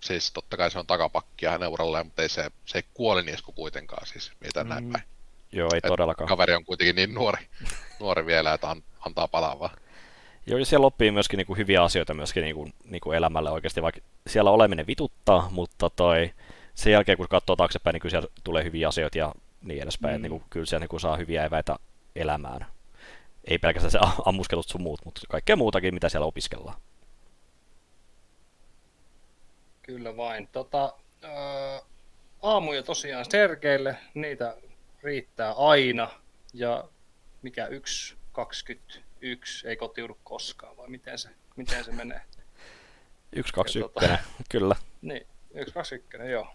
siis totta kai se on takapakkia hänen uralleen, mutta ei se, se ei kuoliniesku kuitenkaan, siis mietitään mm. näin päin. Joo, ei Et todellakaan. Kaveri on kuitenkin niin nuori, <laughs> nuori vielä, että an, antaa palaa vaan. Joo, ja siellä oppii myöskin niin kuin hyviä asioita myöskin niin kuin, niin kuin elämälle oikeasti, vaikka siellä oleminen vituttaa, mutta toi, sen jälkeen kun katsoo taaksepäin, niin kyllä siellä tulee hyviä asioita ja niin edespäin, mm. että niin kuin, kyllä siellä niin kuin saa hyviä eväitä elämään. Ei pelkästään se ammuskelut sun muut, mutta kaikkea muutakin, mitä siellä opiskellaan. Kyllä vain. Tota, ää, aamuja tosiaan Sergeille, niitä riittää aina. Ja mikä 1.21 ei kotiudu koskaan, vai miten se, miten se menee? 1.21, tota, kyllä. Niin, 1.21, joo.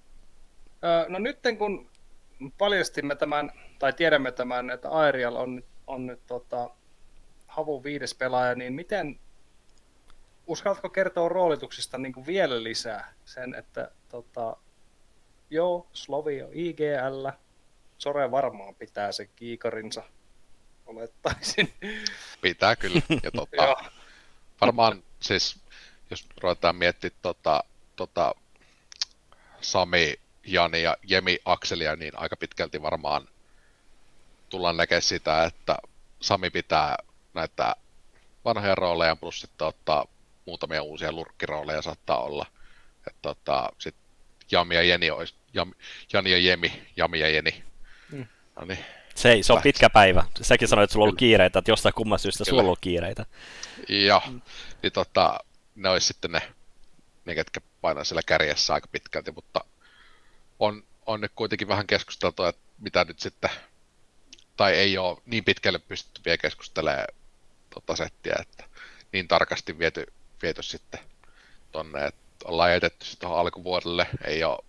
<clears throat> no nyt kun paljastimme tämän, tai tiedämme tämän, että Aerial on, on nyt tota, Havun viides pelaaja, niin miten, uskallatko kertoa roolituksista niin kuin vielä lisää sen, että tota, joo, Slovi on IGL, Sore varmaan pitää se kiikarinsa, olettaisin. Pitää kyllä, ja <laughs> tota, varmaan siis, jos ruvetaan miettimään tota, tota, Sami, Jani ja Jemi Akselia, niin aika pitkälti varmaan tullaan näkemään sitä, että Sami pitää näitä vanhoja rooleja, plus sitten ottaa muutamia uusia lurkkirooleja saattaa olla. Että tota, sit Jami ja Jeni olisi, Jam, Jani ja Jemi, Jami ja Jeni. No niin. Se, se on pitkä päivä. Säkin sanoit, että sulla on ollut kiireitä, että jostain kummasta syystä sulla on ollut kiireitä. Joo, niin tota, ne olisi sitten ne, ne ketkä painaa siellä kärjessä aika pitkälti, mutta on, on nyt kuitenkin vähän keskusteltu, että mitä nyt sitten, tai ei ole niin pitkälle pystytty vielä keskustelemaan tota settiä, että niin tarkasti viety, viety sitten tonne, että ollaan jätetty sitten tuohon alkuvuodelle, ei ole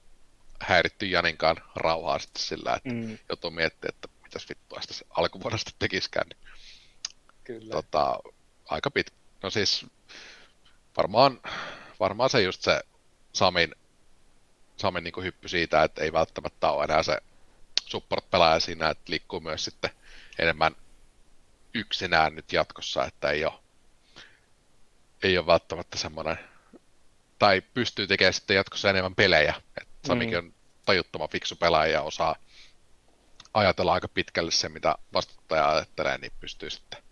häiritty Janinkaan rauhaa sitten sillä, että mm. joutuu miettimään, että mitäs vittua sitä alkuvuodesta tekiskään. Niin, Kyllä. Tota, aika pitkä. No siis varmaan, varmaan se just se Samin, Samin niin hyppy siitä, että ei välttämättä ole enää se support-pelaaja siinä, että liikkuu myös sitten enemmän yksinään nyt jatkossa, että ei ole, ei ole välttämättä semmoinen, tai pystyy tekemään sitten jatkossa enemmän pelejä. että Samikin mm. on tajuttoman fiksu pelaaja ja osaa ajatella aika pitkälle se, mitä vastuttaja ajattelee, niin pystyy sitten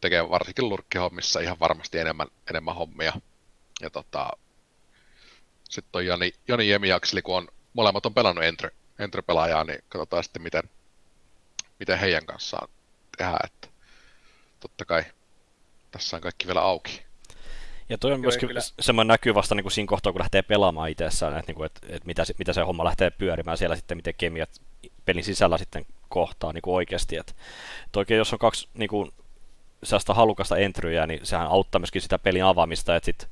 tekemään varsinkin lurkkihommissa ihan varmasti enemmän, enemmän hommia. Ja tota, sitten on Jani, Jani Jemiakseli, kun on, molemmat on pelannut entry, entry-pelaajaa, niin katsotaan sitten, miten, miten heidän kanssaan tehdään. Että totta kai tässä on kaikki vielä auki. Ja toi on myöskin kyllä. semmoinen näkyy vasta niin kuin siinä kohtaa, kun lähtee pelaamaan itsessään, että, niin kuin, että, että mitä, mitä se homma lähtee pyörimään siellä sitten, miten kemiat pelin sisällä sitten kohtaa niin kuin oikeasti. Että toikin, jos on kaksi niin kuin, sellaista halukasta entryjä, niin sehän auttaa myöskin sitä pelin avaamista, että sit,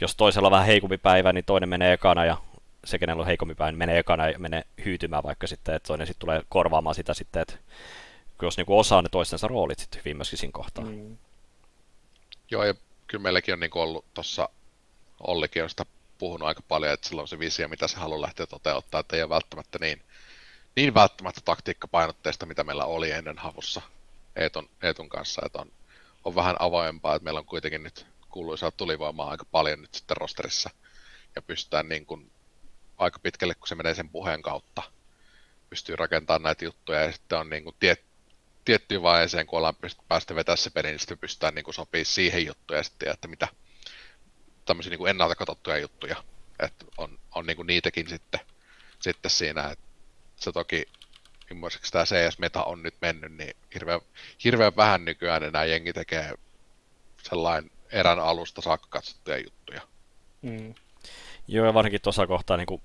jos toisella on vähän heikompi päivä, niin toinen menee ekana ja se, kenellä on heikompi päivä, niin menee ekana ja menee hyytymään vaikka sitten, että toinen sitten tulee korvaamaan sitä sitten, että jos niin kuin osaa ne toistensa roolit sitten hyvin myöskin siinä kohtaa. Mm. Joo, ja kyllä meilläkin on niin ollut tuossa, Ollikin on sitä puhunut aika paljon, että sillä on se visio, mitä se haluaa lähteä toteuttaa, että ei ole välttämättä niin, niin välttämättä taktiikkapainotteista, mitä meillä oli ennen havussa Eetun, Eetun kanssa, että on, on vähän avoimempaa, että meillä on kuitenkin nyt kuuluisaa tulivoimaa aika paljon nyt sitten rosterissa, ja pystytään niin kuin aika pitkälle, kun se menee sen puheen kautta, pystyy rakentamaan näitä juttuja, ja sitten on niin kuin tiet, tiettyyn vaiheeseen, kun ollaan päästä vetää se peli, niin sitten pystytään niin sopii siihen juttuja sitten, että mitä tämmöisiä niin ennalta katsottuja juttuja, että on, on niin niitäkin sitten, sitten siinä, että se toki ymmärrätkö tämä CS-meta on nyt mennyt, niin hirveän, hirveän vähän nykyään enää jengi tekee sellainen erän alusta saakka katsottuja juttuja. Mm. Joo, ja varsinkin tuossa kohtaa niin kuin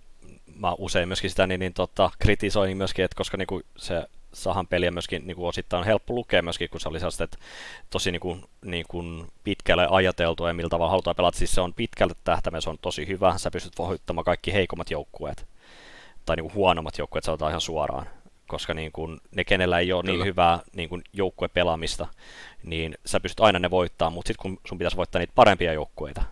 mä usein myöskin sitä niin, niin tota, kritisoin myöskin, että koska niin kuin se sahan peliä myöskin niin kuin osittain on helppo lukea myöskin, kun se oli sellaista, että tosi niin kuin, niin kuin pitkälle ajateltu ja millä tavalla halutaan pelata. Siis se on pitkälle tähtäimellä, se on tosi hyvä, sä pystyt voittamaan kaikki heikommat joukkueet tai niin kuin huonommat joukkueet, sanotaan ihan suoraan. Koska niin kuin, ne, kenellä ei ole niin Kyllä. niin hyvää niin kuin joukkuepelaamista, niin sä pystyt aina ne voittaa, mutta sitten kun sun pitäisi voittaa niitä parempia joukkueita,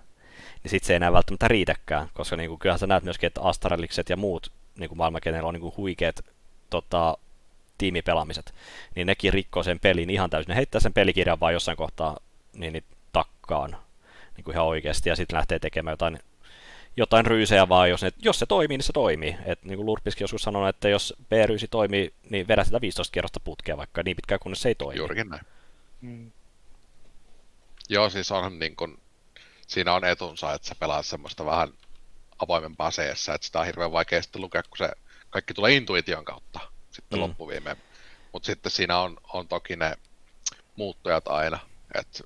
niin sitten se ei enää välttämättä riitäkään, koska niin kuin, kyllähän sä näet myöskin, että Astralikset ja muut niin kuin maailmankenellä on niin kuin huikeat tota, tiimipelaamiset, niin nekin rikkoo sen pelin ihan täysin. Ne heittää sen pelikirjan vaan jossain kohtaa niin, niin takkaan niin kuin ihan oikeasti ja sitten lähtee tekemään jotain, jotain ryysejä vaan, jos, ne, jos se toimii, niin se toimii. Et, niin kuin Lurpiskin joskus sanoi, että jos B-ryysi toimii, niin vedä sitä 15 kierrosta putkea vaikka niin pitkään, kunnes se ei toimi. Juurikin näin. Mm. Joo, siis onhan niin kuin, siinä on etunsa, että sä pelaat semmoista vähän avoimempaa CS, että sitä on hirveän vaikea sitten lukea, kun se kaikki tulee intuition kautta sitten mm. loppuviimeen. Mutta sitten siinä on, on toki ne muuttujat aina, että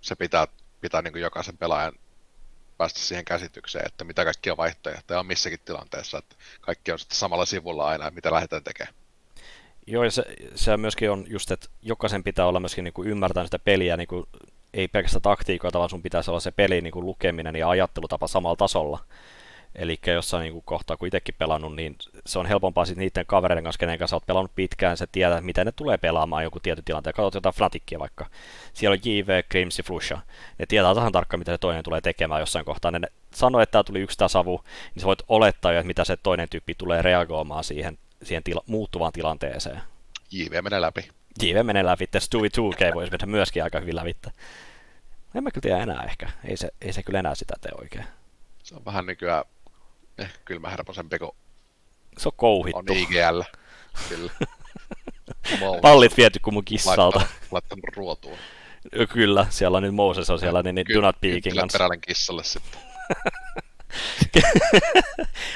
se pitää, pitää niin kuin jokaisen pelaajan päästä siihen käsitykseen, että mitä kaikkia vaihtoehtoja on missäkin tilanteessa, että kaikki on sitten samalla sivulla aina, mitä lähdetään tekemään. Joo, ja se, se myöskin on just, että jokaisen pitää olla myöskin niin kuin ymmärtää sitä peliä, niin kuin, ei pelkästään taktiikoita, vaan sun pitäisi olla se peli niin kuin lukeminen ja ajattelutapa samalla tasolla. Eli jossain niin kuin kohtaa, kun itsekin pelannut, niin se on helpompaa sitten niiden kavereiden kanssa, kenen kanssa olet pelannut pitkään, se tietää, miten ne tulee pelaamaan joku tietty tilanteen. Katsot jotain Fnatickia vaikka. Siellä on JV, Crimsi, Flusha. Ne tietää tasan tarkkaan, mitä se toinen tulee tekemään jossain kohtaa. Ne sanoo, että tämä tuli yksi tasavu, niin sä voit olettaa jo, että mitä se toinen tyyppi tulee reagoimaan siihen, siihen tila- muuttuvaan tilanteeseen. JV menee läpi. JV menee läpi, Stewie 2K voisi mennä myöskin aika hyvin läpi. En mä kyllä tiedä enää ehkä. Ei se, ei se kyllä enää sitä tee oikein. Se on vähän nykyään eh, kylmäherposempi kuin se on kouhittu. on IGL. Kyllä. <laughs> Pallit viety kuin mun kissalta. Laittanut ruotuun. Kyllä, siellä on nyt Moses on siellä, niin, niin Ky- Donut Peakin kanssa. perälen kissalle sitten. <laughs>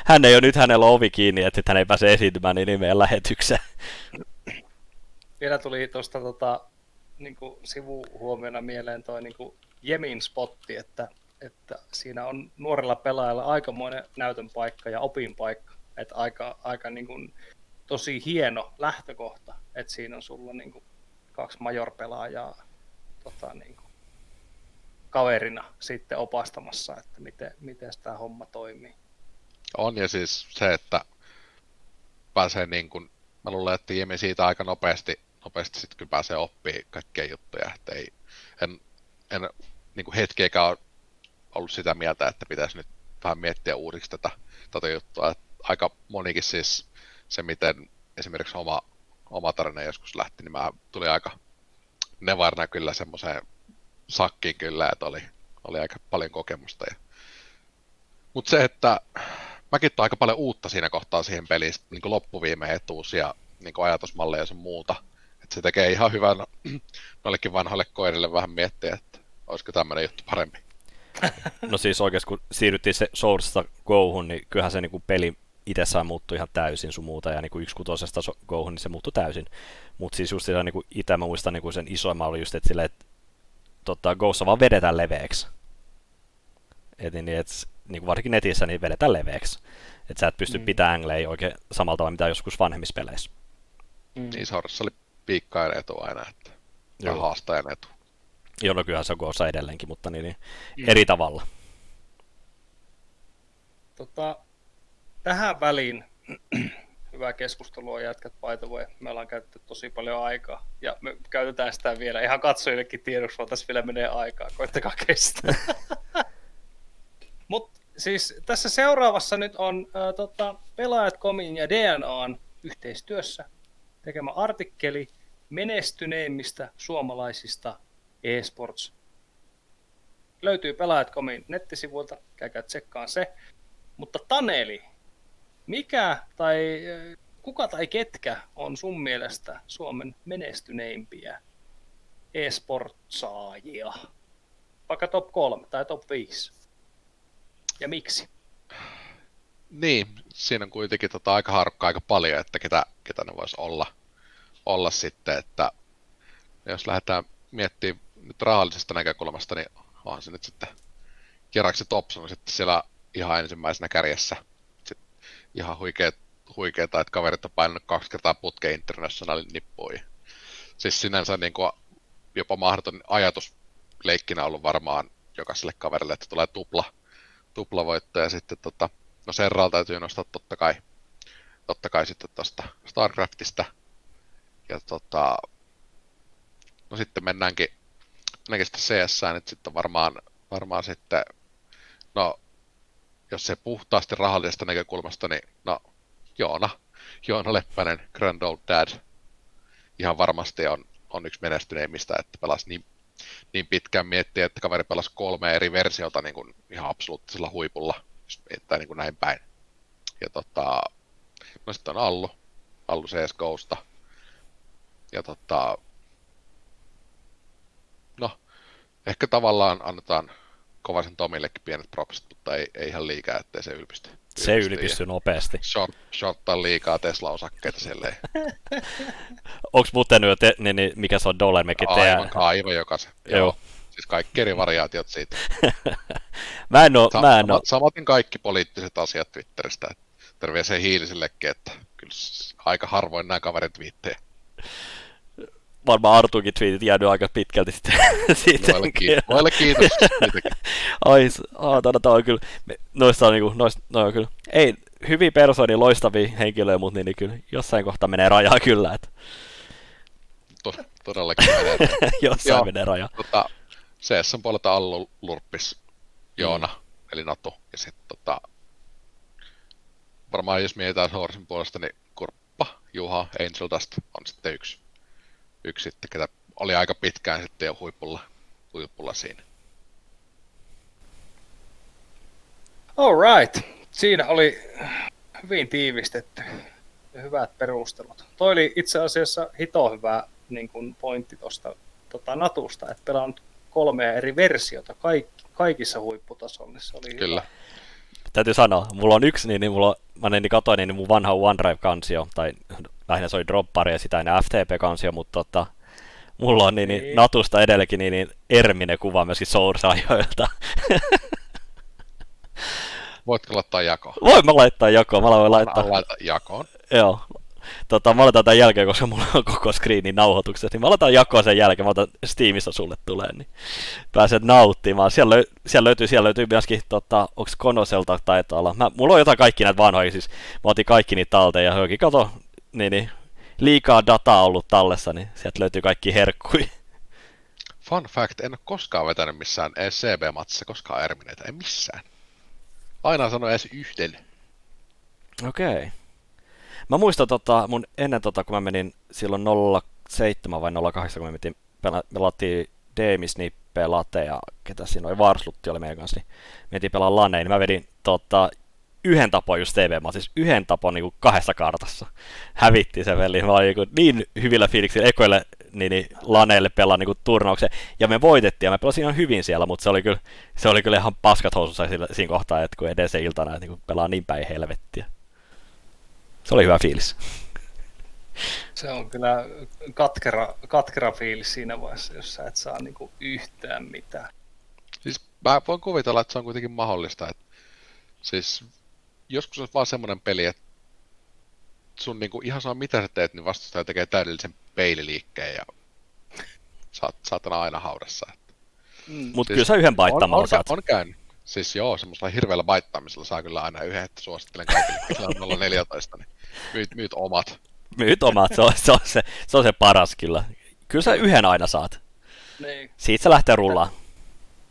hän ei ole nyt hänellä ovi kiinni, että hän ei pääse esiintymään niin nimeen lähetykseen. Vielä tuli tuosta tota, niin sivuhuomiona mieleen toi niin Jemin spotti, että että siinä on nuorella pelaajalla aikamoinen näytön paikka ja opin paikka. Että aika, aika niin kuin, tosi hieno lähtökohta, että siinä on sulla niin kuin, kaksi major-pelaajaa tota, niin kuin, kaverina sitten opastamassa, että miten, miten tämä homma toimii. On ja siis se, että pääsee niin kuin, mä luulen, että Jemi siitä aika nopeasti, nopeasti sitten kyllä pääsee oppimaan kaikkea juttuja, että ei, en, en niin kuin hetkeäkään ollut sitä mieltä, että pitäisi nyt vähän miettiä uusiksi tätä, tätä juttua. Että aika monikin siis se, miten esimerkiksi oma, oma tarina joskus lähti, niin mä tuli aika nevarna kyllä semmoiseen sakkiin kyllä, että oli, oli aika paljon kokemusta. Ja... Mutta se, että mäkin aika paljon uutta siinä kohtaa siihen peliin, niin kuin loppuviimeen etuus ja niin kuin ajatusmalleja ja sun muuta. Että se tekee ihan hyvän <clears throat> noillekin vanhoille koirille vähän miettiä, että olisiko tämmöinen juttu parempi. No siis oikeasti kun siirryttiin se Sourcesta Gohun, niin kyllähän se niin kuin peli itsessään muuttui ihan täysin sun muuta, ja niin kuin yksi kutosesta Gohun, niin se muuttui täysin. Mutta siis just sitä, niin kuin itse mä muistan niin kuin sen isoimman oli just, että silleen, että tota, Gossa vaan vedetään leveäksi. Et, niin, et, niin kuin varsinkin netissä, niin vedetään leveäksi. Että sä et pysty mm. pitämään angleja oikein samalla tavalla, mitä joskus vanhemmissa peleissä. Mm. Niin Sourcessa oli piikkaajan etu aina, että haastajan etu. Joo, no kyllähän se on koossa edelleenkin, mutta niin, niin mm. eri tavalla. Tota, tähän väliin <clears throat> hyvää keskustelua jätkät by the way. Me ollaan käytetty tosi paljon aikaa ja me käytetään sitä vielä ihan katsojillekin tiedoksi, vaan tässä vielä menee aikaa. Koittakaa kestää. <laughs> Mutta siis tässä seuraavassa nyt on äh, tota, Pelaajat Komin ja DNAn yhteistyössä tekemä artikkeli menestyneimmistä suomalaisista eSports. Löytyy pelaajat.comin nettisivuilta, käykää tsekkaan se. Mutta Taneli, mikä tai kuka tai ketkä on sun mielestä Suomen menestyneimpiä e-sportsaajia? Vaikka top 3 tai top 5. Ja miksi? Niin, siinä on kuitenkin tota aika harukka aika paljon, että ketä, ketä ne voisi olla, olla sitten, että jos lähdetään miettimään nyt rahallisesta näkökulmasta, niin onhan se nyt sitten Keraksi Thompson sitten siellä ihan ensimmäisenä kärjessä. Sitten ihan huikeet, huikeeta, että kaverit on painanut kaksi kertaa putkeen internationalin nippuihin. Siis sinänsä niin kuin jopa mahdoton ajatus leikkinä ollut varmaan jokaiselle kaverille, että tulee tupla, tupla voitto ja sitten tota, no Serral täytyy nostaa totta kai, totta kai sitten tuosta Starcraftista. Ja tota, no sitten mennäänkin ainakin sitten CS, niin sitten varmaan, varmaan sitten, no jos se puhtaasti rahallisesta näkökulmasta, niin no Joona, Joona Leppänen, Grand Old Dad, ihan varmasti on, on yksi menestyneimmistä, että pelasi niin, niin pitkään miettiä, että kaveri pelasi kolme eri versiota niin kuin ihan absoluuttisella huipulla, tai niin kuin näin päin. Ja tota, no sitten on Allu, Allu CSGOsta. Ja tota, ehkä tavallaan annetaan Kovasen Tomillekin pienet propsit, mutta ei, ei ihan liikaa, ettei se ylpisty. Se ylpistyy nopeasti. Short, shorttaa liikaa Tesla-osakkeita silleen. <laughs> Onks muuten nyt, te, niin, niin, mikä se on Dollarmekin Aivan, aivan jokaisen. Joo. Joo. Siis kaikki eri variaatiot siitä. <laughs> mä en oo, Sa- mä en oo, samat, samaten kaikki poliittiset asiat Twitteristä. Terveisiä hiilisellekin, että kyllä aika harvoin nämä kaverit twiittejä. Varmaan Artukin tweetit jäänyt aika pitkälti sitten. <laughs> Noille, kiitos, noille kiitos. Ai, aatana, tää on kyllä, noista on niinku, noista, no on kyllä, ei, hyviä persoonia, loistavia henkilöjä, mutta niin, niin kyllä jossain kohtaa menee rajaa kyllä, että To, todellakin menee. <laughs> jossain Joo. menee raja. tota, CSN puolelta Allu Lurppis, Joona, Mm. eli Natu. Ja sitten tota, varmaan jos mietitään Horsin puolesta, niin Kurppa, Juha, Angel Dust on sitten yksi, yksi sitten, ketä oli aika pitkään sitten jo huipulla, huipulla siinä. Alright. Siinä oli hyvin tiivistetty ja hyvät perustelut. Toi oli itse asiassa hito hyvä niin kuin pointti tuosta tota Natusta, että pelaan kolmea eri versiota kaik, kaikissa huipputasolla. niin Se oli Kyllä. Hyvä. Täytyy sanoa, mulla on yksi, niin, niin mulla on, mä niin katsoin niin mun vanha OneDrive-kansio, tai lähinnä se oli Droppari ja sitä ennen FTP-kansio, mutta tota, mulla on niin, niin, Niin. Natusta edelläkin niin, niin Erminen kuva myöskin Source-ajoilta. <laughs> Voitko laittaa jakoon? Voin mä laittaa jakoon, mä voin laittaa. Laita, jakoon. Joo. Tota, mä laitan tämän jälkeen, koska mulla on koko screenin nauhoitukset, niin mä laitan jakoon sen jälkeen, mä otan Steamissa sulle tulee, niin pääset nauttimaan. Siellä, löy- siellä löytyy, siellä löytyy myöskin, tota, onks Konoselta taitaa olla. Mä, mulla on jotain kaikki näitä vanhoja, siis mä otin kaikki niitä talteen ja kato, niin, niin, liikaa dataa ollut tallessa, niin sieltä löytyy kaikki herkkui. Fun fact, en ole koskaan vetänyt missään CB-matsissa koskaan Ermineitä, ei missään. Aina sanoin edes yhden. Okei. Okay. Mä muistan tota, mun ennen tota, kun mä menin silloin 07 vai 08, kun me metin, pela, pelattiin Demisnippeä, Late ja ketä siinä oli, Varslutti oli meidän kanssa, niin mentiin pelaa Laneen, niin mä vedin tota, yhden tapon just TV, mä siis yhden tapon niin kahdessa kartassa. Hävitti se veli, mä olin niin, niin hyvillä fiiliksillä ekoille niin, niin laneille pelaa niin turnauksen. Ja me voitettiin ja mä pelasin ihan hyvin siellä, mutta se oli kyllä, se oli kyllä ihan paskat housussa sillä- siinä kohtaa, että kun edellisen iltana että niin pelaa niin päin helvettiä. Se oli hyvä fiilis. Se on kyllä katkera, katkera fiilis siinä vaiheessa, jos sä et saa niinku yhtään mitään. Siis mä voin kuvitella, että se on kuitenkin mahdollista. Että, siis joskus on vaan semmoinen peli, että sun niinku ihan saa mitä sä teet, niin vastustaja tekee täydellisen peililiikkeen ja saat, saatana aina haudassa. Mm. Mutta Siis kyllä sä yhden on, paittamalla on, saat. on käynyt. Siis joo, semmoisella hirveällä baittaamisella saa kyllä aina yhden, että suosittelen kaikille, joilla on 014, niin myyt, myyt omat. Myyt omat, se on, se, on se, se on se paras kyllä. Kyllä sä yhden aina saat. Niin, Siitä se lähtee rullaan.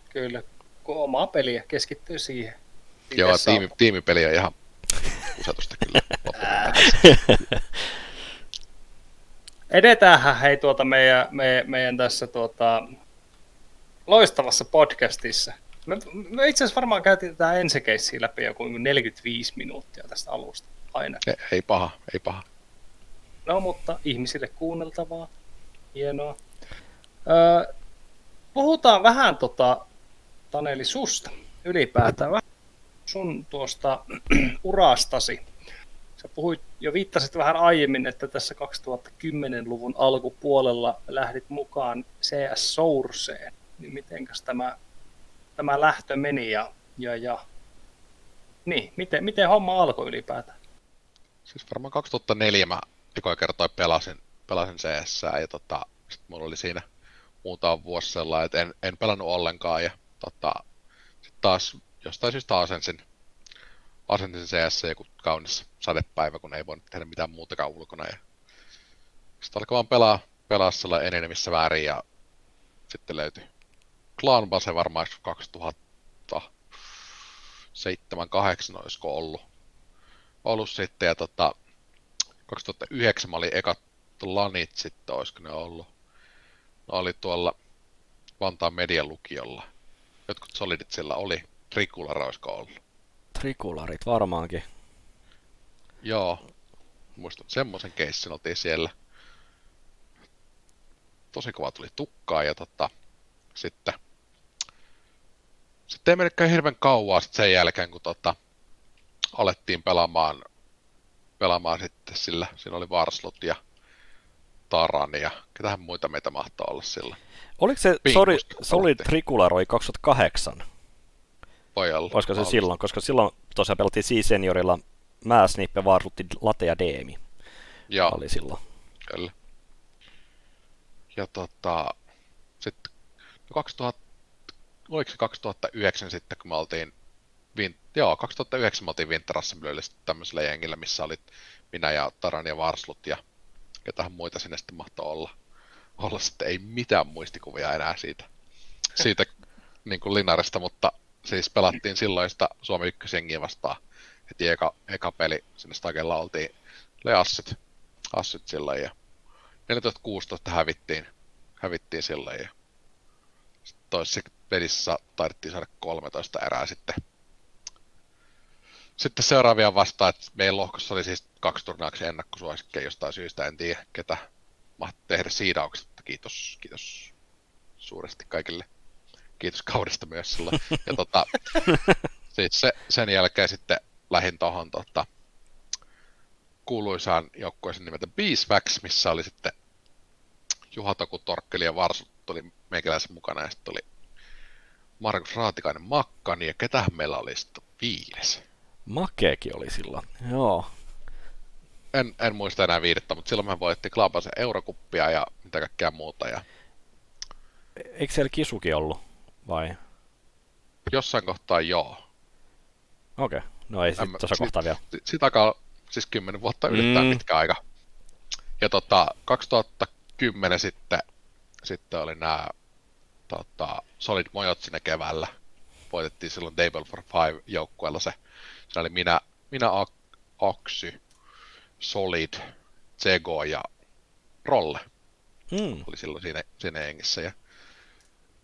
kyllä. Kun omaa peliä keskittyy siihen. Joo, tiimi, tiimipeli on ihan kusetusta kyllä. <laughs> Edetäänhän hei tuota meidän, meidän, meidän tässä tuota, loistavassa podcastissa. Me, me itse asiassa varmaan käytiin tätä ensikeissiä läpi joku 45 minuuttia tästä alusta aina. ei, ei paha, ei paha. No mutta ihmisille kuunneltavaa. Hienoa. Öö, puhutaan vähän tota, Taneli susta ylipäätään. Vähän sun tuosta <clears throat> urastasi. Sä puhuit jo viittasit vähän aiemmin, että tässä 2010-luvun alkupuolella lähdit mukaan CS Sourceen. Niin mitenkäs tämä, tämä lähtö meni ja, ja, ja niin, miten, miten homma alkoi ylipäätään? Siis varmaan 2004 mä ekoja kertoja pelasin, pelasin CS ja tota, sit mulla oli siinä muutama vuosi sellainen, että en, en pelannut ollenkaan ja tota, sit taas jostain syystä asensin, asensin CS joku kaunis sadepäivä, kun ei voinut tehdä mitään muutakaan ulkona ja sitten alkoi vaan pelaa, pelaa sellainen enenemissä väärin ja sitten löytyi Clan Base varmaan 2007-2008 olisiko ollut, ollut sitten ja tota, 2009 mä olin ekat lanit sitten, olisiko ne ollut. Ne oli tuolla Vantaan median lukiolla. Jotkut solidit siellä oli. Trikulara olisiko ollut. Trikularit varmaankin. Joo. Muistan semmoisen keissin oltiin siellä. Tosi kova tuli tukkaa ja tota, sitten sitten ei mennytkään hirveän kauan sit sen jälkeen, kun tota, alettiin pelaamaan, pelaamaan sitten sillä. Siinä oli Varslut ja Taran ja ketähän muita meitä mahtoi olla sillä Oliko se Pingusta Solid. Solid Tricularoi 2008? Pojalla. Olisiko se silloin? Koska silloin tosiaan pelattiin C-seniorilla Määsnippe, Varslutti, Late ja Deemi. Joo, Oli silloin. kyllä. Ja tota, sitten 2000, oliko se 2009 sitten, kun me oltiin, vin, joo, 2009 me oltiin Winter Assemblyllä sitten tämmöisellä jengillä, missä oli minä ja Taran ja Varslut ja ketähän muita sinne sitten mahtoi olla. Olla sitten ei mitään muistikuvia enää siitä, siitä niin kuin Linarista, mutta siis pelattiin silloin sitä Suomen ykkösjengiä vastaan. Heti eka, eka peli sinne Stagella oltiin oli Asset, Asset silloin ja 14-16 hävittiin, hävittiin silloin ja toisessa pelissä taidettiin saada 13 erää sitten. Sitten seuraavia vastaan, että meidän lohkossa oli siis kaksi turnauksen ennakkosuosikkeja jostain syystä, en tiedä ketä mahti tehdä siidaukset, kiitos, kiitos suuresti kaikille. Kiitos kaudesta myös silloin. Ja tota, <laughs> siis se, sen jälkeen sitten lähin tohon tota, kuuluisaan joukkueeseen nimeltä Beeswax, missä oli sitten Juha Toku, Torkkeli ja Varsut tuli meikäläisen mukana ja sitten oli Markus Raatikainen Makkani ja ketähän meillä oli sitten viides. Makeekin oli silloin. Joo. En, en muista enää viidettä, mutta silloin me voitti Klaapasen eurokuppia ja mitä kaikkea muuta. Ja Eikö siellä kisukin ollut? Vai? jossain kohtaa joo. Okei. Okay. No ei En sitten tuossa si- kohtaa vielä. si- Sitä aikaa, siis 10 vuotta Mm. mm. pitkä aika. Ja tota, 2010 sitten, sitten oli nämä tota, Solid Mojot sinne keväällä. Voitettiin silloin Table for Five joukkueella se. Siinä oli minä, minä Ak- Aksy, Solid, Zego ja Rolle Mm. oli silloin siinä, siinä jengissä. Ja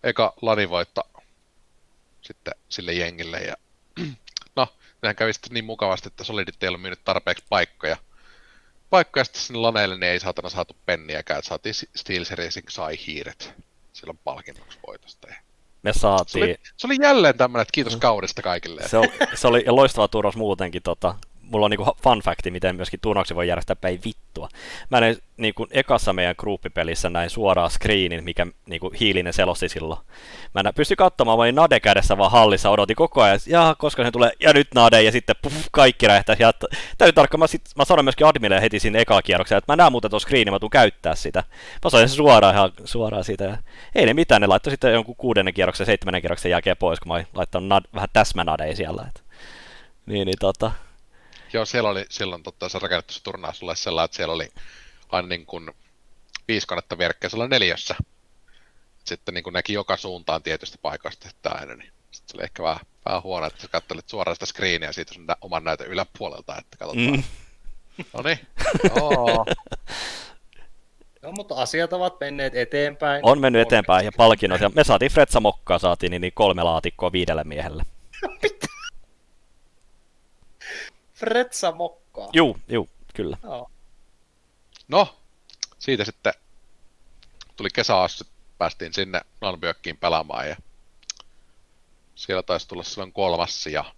eka lanivoitto sitten sille jengille. Ja <clears throat> no, nehän kävi sitten niin mukavasti, että Solidit ei ollut myynyt tarpeeksi paikkoja. Paikkoja sitten sinne laneille, niin ei saatana saatu penniäkään. että Saatiin Steel Seriesin sai hiiret silloin palkinnoksi voitosta. Ja Me se, saatiin... oli, se oli jälleen tämmöinen, että kiitos kaudesta kaikille. Se oli, se oli loistava turnaus muutenkin. Tota, mulla on niinku fun facti, miten myöskin turnauksia voi järjestää päin vittua. Mä näin niinku ekassa meidän gruppipelissä näin suoraan screenin, mikä niinku hiilinen selosti silloin. Mä nä- pystyin katsomaan, olin Nade kädessä vaan hallissa, odotin koko ajan, ja koska se tulee, ja nyt Nade, ja sitten puff, kaikki räjähtäisi. Täytyy tarkkaan, mä, sit, mä sanoin myöskin Admille heti siinä ekalla kierroksella, että mä näen muuten tuon screenin, mä tuun käyttää sitä. Mä sain sen suoraan, ihan suoraan siitä, ja ei ne mitään, ne laittoi sitten jonkun kuudennen kierroksen, seitsemännen kierroksen jälkeen pois, kun mä laittanut vähän täsmänadeja siellä. Et. Niin, niin tota, Joo, siellä oli silloin totta, se rakennettu se turnaus sulle sellainen, että siellä oli aina niin kuin viisi konetta vierekkäin siellä neljössä. Sitten niin kuin näki joka suuntaan tietystä paikasta että aina, niin sitten se oli ehkä vähän, vähän huono, että sä katselit suoraan sitä screeniä siitä sun nä- oman näytön yläpuolelta, että katsotaan. mm. No niin, <laughs> joo. No, mutta asiat ovat menneet eteenpäin. on mennyt eteenpäin ja palkinnot. Ja me saatiin Fretsa Mokkaa, saatiin niin, niin kolme laatikkoa viidelle miehelle. <laughs> Fretsa mokkaa. Juu, juu, kyllä. Joo. No, siitä sitten tuli kesäassu, päästiin sinne Nanbyökkiin pelaamaan ja siellä taisi tulla silloin kolmas ja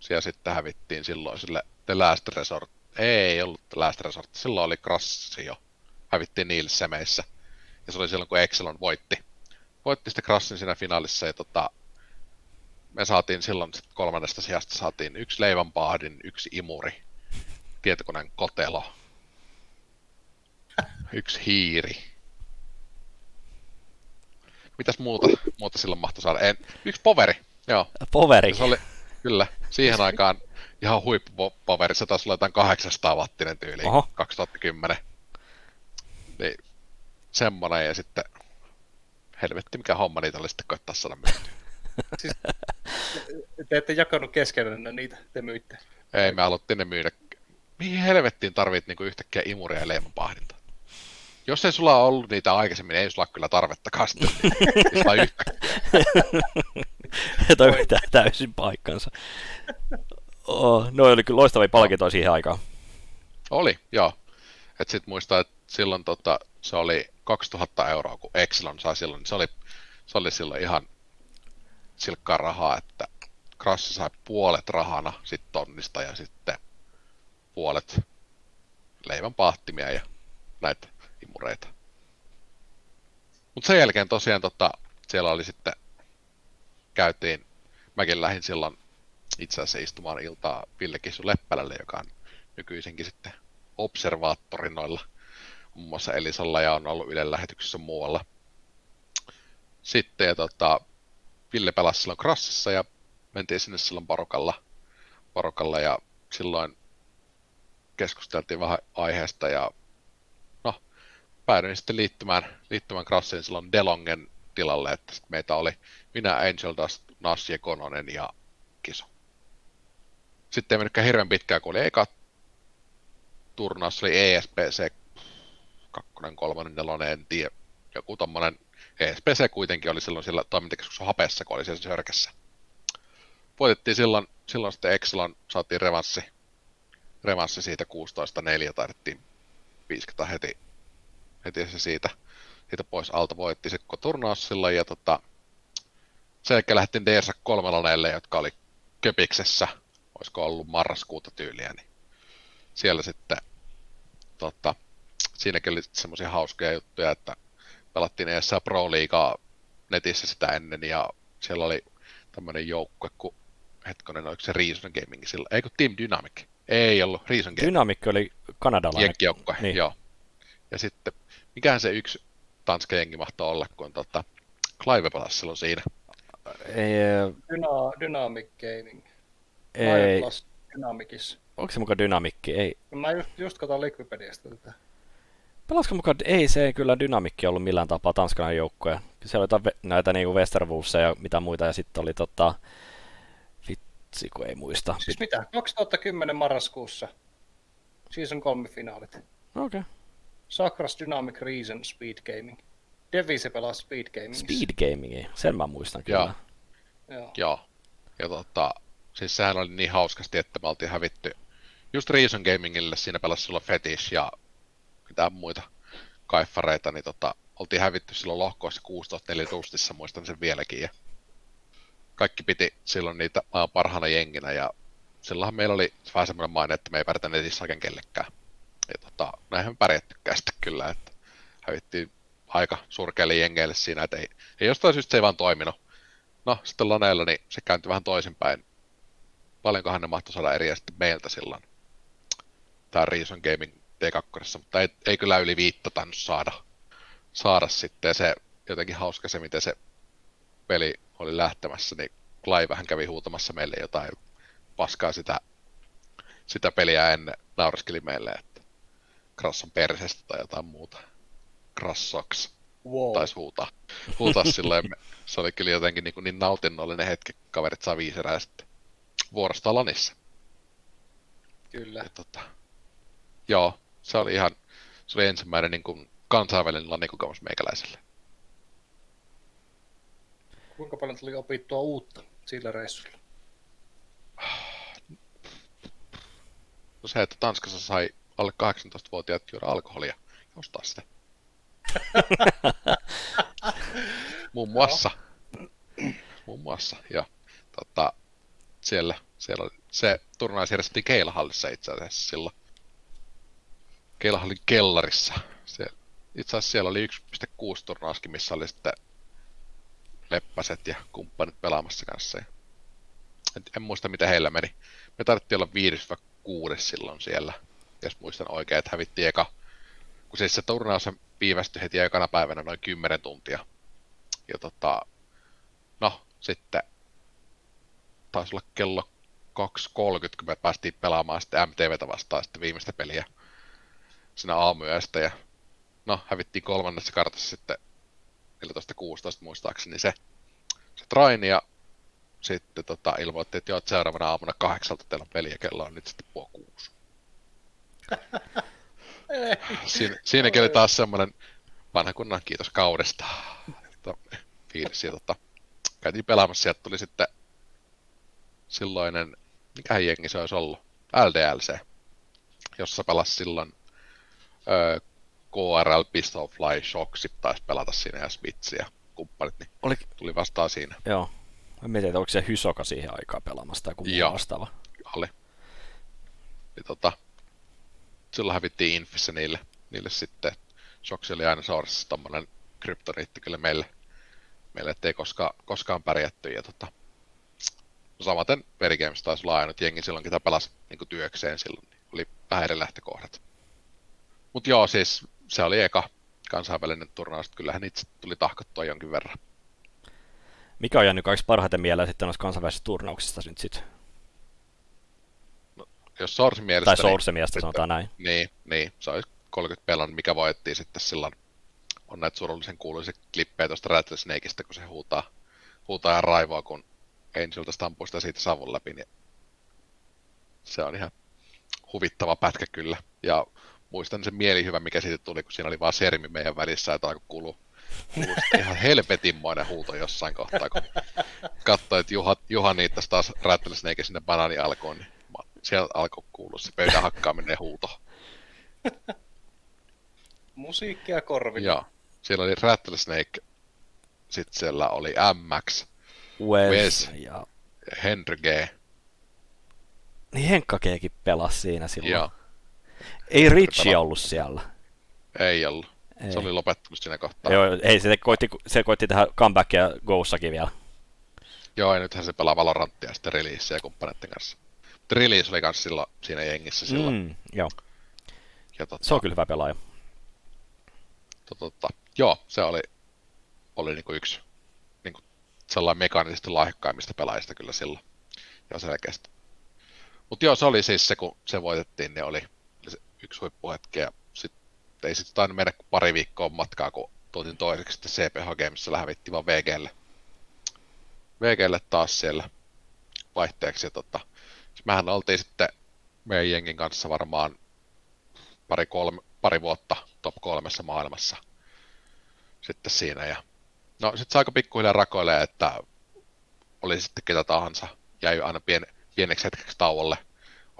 siellä sitten hävittiin silloin sille The Last Resort. Ei ollut The Last Resort, silloin oli Krassi jo. Hävittiin niille semeissä. Ja se oli silloin, kun Excelon voitti. Voitti sitten Krassin siinä finaalissa ja tota, me saatiin silloin sit kolmannesta sijasta saatiin yksi leivänpahdin, yksi imuri, tietokoneen kotelo, Yksi hiiri. Mitäs muuta, muuta silloin mahtoi saada? En, yksi poveri, joo. Poveri. Se oli, kyllä, siihen aikaan ihan huippupoveri. Se taisi olla jotain 800 wattinen tyyli, Oho. 2010. Niin, semmonen ja sitten helvetti mikä homma niitä oli sitten koittaa saada myytyä. Te ette jakanut keskenään niitä, te myitte. Ei, me haluttiin ne myydä. Mihin helvettiin tarvit niinku yhtäkkiä imuria ja leimanpahdinta? Jos ei sulla ollut niitä aikaisemmin, ei sulla kyllä tarvettakaan sitten. <laughs> Ei sulla yhtäkkiä. Toi pitää täysin paikkansa. Oh, no oli kyllä loistavia palkintoja siihen aikaan. Oli, joo. Et sit muistaa, että silloin tota, se oli 2000 euroa, kun Exelon sai silloin, niin se oli, se oli silloin ihan, silkkaa rahaa, että Crash sai puolet rahana sit tonnista ja sitten puolet leivän paahtimia ja näitä imureita. Mutta sen jälkeen tosiaan tota, siellä oli sitten, käytiin, mäkin lähdin silloin itse asiassa istumaan iltaa Ville Kissu Leppälälle, joka on nykyisenkin sitten observaattori noilla muun muassa Elisalla ja on ollut Ylen lähetyksessä muualla. Sitten ja tota, Ville pelasi silloin Krassissa ja mentiin sinne silloin porukalla, porukalla ja silloin keskusteltiin vähän aiheesta ja no, päädyin sitten liittymään, liittymään Krassiin silloin Delongen tilalle, että meitä oli minä, Angel Dust, Nash ja Kononen ja Kiso. Sitten ei mennytkään hirveän pitkään, kun oli eka turnaus, oli ESPC 2, 3, 4, en tiedä. Joku tommonen ESPC kuitenkin oli silloin sillä toimintakeskuksen hapessa, kun oli siellä sörkässä. Voitettiin silloin, silloin sitten Exelon, saatiin revanssi, revanssi siitä 16-4, taidettiin 50 heti, heti se siitä, siitä pois alta voitti se koko turnaus silloin, ja tota, sen jälkeen lähdettiin DSA 3 jotka oli Köpiksessä, olisiko ollut marraskuuta tyyliä, niin siellä sitten tota, siinäkin oli semmoisia hauskoja juttuja, että pelattiin ESA Pro Liigaa netissä sitä ennen ja siellä oli tämmöinen joukkue kuin hetkonen, oliko se Reason Gaming sillä, eikö Team Dynamic? Ei ollut, Reason Gaming. Dynamic oli kanadalainen. Jenkkijoukkue, niin. joo. Ja sitten, mikähän se yksi tanska jengi mahtoi olla, kun tota, Clive pelasi silloin siinä. Ei, Dyna, Dynamic Gaming. ei, Plus Dynamicissa. onko se mukaan dynamikki? Ei. Mä just, just katson Wikipediasta tätä. Pelasko mukaan, ei se ei kyllä dynamikki ollut millään tapaa tanskalainen joukkue. Siellä oli jotain näitä niinku Westerwolves ja mitä muita, ja sitten oli tota, vitsi kun ei muista. Siis mitä? 2010 marraskuussa. Season 3 finaalit. Okei. Okay. Sakras Dynamic Reason Speed Gaming. Devi se pelasi Speed Gaming. Speed Gamingi, sen mä muistan kyllä. Joo. Joo. Joo. Ja tota, siis sehän oli niin hauskasti, että me oltiin hävitty just Reason Gamingille, siinä pelasi silloin Fetish ja mitään muita kaiffareita, niin tota, oltiin hävitty silloin lohkoissa 16 tustissa, muistan sen vieläkin. Ja kaikki piti silloin niitä parhaana jenginä ja silloinhan meillä oli vähän semmoinen maine, että me ei pärjätä netissä oikein kellekään. Ja tota, näinhän pärjättykään sitten kyllä, että hävittiin aika surkeille jengeille siinä, että ei, ei jostain syystä se ei vaan toiminut. No, sitten Laneella, niin se kääntyi vähän toisinpäin. Paljonkohan ne mahtoi saada eriä sitten meiltä silloin. Tää Reason Gaming T2, mutta ei, ei kyllä yli viittä tainnut saada, saada sitten. Se jotenkin hauska se, miten se peli oli lähtemässä, niin Clive vähän kävi huutamassa meille jotain paskaa sitä, sitä peliä ennen. Naureskeli meille, että Krasson persestä tai jotain muuta. Krassoks Wow. taisi huutaa, huutaa <laughs> silloin. Me- Se oli kyllä jotenkin niin, niin nautinnollinen hetki, kun kaverit saa viisi erää sitten vuorosta Lanissa. Kyllä. Ja, tota, joo, se oli ihan, se oli ensimmäinen niin kuin, kansainvälinen lanikokemus meikäläiselle. Kuinka paljon tuli opittua uutta sillä reissulla? No se, että Tanskassa sai alle 18-vuotiaat juoda alkoholia ja ostaa sitä. <laughs> Muun muassa. Muun muassa. Ja tota, siellä, siellä oli, se turnaus järjestettiin Keilahallissa itse asiassa silloin. Keilahallin kellarissa. Se, itse asiassa siellä oli 1.6 turnauskin, missä oli sitten leppäset ja kumppanit pelaamassa kanssa. Ja en, en muista, miten heillä meni. Me tarvittiin olla 5-6 silloin siellä, jos muistan oikein, että hävittiin eka, kun siis se turnaus viivästyi heti ekana päivänä noin 10 tuntia. Ja tota, no sitten taisi olla kello 2.30, kun me päästiin pelaamaan sitten MTVtä vastaan sitten viimeistä peliä siinä aamuyöstä. Ja no, hävittiin kolmannessa kartassa sitten 14-16 muistaakseni se, se traini ja sitten tota, ilmoitti, että joo, että seuraavana aamuna kahdeksalta teillä on peli ja kello on nyt sitten puoli kuusi. <laughs> Siin, siinäkin oli taas semmoinen vanha kunnan kiitos kaudesta fiilis. Ja tota, käytiin pelaamassa, sieltä tuli sitten silloinen, mikä jengi se olisi ollut, LDLC, jossa pelasi silloin öö, KRL, Pistol Fly, Shocksit taisi pelata siinä ja Smiths ja kumppanit, niin Oli, tuli vastaan siinä. joo. Mä mietin, että onko se Hysoka siihen aikaan pelaamassa tai joku Joo. vastaava. oli. Niin tota, silloin hävittiin Infissä niille, niille sitten. Shoksi oli aina Sourcessa tommonen kryptoniitti kyllä meille, meille ettei koskaan, koskaan pärjätty. Ja tota, samaten Verigames taisi olla ainut jengi silloin, ketä pelasi niin työkseen silloin, niin oli vähän eri lähtökohdat. Mut joo, siis se oli eka kansainvälinen turnaus, että kyllähän itse tuli tahkottua jonkin verran. Mikä on jäänyt kaikista parhaiten mieleen sitten noista kansainvälisistä turnauksista nyt sit? Jos Sourcen mielestä... Tai niin- Source miestä sitten- sanotaan näin. Niin, niin, se olisi 30 pelan, mikä voittiin sitten silloin. On näitä surullisen kuuluisia klippejä tuosta Rattlesnakeista, kun se huutaa, huutaa ja raivoa, kun Angelta stampuu sitä siitä savun läpi. Niin se on ihan huvittava pätkä kyllä. Ja muistan sen mielihyvä, mikä siitä tuli, kun siinä oli vaan sermi meidän välissä, että alkoi kuulua, ihan helvetinmoinen huuto jossain kohtaa, kun katsoi, että Juha, Juha niittäisi taas Rattlesnake sinne banaani alkoon, niin sieltä alkoi kuulua se pöydän hakkaaminen huuto. Musiikkia korville. Joo. Siellä oli Rattlesnake, sitten siellä oli MX, Wes, Wes. ja... Henry G. Niin Henkka Gkin pelasi siinä silloin. Joo, Ei Richie ollut siellä. ei ollut. Ei. Se oli lopettanut siinä kohtaa. Joo, ei, se koitti, se koitti tehdä comebackia Goossakin vielä. Joo, ja nythän se pelaa Valoranttia ja sitten Release ja kumppaneiden kanssa. Mutta Release oli kanssa silloin siinä jengissä silloin. Mm. Joo, Ja tota, se on kyllä hyvä pelaaja. tota, tota, joo, se oli, oli niinku yksi niinku sellainen mekaanisesti lahjakkaimmista pelaajista kyllä silloin. Joo, selkeästi. Mutta joo, se oli siis se, kun se voitettiin, niin oli, yksi huippuhetki. Ja sit, ei sitten tainnut mennä pari viikkoa matkaa, kun tultiin toiseksi sitten CPH Gamesissa hävittiin vaan VGlle. VGlle taas siellä vaihteeksi. Ja tota, mehän oltiin sitten meidän jengin kanssa varmaan pari, kolme, pari vuotta top kolmessa maailmassa sitten siinä. Ja... No sitten se aika pikkuhiljaa rakoilee, että oli sitten ketä tahansa, jäi aina pien, pieneksi hetkeksi tauolle,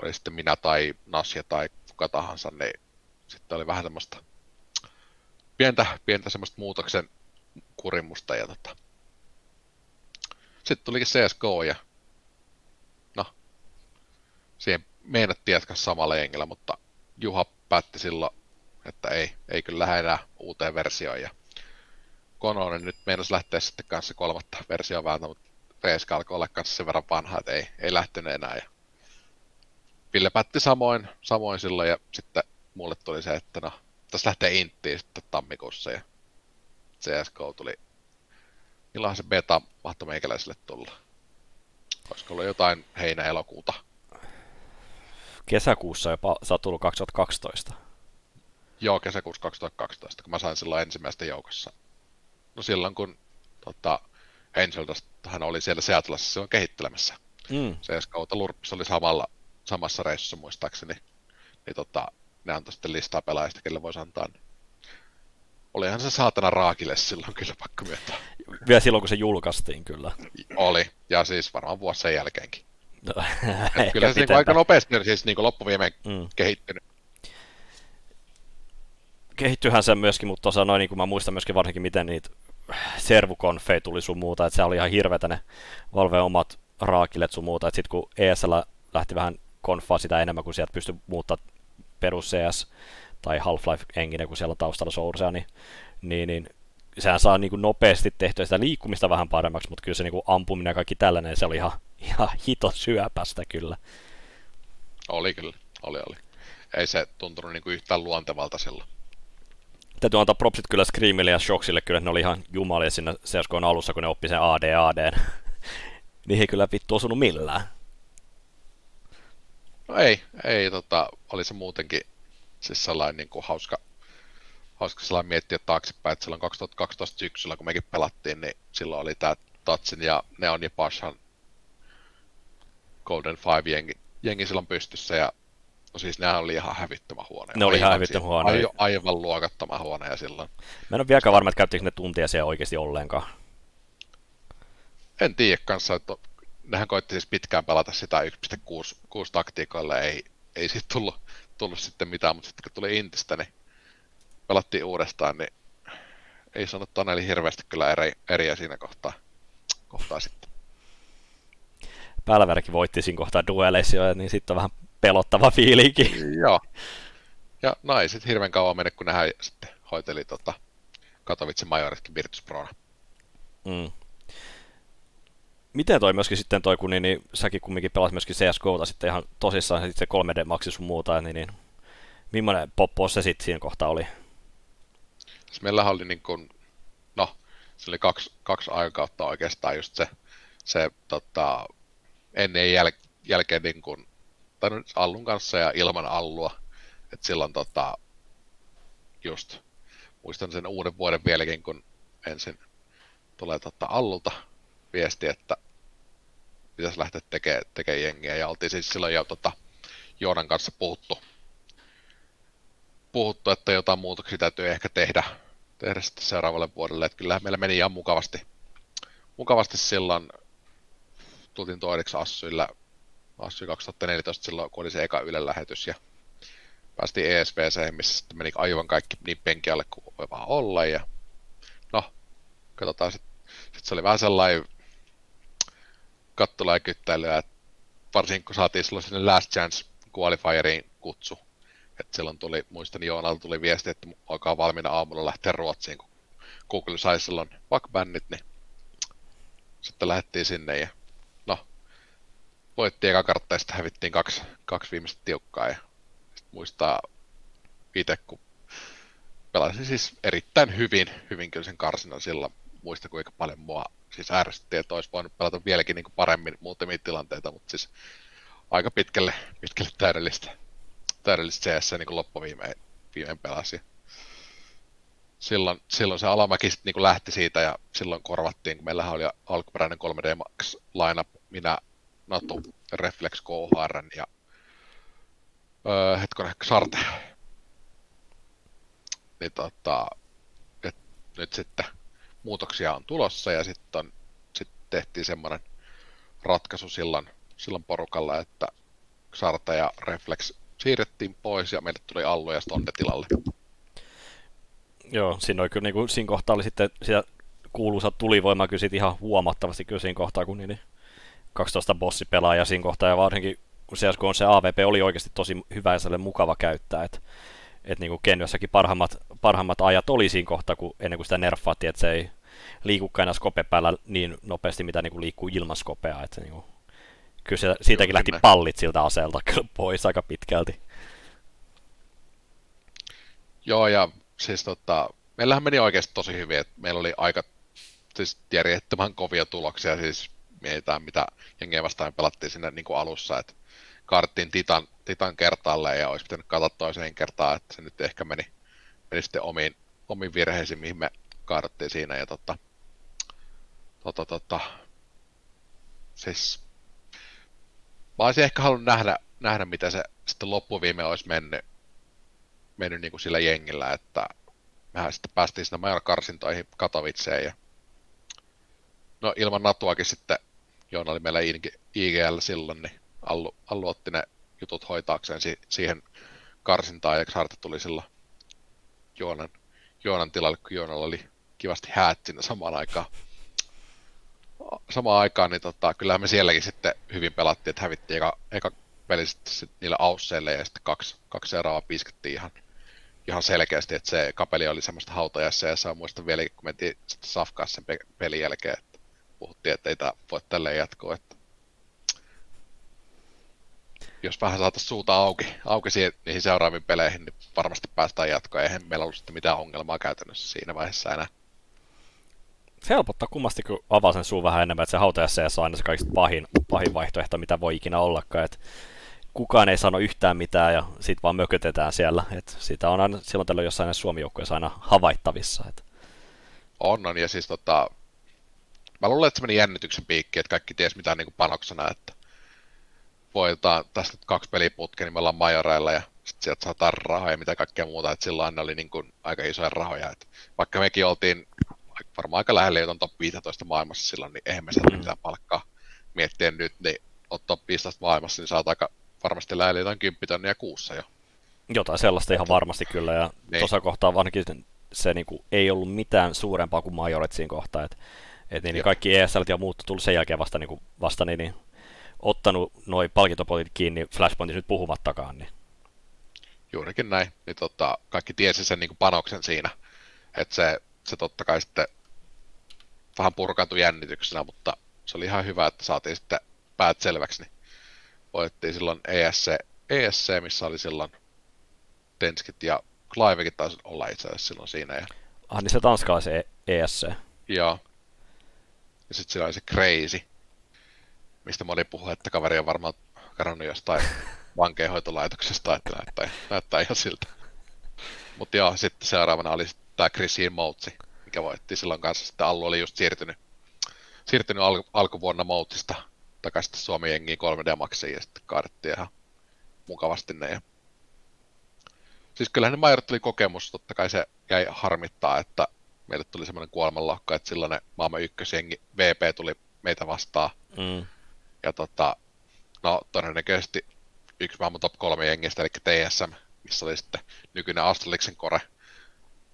oli sitten minä tai Nasja tai kuka tahansa, niin sitten oli vähän semmoista pientä, pientä semmoista muutoksen kurimusta ja tota. Sitten tulikin CSGO ja no, siihen meinattiin jatkaa samalla jengillä, mutta Juha päätti silloin, että ei, ei kyllä lähde enää uuteen versioon ja Kononen nyt meinasi lähteä sitten kanssa kolmatta versioa vääntä, mutta Reiska alkoi olla kanssa sen verran vanha, että ei, ei lähtenyt enää. Ja Ville päätti samoin, samoin silloin ja sitten mulle tuli se, että no, tässä lähtee Inttiin sitten tammikuussa ja CSGO tuli. Milloinhan se beta mahtoi meikäläiselle tulla? Olisiko ollut jotain heinä-elokuuta? Kesäkuussa jopa, sä oot tullut 2012. Joo, kesäkuussa 2012, kun mä sain silloin ensimmäistä joukossa. No silloin kun tota, Angel hän oli siellä Seattleissa silloin kehittelemässä. Mm. CSGOta Lurpis oli samalla, samassa reissussa muistaakseni. Niin tota, ne antoi sitten listaa pelaajista, kelle voisi antaa. Niin. Olihan se saatana raakille silloin kyllä pakko myöntää. Vielä silloin, kun se julkaistiin kyllä. Oli, ja siis varmaan vuosi sen jälkeenkin. No, <laughs> kyllä se niinku aika nopeasti siis niinku loppuviimeen Mm. kehittynyt. kehittyyhän se myöskin, mutta tuossa noin, niin kuin mä muistan myöskin varsinkin, miten niitä servukonfeja tuli sun muuta, että se oli ihan hirveätä ne Valve omat raakilet sun muuta, että sitten kun ESL lähti vähän konfaa sitä enemmän, kun sieltä pystyi muuttaa perus CS tai Half-Life engine, kun siellä on taustalla Sourcea, niin, niin, niin sehän saa niin kuin nopeasti tehtyä sitä liikkumista vähän paremmaksi, mutta kyllä se niin kuin ampuminen ja kaikki tällainen, se oli ihan, <laughs> ihan hito syöpästä kyllä. Oli kyllä, oli oli. Ei se tuntunut niinku yhtään luontevalta silloin. Täytyy antaa propsit kyllä Screamille ja Shocksille kyllä, ne oli ihan jumalia siinä CSGOn alussa, kun ne oppi sen AD AD. <laughs> Niihin ei kyllä vittu osunut millään. No ei, ei tota, oli se muutenkin siis sellainen niin kuin hauska, hauska sellainen miettiä taaksepäin, että silloin 2012 syksyllä, kun mekin pelattiin, niin silloin oli tämä Tatsin ja Neon ja Pashan Golden Five jengi, jengi silloin pystyssä ja no siis nehän oli ihan hävittömän huoneja. Ne oli ihan hävittömän siis- huoneja. Aivan, aivan luokattoman huoneja silloin. Mä en ole vieläkään varma, että käyttikö ne tuntia siellä oikeasti ollenkaan. En tiedä kanssa, että nehän koitti siis pitkään pelata sitä 1.6 6 taktiikoilla, ei, ei siitä tullut, tullut sitten mitään, mutta sitten kun tuli Intistä, niin pelattiin uudestaan, niin ei sanottu Taneli hirveästi kyllä eri, eriä siinä kohtaa, kohtaa sitten. Pälvärki voitti siinä kohtaa dueleissa jo, niin sitten on vähän pelottava fiiliinkin. Joo. Ja naiset hirveän kauan mene, kun nehän sitten hoiteli tota Katowicen majoritkin Virtus Prona. Mm. Miten toi myöskin sitten toi, kun niin, niin säkin kumminkin pelasit myöskin CSGOta sitten ihan tosissaan sitten se 3D-maksi sun muuta, niin, niin millainen poppo se sitten siinä kohtaa oli? Meillähän oli niin kuin, no, se oli kaksi, kaksi aikautta oikeastaan just se, se tota, ennen jäl, jälkeen niin kuin, tai Allun kanssa ja ilman Allua. että silloin tota, just muistan sen uuden vuoden vieläkin, kun ensin tulee tota Allulta viesti, että pitäisi lähteä tekemään teke jengiä. Ja oltiin siis silloin jo tota, Joonan kanssa puhuttu, puhuttu, että jotain muutoksia täytyy ehkä tehdä, tehdä sitten seuraavalle vuodelle. Että kyllähän meillä meni ihan mukavasti, mukavasti silloin. Tultiin toideksi Assyillä, Assy 2014 silloin, kun oli se eka Yle lähetys ja päästiin ESVC, missä sitten meni aivan kaikki niin penkialle kuin voi vaan olla. Ja no, katsotaan sitten. Sitten se oli vähän sellainen kattula ja kyttäilyä, varsinkin kun saatiin silloin sinne Last Chance qualifieriin kutsu, että silloin tuli, muistan Joonalta tuli viesti, että alkaa valmiina aamulla lähteä Ruotsiin, kun Google sai silloin vakbännit, niin sitten lähdettiin sinne ja no, voittiin eka kartta ja sitten hävittiin kaksi, kaksi viimeistä tiukkaa ja muistaa itse, kun pelasin siis erittäin hyvin, hyvin kyllä sen karsinan silloin, muista kuinka paljon mua siis ärsytti, että olisi voinut pelata vieläkin niin paremmin muutamia tilanteita, mutta siis aika pitkälle, pitkälle täydellistä, täydellistä CS niin kuin loppuviimeen viimeen pelasi. Silloin, silloin se alamäki sitten niin lähti siitä ja silloin korvattiin, kun meillähän oli alkuperäinen 3D Max lineup, minä, Natu, Reflex, KHR ja öö, hetkonen, Sarte. Niin tota, et nyt sitten muutoksia on tulossa ja sitten sit tehtiin semmoinen ratkaisu silloin, silloin porukalla, että Sarta ja Reflex siirrettiin pois ja meille tuli Allu ja Stonde tilalle. Joo, siinä, oli kyllä, niin kuin, siinä kohtaa oli sitten sitä kuuluisa tulivoima kyllä ihan huomattavasti kyllä siinä kohtaa, kun niin 12 bossipelaajaa siinä kohtaa ja varsinkin kun CSGO on se AVP oli oikeasti tosi hyvä ja mukava käyttää, että että niin kuin parhaimmat, parhaimmat ajat oli siinä kohtaa, kun ennen kuin sitä nerfaattiin, että se ei liikukaan enää skope päällä niin nopeasti, mitä niin kuin liikkuu ilman skopea. Että niin kuin, kyllä se, siitäkin Joo, lähti kyllä. pallit siltä aseelta <laughs> kyllä pois aika pitkälti. Joo, ja siis tota, meillähän meni oikeasti tosi hyvin, että meillä oli aika siis järjettömän kovia tuloksia, siis mietitään mitä jengiä vastaan pelattiin sinne niin kuin alussa, että karttiin Titan, Titan kertaalleen ja olisi pitänyt katsoa toiseen kertaan, että se nyt ehkä meni, meni sitten omiin, omiin virheisiin, mihin me kaadottiin siinä. Ja tota, tota, tota, siis mä olisin ehkä halunnut nähdä, nähdä mitä se sitten loppuviime olisi mennyt, mennyt niin kuin sillä jengillä, että mehän sitten päästiin sinne major karsintoihin Katowiceen ja no ilman Natuakin sitten Joona oli meillä IGL silloin, niin Allu, Allu otti ne jutut hoitaakseen si- siihen karsintaan, ja Xarte tuli silloin Joonan, Joonan tilalle, kun Joonalla oli kivasti häät siinä samaan aikaan. Samaan aikaan, niin tota, kyllähän me sielläkin sitten hyvin pelattiin, että hävittiin eka, eka peli sitten sit ausseille, ja sitten kaksi, kaksi seuraavaa piskettiin ihan, ihan selkeästi, että se kapeli oli semmoista hautajassa, ja saa muistan vieläkin, kun mentiin sitten safkaa sen pelin jälkeen, että puhuttiin, että ei tämä voi tälleen jatkoa, että jos vähän saataisiin suuta auki, auki siihen, niihin seuraaviin peleihin, niin varmasti päästään jatkoon. Eihän meillä ollut sitten mitään ongelmaa käytännössä siinä vaiheessa enää. Se helpottaa kummasti, kun avaa sen suun vähän enemmän, että se hautajassa on aina se kaikista pahin, pahin vaihtoehto, mitä voi ikinä ollakaan. Että kukaan ei sano yhtään mitään ja sitten vaan mökötetään siellä. Et sitä on aina silloin tällöin jossain suomi aina havaittavissa. Et. On, on, ja siis tota, mä luulen, että se meni jännityksen piikki, että kaikki ties mitään niin panoksena, että voitetaan tästä kaksi peliputkea, niin me ollaan majoreilla ja sitten sieltä saadaan rahoja ja mitä kaikkea muuta, että silloin ne oli niin kuin aika isoja rahoja. Et vaikka mekin oltiin varmaan aika lähellä jotain top 15 maailmassa silloin, niin eihän me saada mm. mitään palkkaa miettiä nyt, niin on top 15 maailmassa, niin saat aika varmasti lähellä jotain 10 tonnia kuussa jo. Jotain sellaista ihan varmasti kyllä, ja niin. tuossa kohtaa ainakin se niin kuin, ei ollut mitään suurempaa kuin majoret siinä kohtaa, että et, niin, niin kaikki ESL ja muut tuli sen jälkeen vasta, niin kuin, vasta niin, niin ottanut noin palkintopotit kiinni Flashpointissa nyt puhumattakaan. Niin. Juurikin näin. Niin tota, kaikki tiesi sen niin kuin panoksen siinä. Että se, se totta kai sitten vähän purkaantui jännityksenä, mutta se oli ihan hyvä, että saatiin sitten päät selväksi. Niin voittiin silloin ESC, ESC, missä oli silloin Tenskit ja Clivekin taisi olla itse asiassa silloin siinä. Ja, Ah, niin se tanskalaisen ESC. ja, ja sitten siellä oli se Crazy, mistä moni puhuu, että kaveri on varmaan kadonnut jostain <laughs> vankeenhoitolaitoksesta, että näyttää, näyttää ihan siltä. Mutta joo, sitten seuraavana oli tämä Chrisine Moutsi, mikä voitti silloin kanssa. Sitten Allu oli just siirtynyt, siirtynyt al- alkuvuonna Moutsista takaisin Suomen jengiin 3D Maxiin ja sitten kaadettiin ihan mukavasti ne. Ja... Siis kyllähän ne Major tuli kokemus, totta kai se jäi harmittaa, että meille tuli semmoinen kuolemanlohka, että silloin ne maailman ykkösjengi VP tuli meitä vastaan. Mm. Ja tota, no todennäköisesti yksi maailman top kolme jengistä, eli TSM, missä oli sitten nykyinen Astraliksen kore.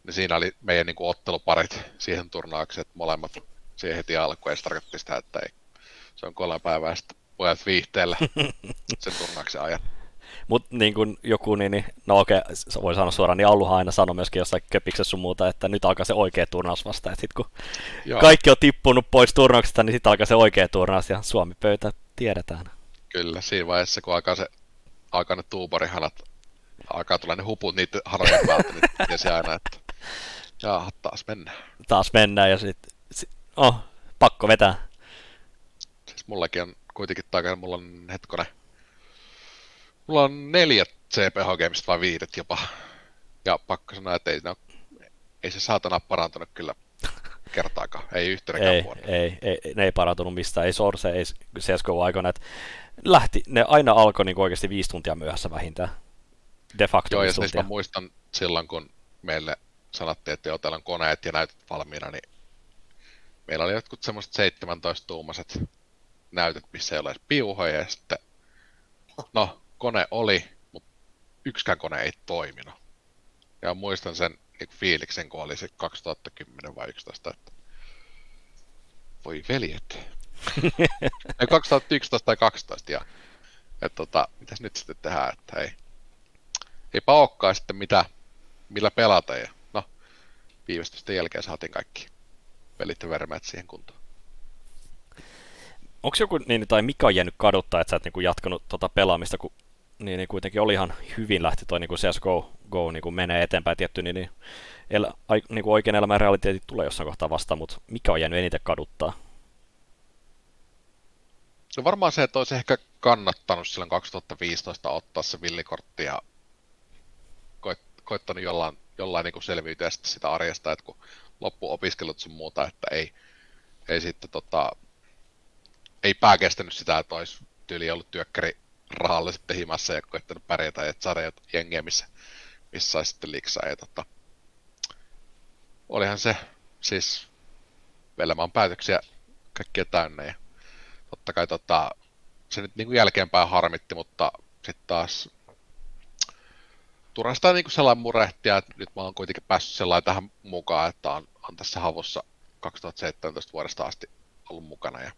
Niin siinä oli meidän niin kuin, otteluparit siihen turnaukseen, että molemmat siihen heti alkuun. Ja se tarkoitti sitä, että ei, se on kolme päivää sitten pojat viihteellä <laughs> sen turnauksen ajan. Mutta niin kuin joku, niin, niin no okei, okay, voi sanoa suoraan, niin Alluhan aina sanoi myöskin jossain köpiksessä sun muuta, että nyt alkaa se oikea turnaus vasta. Että sit kun Joo, kaikki on tippunut pois turnauksesta, niin sitten alkaa se oikea turnaus ja Suomi-pöytä tiedetään. kyllä. Siinä vaiheessa, kun alkaa, se, alkaa ne tuuborihanat, alkaa tulla ne huput niiden hanojen päältä, niin tiesi aina, että jaa, taas mennään. Taas mennään ja sitten, sit, oh, pakko vetää. Siis mullakin on kuitenkin takana, mulla on hetkonen, mulla on neljät CPH-gameista vai viidet jopa. Ja pakko sanoa, että ei, no, ei se saatana parantunut kyllä kertaakaan, ei yhtenäkään Ei, vuonna. ei, ei, ne ei parantunut mistään, ei Source, ei CSGO aikana, että lähti, ne aina alkoi niin oikeasti viisi tuntia myöhässä vähintään. De facto Joo, ja siis mä muistan silloin, kun meille sanottiin, että joo, täällä on koneet ja näytöt valmiina, niin meillä oli jotkut semmoiset 17-tuumaiset näytöt, missä ei ole edes piuhoja, ja sitten, no, kone oli, mutta yksikään kone ei toiminut. Ja muistan sen niin fiiliksen, kun oli se 2010 vai 11, että voi veljet. <laughs> ei 2011 tai 12, ja että tota, mitäs nyt sitten tehdään, että ei, eipä olekaan sitten mitä, millä pelata. Ja no, viivästysten jälkeen saatiin kaikki pelit ja vermeet siihen kuntoon. Onko joku, niin, tai mikä on jäänyt kaduttaa, että sä et niin kuin, jatkanut tota pelaamista, kun niin, niin kuitenkin oli ihan hyvin lähti toi niin kuin CSGO Go, niin kuin menee eteenpäin tietty, niin, niin, el, ai, niin kuin oikein elämän realiteetit tulee jossain kohtaa vastaan, mutta mikä on jäänyt eniten kaduttaa? No varmaan se, että olisi ehkä kannattanut silloin 2015 ottaa se villikortti ja koit, koittanut jollain, jollain niin kuin selviytyä sitten sitä arjesta, että kun loppu opiskelut sun muuta, että ei, ei sitten tota, ei pää kestänyt sitä, että olisi tyyli ollut työkkäri rahalla sitten himassa ja koittanut pärjätä ja saada jengiä, missä, missä saisi sitten liksaa. Ja tota, olihan se siis elämän päätöksiä kaikkia täynnä ja totta kai tota, se nyt niin kuin jälkeenpäin harmitti, mutta sitten taas turhasta niin kuin sellainen murehtia, että nyt mä oon kuitenkin päässyt sellainen tähän mukaan, että on, on tässä havussa 2017 vuodesta asti ollut mukana. Ja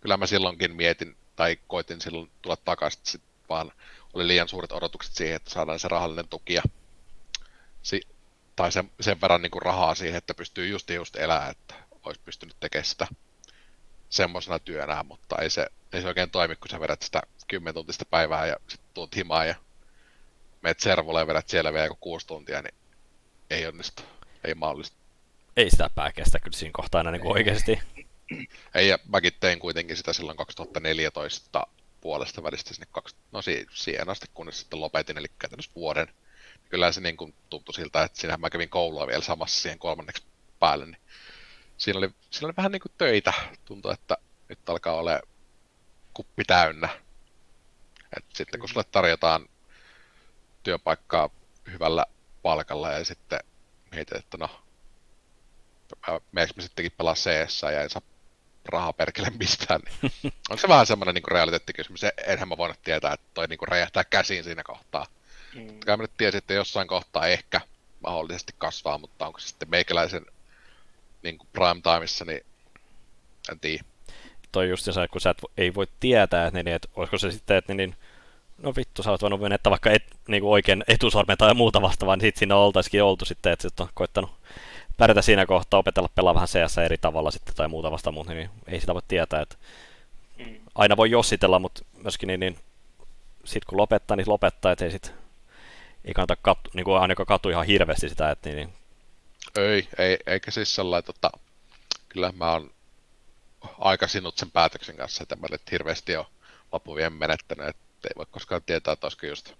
kyllä mä silloinkin mietin, tai koitin silloin tulla takaisin, sit vaan oli liian suuret odotukset siihen, että saadaan se rahallinen tuki ja si- tai sen, sen verran niin kuin rahaa siihen, että pystyy just just elää, että olisi pystynyt tekemään sitä semmoisena työnä, mutta ei se, ei se oikein toimi, kun sä vedät sitä 10 tuntista päivää ja sitten tuut himaan ja meet servulle ja vedät siellä vielä joku kuusi tuntia, niin ei onnistu. Ei mahdollista. Ei sitä pää kestä kyllä siinä kohtaa aina niin kuin oikeasti. Ei, ja mäkin tein kuitenkin sitä silloin 2014 puolesta välistä sinne kaksi, no si- siihen asti, kunnes sitten lopetin, eli käytännössä vuoden. Kyllä se niin kuin tuntui siltä, että siinähän mä kävin koulua vielä samassa siihen kolmanneksi päälle, niin siinä oli, siinä oli vähän niin kuin töitä. Tuntui, että nyt alkaa olla kuppi täynnä. Et sitten kun sulle tarjotaan työpaikkaa hyvällä palkalla ja sitten mietit, että no, meneekö mä sittenkin pelaa CS ja en saa rahaa perkele mistään, niin onko se vähän semmoinen niin realiteettikysymys? Enhän mä voinut tietää, että toi niin räjähtää käsiin siinä kohtaa. Mm. Kai mä nyt tiesin, että jossain kohtaa ehkä mahdollisesti kasvaa, mutta onko se sitten meikäläisen niin kuin prime timeissa, niin en tiedä. toi just se, kun sä et, ei voi tietää, että, niin, että olisiko se sitten, että niin, no vittu, sä oot voinut menettää vaikka et, niin kuin oikein etusormen tai muuta vastaavaa, niin sitten siinä oltaisikin oltu sitten, että sit on koittanut pärjätä siinä kohtaa, opetella pelaa vähän CS eri tavalla sitten tai muuta vasta, mutta niin, ei sitä voi tietää, että mm. aina voi jossitella, mutta myöskin niin, niin sitten kun lopettaa, niin lopettaa, että ei sit ei kannata kattu, niin kuin ainakaan katu ihan hirveästi sitä, että niin, niin. Ei, ei, eikä siis sellainen, tota, kyllä mä oon aika sinut sen päätöksen kanssa, että mä nyt hirveästi ole loppuvien menettänyt, että ei voi koskaan tietää, että olisiko just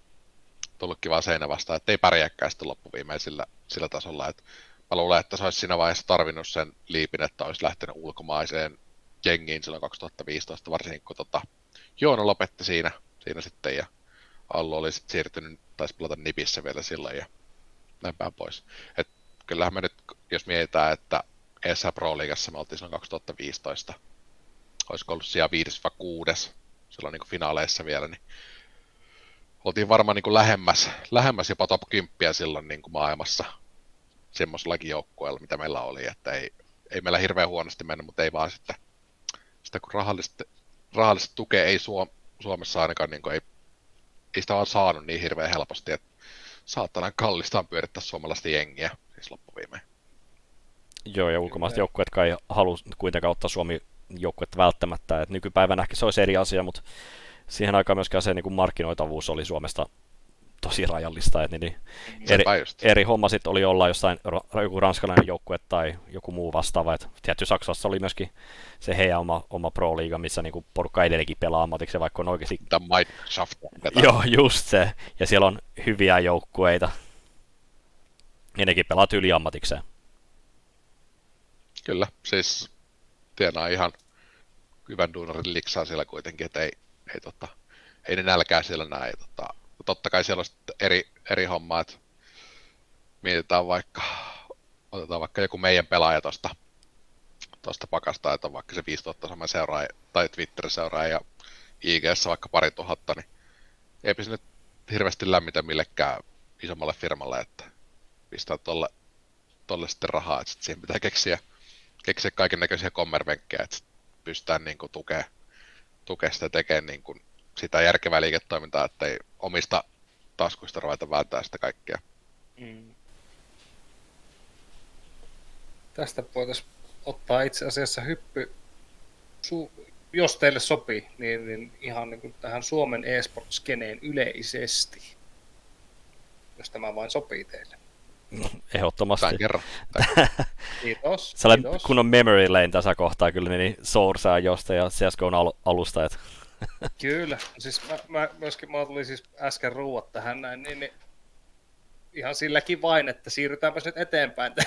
tullut kiva seinä vastaan, että ei pärjääkään sitten loppuviimein sillä, sillä tasolla, että mä luulen, että se olisi siinä vaiheessa tarvinnut sen liipin, että olisi lähtenyt ulkomaiseen jengiin silloin 2015, varsinkin kun tota, Joona lopetti siinä, siinä sitten ja Allu oli sitten siirtynyt, taisi pelata Nipissä vielä silloin ja näin päin pois. Et kyllähän me nyt, jos mietitään, että ESA Pro Leagueassa me oltiin silloin 2015, olisiko ollut siellä 5 vai 6, silloin niin finaaleissa vielä, niin oltiin varmaan niin lähemmäs, lähemmäs jopa top 10 silloin niin maailmassa semmoisellakin joukkueella, mitä meillä oli, että ei, ei meillä hirveän huonosti mennyt, mutta ei vaan sitten, sitä kun rahallista, rahallista tukea ei Suom- Suomessa ainakaan niin ei, ei sitä vaan saanut niin hirveän helposti, että saatana kallistaan pyörittää suomalaista jengiä, siis loppuviimeen. Joo, ja ulkomaiset joukkueet kai halu kuitenkaan ottaa Suomi joukkuetta välttämättä. Et nykypäivänä ehkä se olisi eri asia, mutta siihen aikaan myöskään se niin kuin markkinoitavuus oli Suomesta tosi rajallista. Et niin, niin eri, eri homma sitten oli olla jossain joku ranskalainen joukkue tai joku muu vastaava. Et tietty Saksassa oli myöskin se heidän oma, oma pro-liiga, missä niinku porukka edelleenkin pelaa ammatiksi, vaikka on oikeasti... <laughs> Joo, just se. Ja siellä on hyviä joukkueita. Ja nekin pelaa yli ammatikseen. Kyllä, siis tienaa ihan hyvän duunarin liksaa siellä kuitenkin, että ei, ei, tota, ei ne nälkää siellä näin. Tota, totta kai siellä on eri, eri hommaa, että mietitään vaikka, otetaan vaikka joku meidän pelaaja tuosta tosta pakasta, että on vaikka se 5000 sama seuraaja tai Twitter-seuraaja ja ig vaikka pari tuhatta, niin eipä se nyt hirveästi lämmitä millekään isommalle firmalle, että pistää tolle, tolle sitten rahaa, että sitten siihen pitää keksiä keksiä kaiken näköisiä kommervenkkejä, että pystytään niin kuin tukea, tukea sitä tekemään niin kuin sitä järkevää liiketoimintaa, että ei omista taskuista ruveta välttää sitä kaikkea. Mm. Tästä voitaisiin ottaa itse asiassa hyppy, su- jos teille sopii, niin, niin ihan niin kuin tähän Suomen e-sport-skeneen yleisesti, jos tämä vain sopii teille. No, ehdottomasti. Tän kerran. <laughs> kiitos. Sellainen kiitos. kunnon memory lane tässä kohtaa kyllä niin Sourcea josta ja CSGOn al- alusta. Et. <laughs> kyllä, siis mä, mä, myöskin mä tulin siis äsken ruuat tähän näin, niin, niin ihan silläkin vain, että siirrytäänpä nyt eteenpäin. <laughs>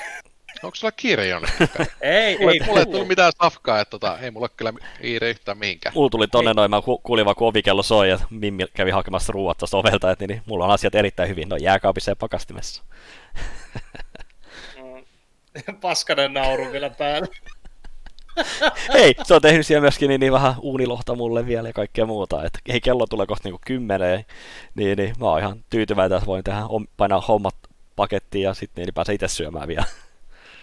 Onko sulla kiire jonne? <laughs> ei, mulle, ei. Mulle ei tullut mitään safkaa, että tota, ei mulla kyllä kiire yhtään mihinkään. Mulla tuli tonne noin, mä kuulin vaan kun ovikello soi ja Mimmi kävi hakemassa ruuat tuosta ovelta, että niin, niin, mulla on asiat erittäin hyvin, no jääkaapissa ja pakastimessa. Paskanen nauru vielä päällä. <laughs> Hei, se on tehnyt siellä myöskin niin, niin vähän uunilohta mulle vielä ja kaikkea muuta. Et, hei, kello tulee kohta niin kymmeneen, niin, niin mä oon ihan tyytyväinen, että voin tehdä, painaa hommat pakettiin ja sitten niin pääsee itse syömään vielä.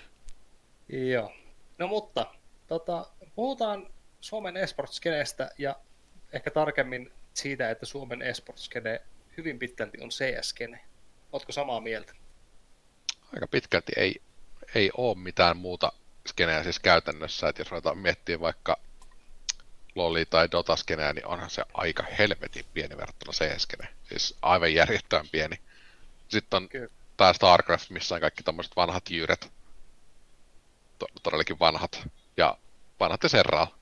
<laughs> Joo. No mutta, tota, puhutaan Suomen esportskeneestä ja ehkä tarkemmin siitä, että Suomen esportskene hyvin pitkälti on CS-skene. Oletko samaa mieltä? Aika pitkälti ei, ei ole mitään muuta skeneä siis käytännössä, että jos ruvetaan miettimään vaikka Loli tai Dota skeneä, niin onhan se aika helvetin pieni verrattuna CS-skene. Siis aivan järjettömän pieni. Sitten on Kyllä. tämä StarCraft, missä on kaikki tämmöiset vanhat jyyret, to- todellakin vanhat, ja vanhat ja Serraa.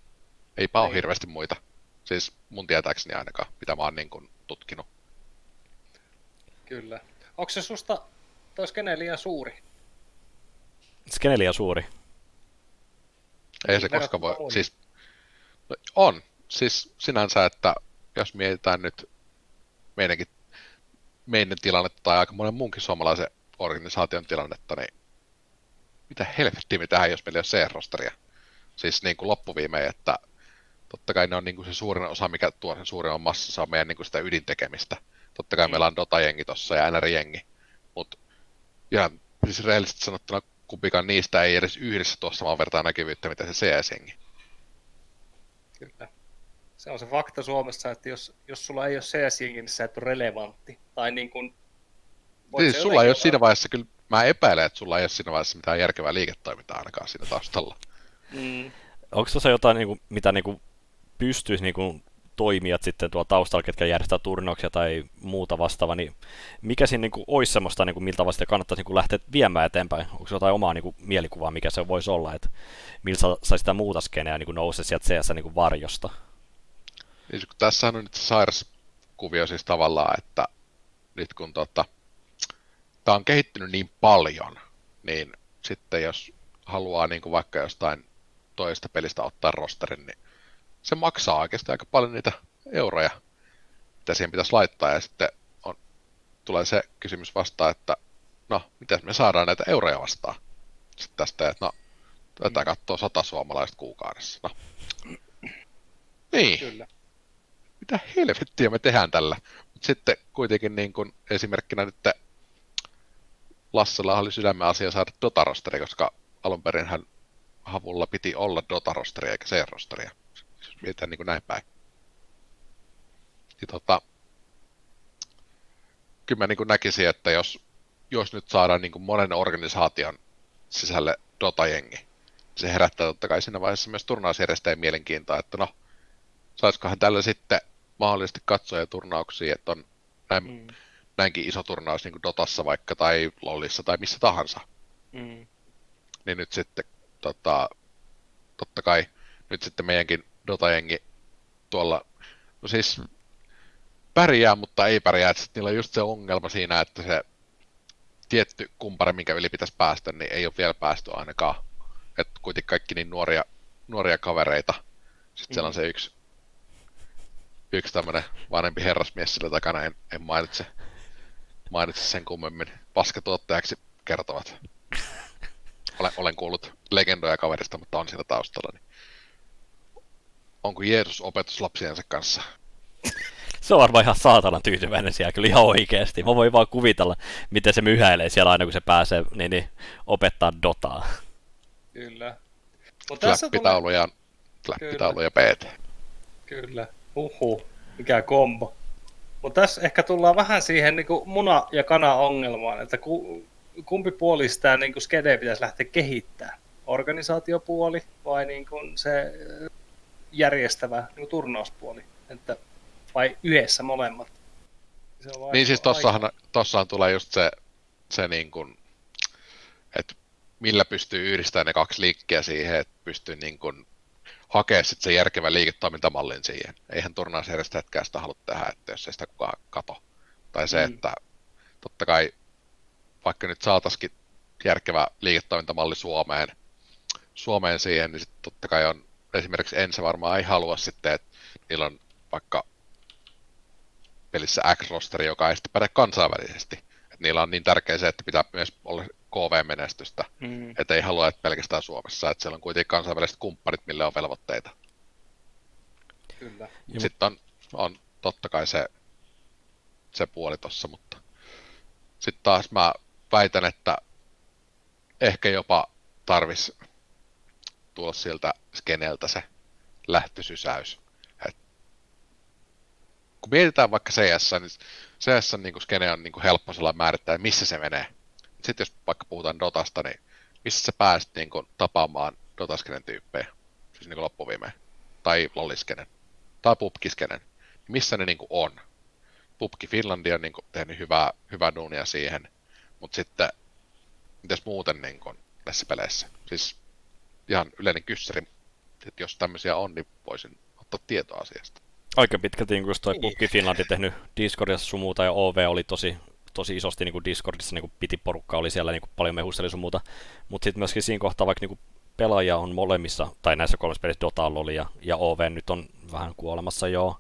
Eipä ole niin. hirveästi muita. Siis mun tietääkseni ainakaan, mitä mä oon niin kuin tutkinut. Kyllä. Onko se susta toi skene liian suuri? Skene liian suuri? Ei se koska voi, on. siis no, on. Siis sinänsä, että jos mietitään nyt meidänkin meidän tilannetta tai aika monen muunkin suomalaisen organisaation tilannetta, niin mitä helvettiä me tähän, jos meillä ei ole C-rosteria. Siis niin kuin loppuviimein, että totta kai ne on niin kuin se suurin osa, mikä tuo sen suurin massassa, on meidän niin kuin sitä ydintekemistä. Totta kai meillä on Dota-jengi tossa ja NR-jengi, mutta ihan siis reellisesti sanottuna kumpikaan niistä ei edes yhdessä tuossa saman vertaan näkyvyyttä, mitä se CS-jengi. Kyllä. Se on se fakta Suomessa, että jos, jos sulla ei ole cs niin sä et ole relevantti. Tai niin kuin, siis sulla ei ole siinä vaiheessa kyllä, mä epäilen, että sulla ei ole siinä vaiheessa mitään järkevää liiketoimintaa ainakaan siinä taustalla. Mm. Onko se jotain, niin kuin, mitä niin kuin, pystyisi niin kuin, toimijat sitten tuolla taustalla, ketkä järjestää turnauksia tai muuta vastaavaa, niin mikä siinä niin kuin, olisi semmoista, niin kuin, miltä vasta kannattaisi niin kuin, lähteä viemään eteenpäin? Onko jotain omaa niin kuin, mielikuvaa, mikä se voisi olla, että millä saisi sitä muuta skeneä niin nousee sieltä CS niin kuin, varjosta? Niin, tässä on nyt sairas kuvio siis tavallaan, että nyt kun tota, tämä on kehittynyt niin paljon, niin sitten jos haluaa niin kuin vaikka jostain toista pelistä ottaa rosterin, niin se maksaa oikeasti aika paljon niitä euroja, mitä siihen pitäisi laittaa. Ja sitten on, tulee se kysymys vastaan, että no, miten me saadaan näitä euroja vastaan? Sitten tästä, että no, tätä katsoo sata suomalaista kuukaudessa. No. Niin. Kyllä. Mitä helvettiä me tehdään tällä? Mut sitten kuitenkin niin kun esimerkkinä nyt Lassella oli sydämen asia saada Dota-rosteri, koska alun perin hän havulla piti olla Dota-rosteria eikä C-rosteria. Mietitään niin kuin näin päin. Ja tota, kyllä mä niin kuin näkisin, että jos, jos nyt saadaan niin kuin monen organisaation sisälle Dota-jengi, se herättää totta kai siinä vaiheessa myös turnausjärjestäjien mielenkiintoa, että no, saisikohan tällä sitten mahdollisesti katsoja turnauksia, että on näin, mm. näinkin iso turnaus niin kuin Dotassa vaikka tai Lollissa tai missä tahansa. Mm. Niin nyt sitten tota, totta kai nyt sitten meidänkin Dota-jengi tuolla, no siis pärjää, mutta ei pärjää. Että niillä on just se ongelma siinä, että se tietty kumpari, minkä yli pitäisi päästä, niin ei ole vielä päästy ainakaan. Että kuitenkin kaikki niin nuoria, nuoria kavereita. Sitten mm. siellä on se yksi, yksi tämmöinen vanhempi herrasmies sillä takana, en, en mainitse, mainitse sen kummemmin. Paskatuottajaksi kertovat. Olen, olen kuullut legendoja kaverista, mutta on siinä taustalla. Niin onko Jeesus opetus lapsiensa kanssa? Se on varmaan ihan saatanan tyytyväinen siellä kyllä ihan oikeasti. Mä voin vaan kuvitella, miten se myhäilee siellä aina, kun se pääsee niin, niin, opettaa Dotaa. Kyllä. Flappitaulu ja, flappitaulu ja PT. Kyllä. Uhu, mikä kombo. Mutta tässä ehkä tullaan vähän siihen niin muna- ja kana-ongelmaan, että ku, kumpi puoli sitä niin skede pitäisi lähteä kehittämään? Organisaatiopuoli vai niin kuin se järjestävä niin turnauspuoli, että vai yhdessä molemmat? Se niin siis tossahan, tossahan tulee just se, se niin kuin, että millä pystyy yhdistämään ne kaksi liikkeä siihen, että pystyy niin kuin hakea sitten se järkevä liiketoimintamallin siihen. Eihän turnausjärjestäjätkään sitä halua tehdä, että jos ei sitä kukaan kato. Tai se, mm. että totta kai vaikka nyt saataisiin järkevä liiketoimintamalli Suomeen, Suomeen siihen, niin sitten totta kai on esimerkiksi Ense varmaan ei halua sitten, että niillä on vaikka pelissä X-rosteri, joka ei sitten päde kansainvälisesti. Et niillä on niin tärkeä se, että pitää myös olla KV-menestystä, mm. että ei halua, että pelkästään Suomessa, että siellä on kuitenkin kansainväliset kumppanit, mille on velvoitteita. Kyllä. Sitten on, on totta kai se, se puoli tossa, mutta sitten taas mä väitän, että ehkä jopa tarvis tulla sieltä skeneeltä se lähtösysäys. Et kun mietitään vaikka CS, niin CS niin skene on niin helppo sellainen määrittää, missä se menee. Sitten jos vaikka puhutaan Dotasta, niin missä sä pääset niin kuin, tapaamaan Dotaskenen tyyppejä, siis niin loppuviimeen, tai Lolliskenen, tai Pupkiskenen, missä ne niin kuin, on. Pupki Finlandi on niin kuin, tehnyt hyvää, hyvää duunia siihen, mutta sitten mitäs muuten niin kuin, näissä peleissä? Siis ihan yleinen kyssäri, että jos tämmöisiä on, niin voisin ottaa tietoa asiasta. Aika pitkälti, niin kun toi Pukki Finlandi tehnyt Discordissa sun muuta, ja OV oli tosi, tosi isosti niin kuin Discordissa, niin kuin piti porukka oli siellä niin kuin paljon mehusteli sun muuta, mutta sitten myöskin siinä kohtaa, vaikka niin kuin pelaajia on molemmissa, tai näissä kolmessa pelissä Dota oli ja, ja OV nyt on vähän kuolemassa joo,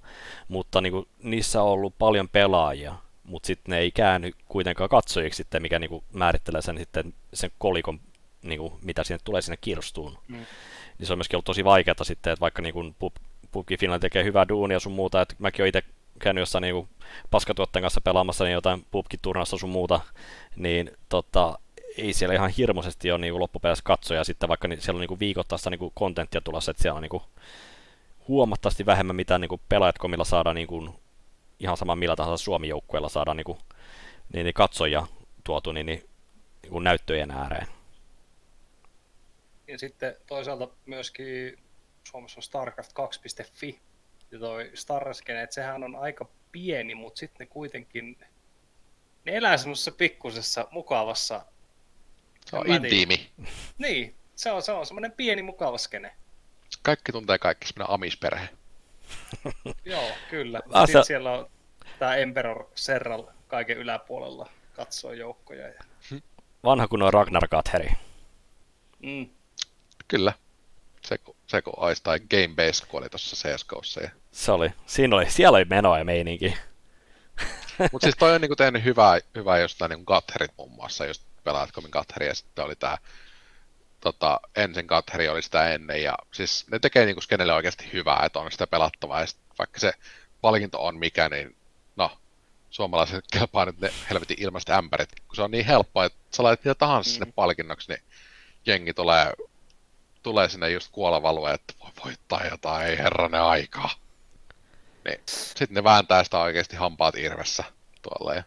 mutta niin kuin, niissä on ollut paljon pelaajia, mutta sitten ne ei käänny kuitenkaan katsojiksi sitten, mikä niin kuin määrittelee sen, sitten, sen kolikon, niin kuin, mitä sinne tulee sinne kirstuun. Mm. Niin se on myöskin ollut tosi vaikeaa sitten, että vaikka niin kuin Pukki Finland tekee hyvää duunia sun muuta, että mäkin olen itse käynyt jossain niin paskatuotteen kanssa pelaamassa niin jotain pubkiturnassa sun muuta, niin tota, ei siellä ihan hirmuisesti ole niin loppupeleissä katsoja sitten, vaikka niin siellä on niin viikoittaista niin kontenttia tulossa, että siellä on niin huomattavasti vähemmän, mitä niin pelaajat komilla saadaan niin kuin, ihan sama millä tahansa Suomi-joukkueella saadaan niin kuin, niin, niin katsoja tuotu niin, niin, niin kuin näyttöjen ääreen. Ja sitten toisaalta myöskin Suomessa on StarCraft 2.fi, ja toi Starskene, että sehän on aika pieni, mutta sitten ne kuitenkin, ne elää semmoisessa pikkusessa, mukavassa... Se on intiimi. Niin, se on, se on semmoinen pieni mukava skene. Kaikki tuntee kaikki, semmoinen amisperhe. <laughs> Joo, kyllä. Ah, se- sitten siellä on tämä Emperor Serral kaiken yläpuolella katsoo joukkoja. Ja... Vanha kun on Ragnar Katheri. Mm. Kyllä. Se, kun- se kun olisi, tai Game Base, kun oli tuossa CSGOssa. Ja... Se oli, siinä oli, siellä oli menoa ja meininki. <laughs> Mutta siis toi on niinku tehnyt hyvää, hyvää jostain niinku Gatherit muun muassa, just pelaat komin Gatheri, ja sitten oli tää, tota, ensin Gatheri oli sitä ennen, ja siis ne tekee niinku skenelle oikeasti hyvää, että on sitä pelattavaa, ja sit vaikka se palkinto on mikä, niin no, suomalaiset <laughs> kelpaa nyt ne helvetin ilmaiset ämpärit, kun se on niin helppoa, että sä laitat mitä tahansa sinne palkinnoksi, niin jengi tulee, tulee sinne just kuolavalue, että voi voittaa jotain, ei herranen aikaa. Niin, sitten ne vääntää sitä oikeasti hampaat irvessä tuolla. Ja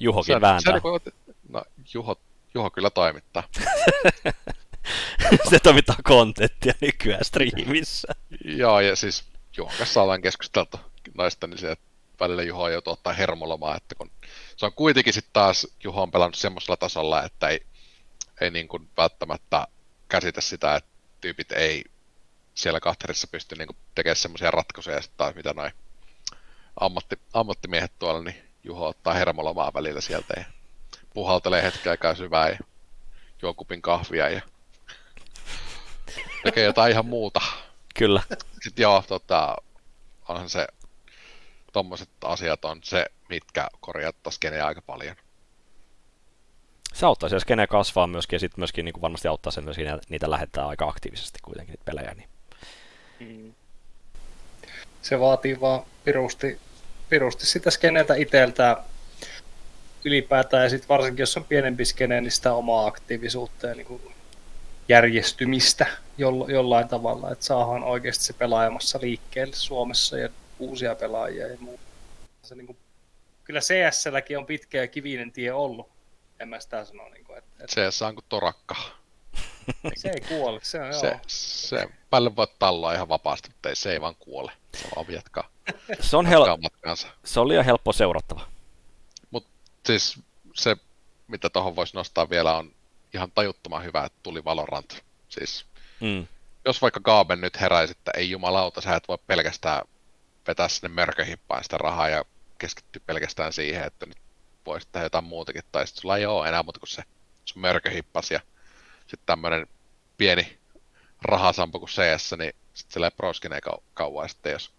Juhokin se, vääntää. Se, niinku- no, Juho, Juho kyllä toimittaa. <laughs> se toimittaa kontenttia nykyään striimissä. Joo, ja siis Juhon kanssa ollaan keskusteltu noista, niin se, että välillä Juho joutuu ottaa hermolomaa, että kun se on kuitenkin sitten taas, Juho on pelannut semmoisella tasolla, että ei, ei niin kuin välttämättä käsitä sitä, että tyypit ei siellä kahterissa pysty niin tekemään semmoisia ratkaisuja, taas mitä noin ammatti, ammattimiehet tuolla, niin Juho ottaa hermolomaa välillä sieltä ja puhaltelee hetken aikaa syvää ja juo kupin kahvia ja tekee jotain ihan muuta. Kyllä. Sitten joo, tota, onhan se, tommoset asiat on se, mitkä korjattaa skeneä aika paljon. Se auttaa siellä skene kasvaa myöskin ja sitten myöskin niin kuin varmasti auttaa sen myöskin, että niitä lähettää aika aktiivisesti kuitenkin niitä pelejä. Niin. Mm. Se vaatii vaan pirusti, pirusti sitä skeneeltä itseltään ylipäätään, ja sitten varsinkin jos on pienempi skene, niin sitä omaa aktiivisuutta ja niin kuin järjestymistä jolla, jollain tavalla, että saadaan oikeasti se pelaajamassa liikkeelle Suomessa ja uusia pelaajia ja muuta. Se, niin kuin, kyllä CS-lläkin on pitkä ja kivinen tie ollut, en mä sitä sano, niin kuin, että, että CS on kuin torakka. <laughs> se ei kuole, se on Se, joo. se päälle voi talloa ihan vapaasti, mutta ei, se ei vaan kuole. Se vaan jatkaa, <laughs> Se, on hel- matkaansa. se oli liian helppo seurattava. Siis se, mitä tuohon voisi nostaa vielä, on ihan tajuttoman hyvä, että tuli Valorant. Siis Mm. jos vaikka Gaaben nyt heräisi, että ei jumalauta, sä et voi pelkästään vetää sinne mörköhippaan sitä rahaa ja keskittyä pelkästään siihen, että nyt voisi tehdä jotain muutakin, tai sitten sulla ei ole enää muuta kuin se sun mörköhippas ja sitten tämmöinen pieni rahasampo kuin CS, niin sitten sillä ei proskin ei kau- kauan sitten, jos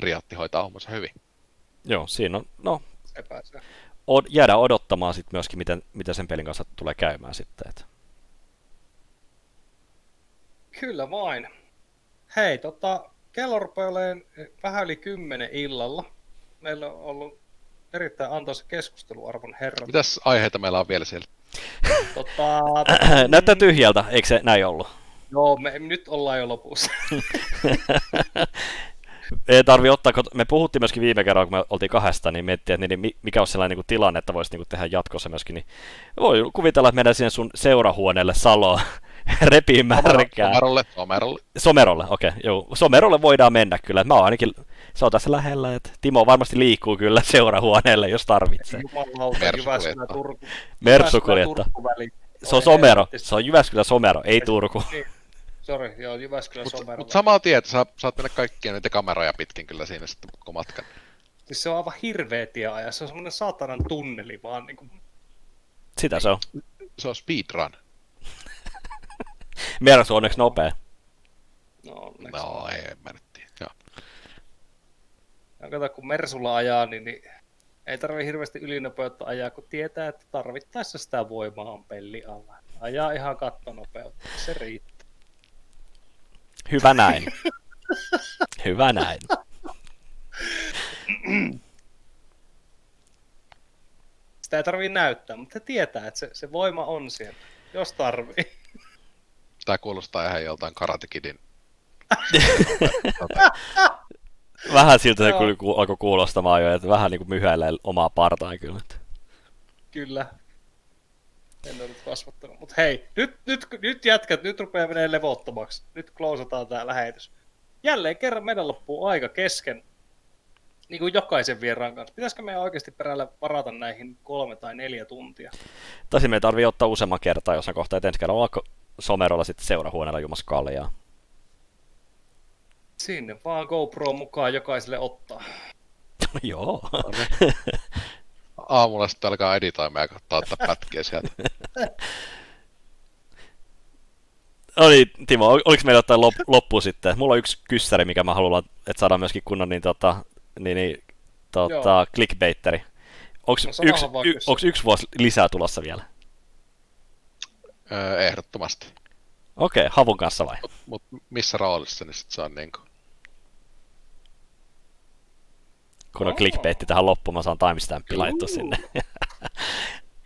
Riotti hoitaa hommansa hyvin. Joo, siinä on, no, od- jäädään odottamaan sitten myöskin, miten, miten sen pelin kanssa tulee käymään sitten. Et. Kyllä vain. Hei, tota, kello rupeaa olemaan vähän yli kymmenen illalla. Meillä on ollut erittäin antoisa keskustelu, arvon herrat. Mitäs aiheita meillä on vielä siellä? Tota, <clears throat> Näyttää tyhjältä, eikö se näin ollut? joo, me nyt ollaan jo lopussa. <laughs> Ei tarvi ottaa, kun me puhuttiin myöskin viime kerralla, kun me oltiin kahdesta, niin miettii, että niin, mi- mikä olisi sellainen niin kuin tilanne, että voisi niin kuin tehdä jatkossa myöskin. Niin voi kuvitella, että mennään sinne sun seurahuoneelle Saloon, <laughs> repii märkää. Somerolle, Somerolle. Somerolle, okei, okay, joo. Somerolle voidaan mennä kyllä. Mä oon ainakin, se on tässä lähellä, että Timo varmasti liikkuu kyllä seurahuoneelle, jos tarvitsee. Jumalauta, Mersu Jyväskylä. Turku. Se on Somero, se on Jyväskylä Somero, ei Turku. Niin. Sori, joo, Jyväskylä Mutta Somero. mut samaa tietä, sä saat mennä kaikkia niitä kameroja pitkin kyllä siinä sitten koko matkan. Siis se on aivan hirveä tieaja. Se on semmoinen saatanan tunneli vaan niin kuin, Sitä se on. Se on speedrun. Mersu on onneksi nopea. no, onneksi. No ei, en mä nyt kato, kun Mersulla ajaa, niin, niin ei tarvi hirveästi ylinopeutta ajaa, kun tietää, että tarvittaessa sitä voimaa on pelli alla. Ajaa ihan kattonopeutta, se riittää. Hyvä näin. Hyvä näin. Sitä ei tarvii näyttää, mutta tietää, että se, se voima on siellä, jos tarvii. Tää kuulostaa ihan joltain Karate Kidin <laughs> Vähän siltä se kyllä alkoi kuulostamaan jo, että vähän niin kuin myhäilee omaa partaan kyllä. Kyllä. En ole nyt kasvattanut. Mutta hei, nyt, nyt, nyt jätkät, nyt rupeaa menee levottomaksi. Nyt closeataan tää lähetys. Jälleen kerran meidän loppuu aika kesken. Niin kuin jokaisen vieraan kanssa. Pitäisikö meidän oikeasti perällä varata näihin kolme tai neljä tuntia? Tai me tarvii ottaa useamman kertaa jossain kohtaa, että ensi kerralla olla somerolla sitten seurahuoneella jumassa kaljaa. Sinne vaan GoPro mukaan jokaiselle ottaa. <laughs> Joo. Aamulla sitten alkaa editoimaan ja katsoa ottaa pätkiä sieltä. <laughs> No niin, Timo, ol- oliko meillä jotain lop- loppu sitten? Mulla on yksi kyssäri, mikä mä haluan, että saadaan myöskin kunnon niin, tota, niin, niin, tota, Joo. clickbaiteri. Onko No yksi, y, onks yksi vuosi lisää tulossa vielä? Öö, ehdottomasti. Okei, okay, havun kanssa vai? Mut missä roolissa, niin sit se on niinku... Kun on clickbaitti tähän loppuun, mä saan timestampi laittua sinne. <laughs>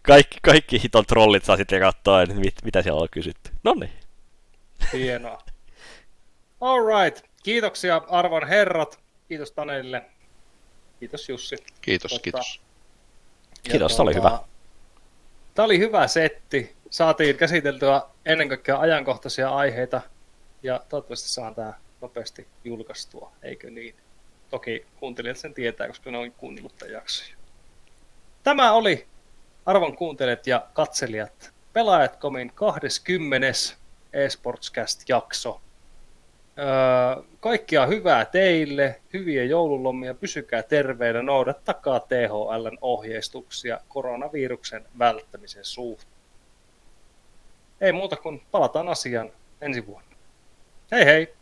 kaikki, kaikki hiton trollit saa sitten katsoa, mit, mitä siellä on kysytty. No niin. Hienoa. Alright. Kiitoksia arvon herrat. Kiitos Tanelille. Kiitos Jussi. Kiitos, Tota, kiitos. Kiitos, tää oli hyvä. Tämä oli hyvä setti. Saatiin käsiteltyä ennen kaikkea ajankohtaisia aiheita ja toivottavasti saan tämä nopeasti julkaistua, eikö niin? Toki kuuntelijat sen tietää, koska ne on kuunnellut tämän jaksoja. Tämä oli arvon kuuntelijat ja katselijat Pelaajat.comin 20. eSportscast-jakso. Öö, kaikkia hyvää teille, hyviä joululomia, pysykää terveinä, noudattakaa THLn ohjeistuksia koronaviruksen välttämisen suhteen. Ei muuta kuin palataan asiaan ensi vuonna. Hei hei!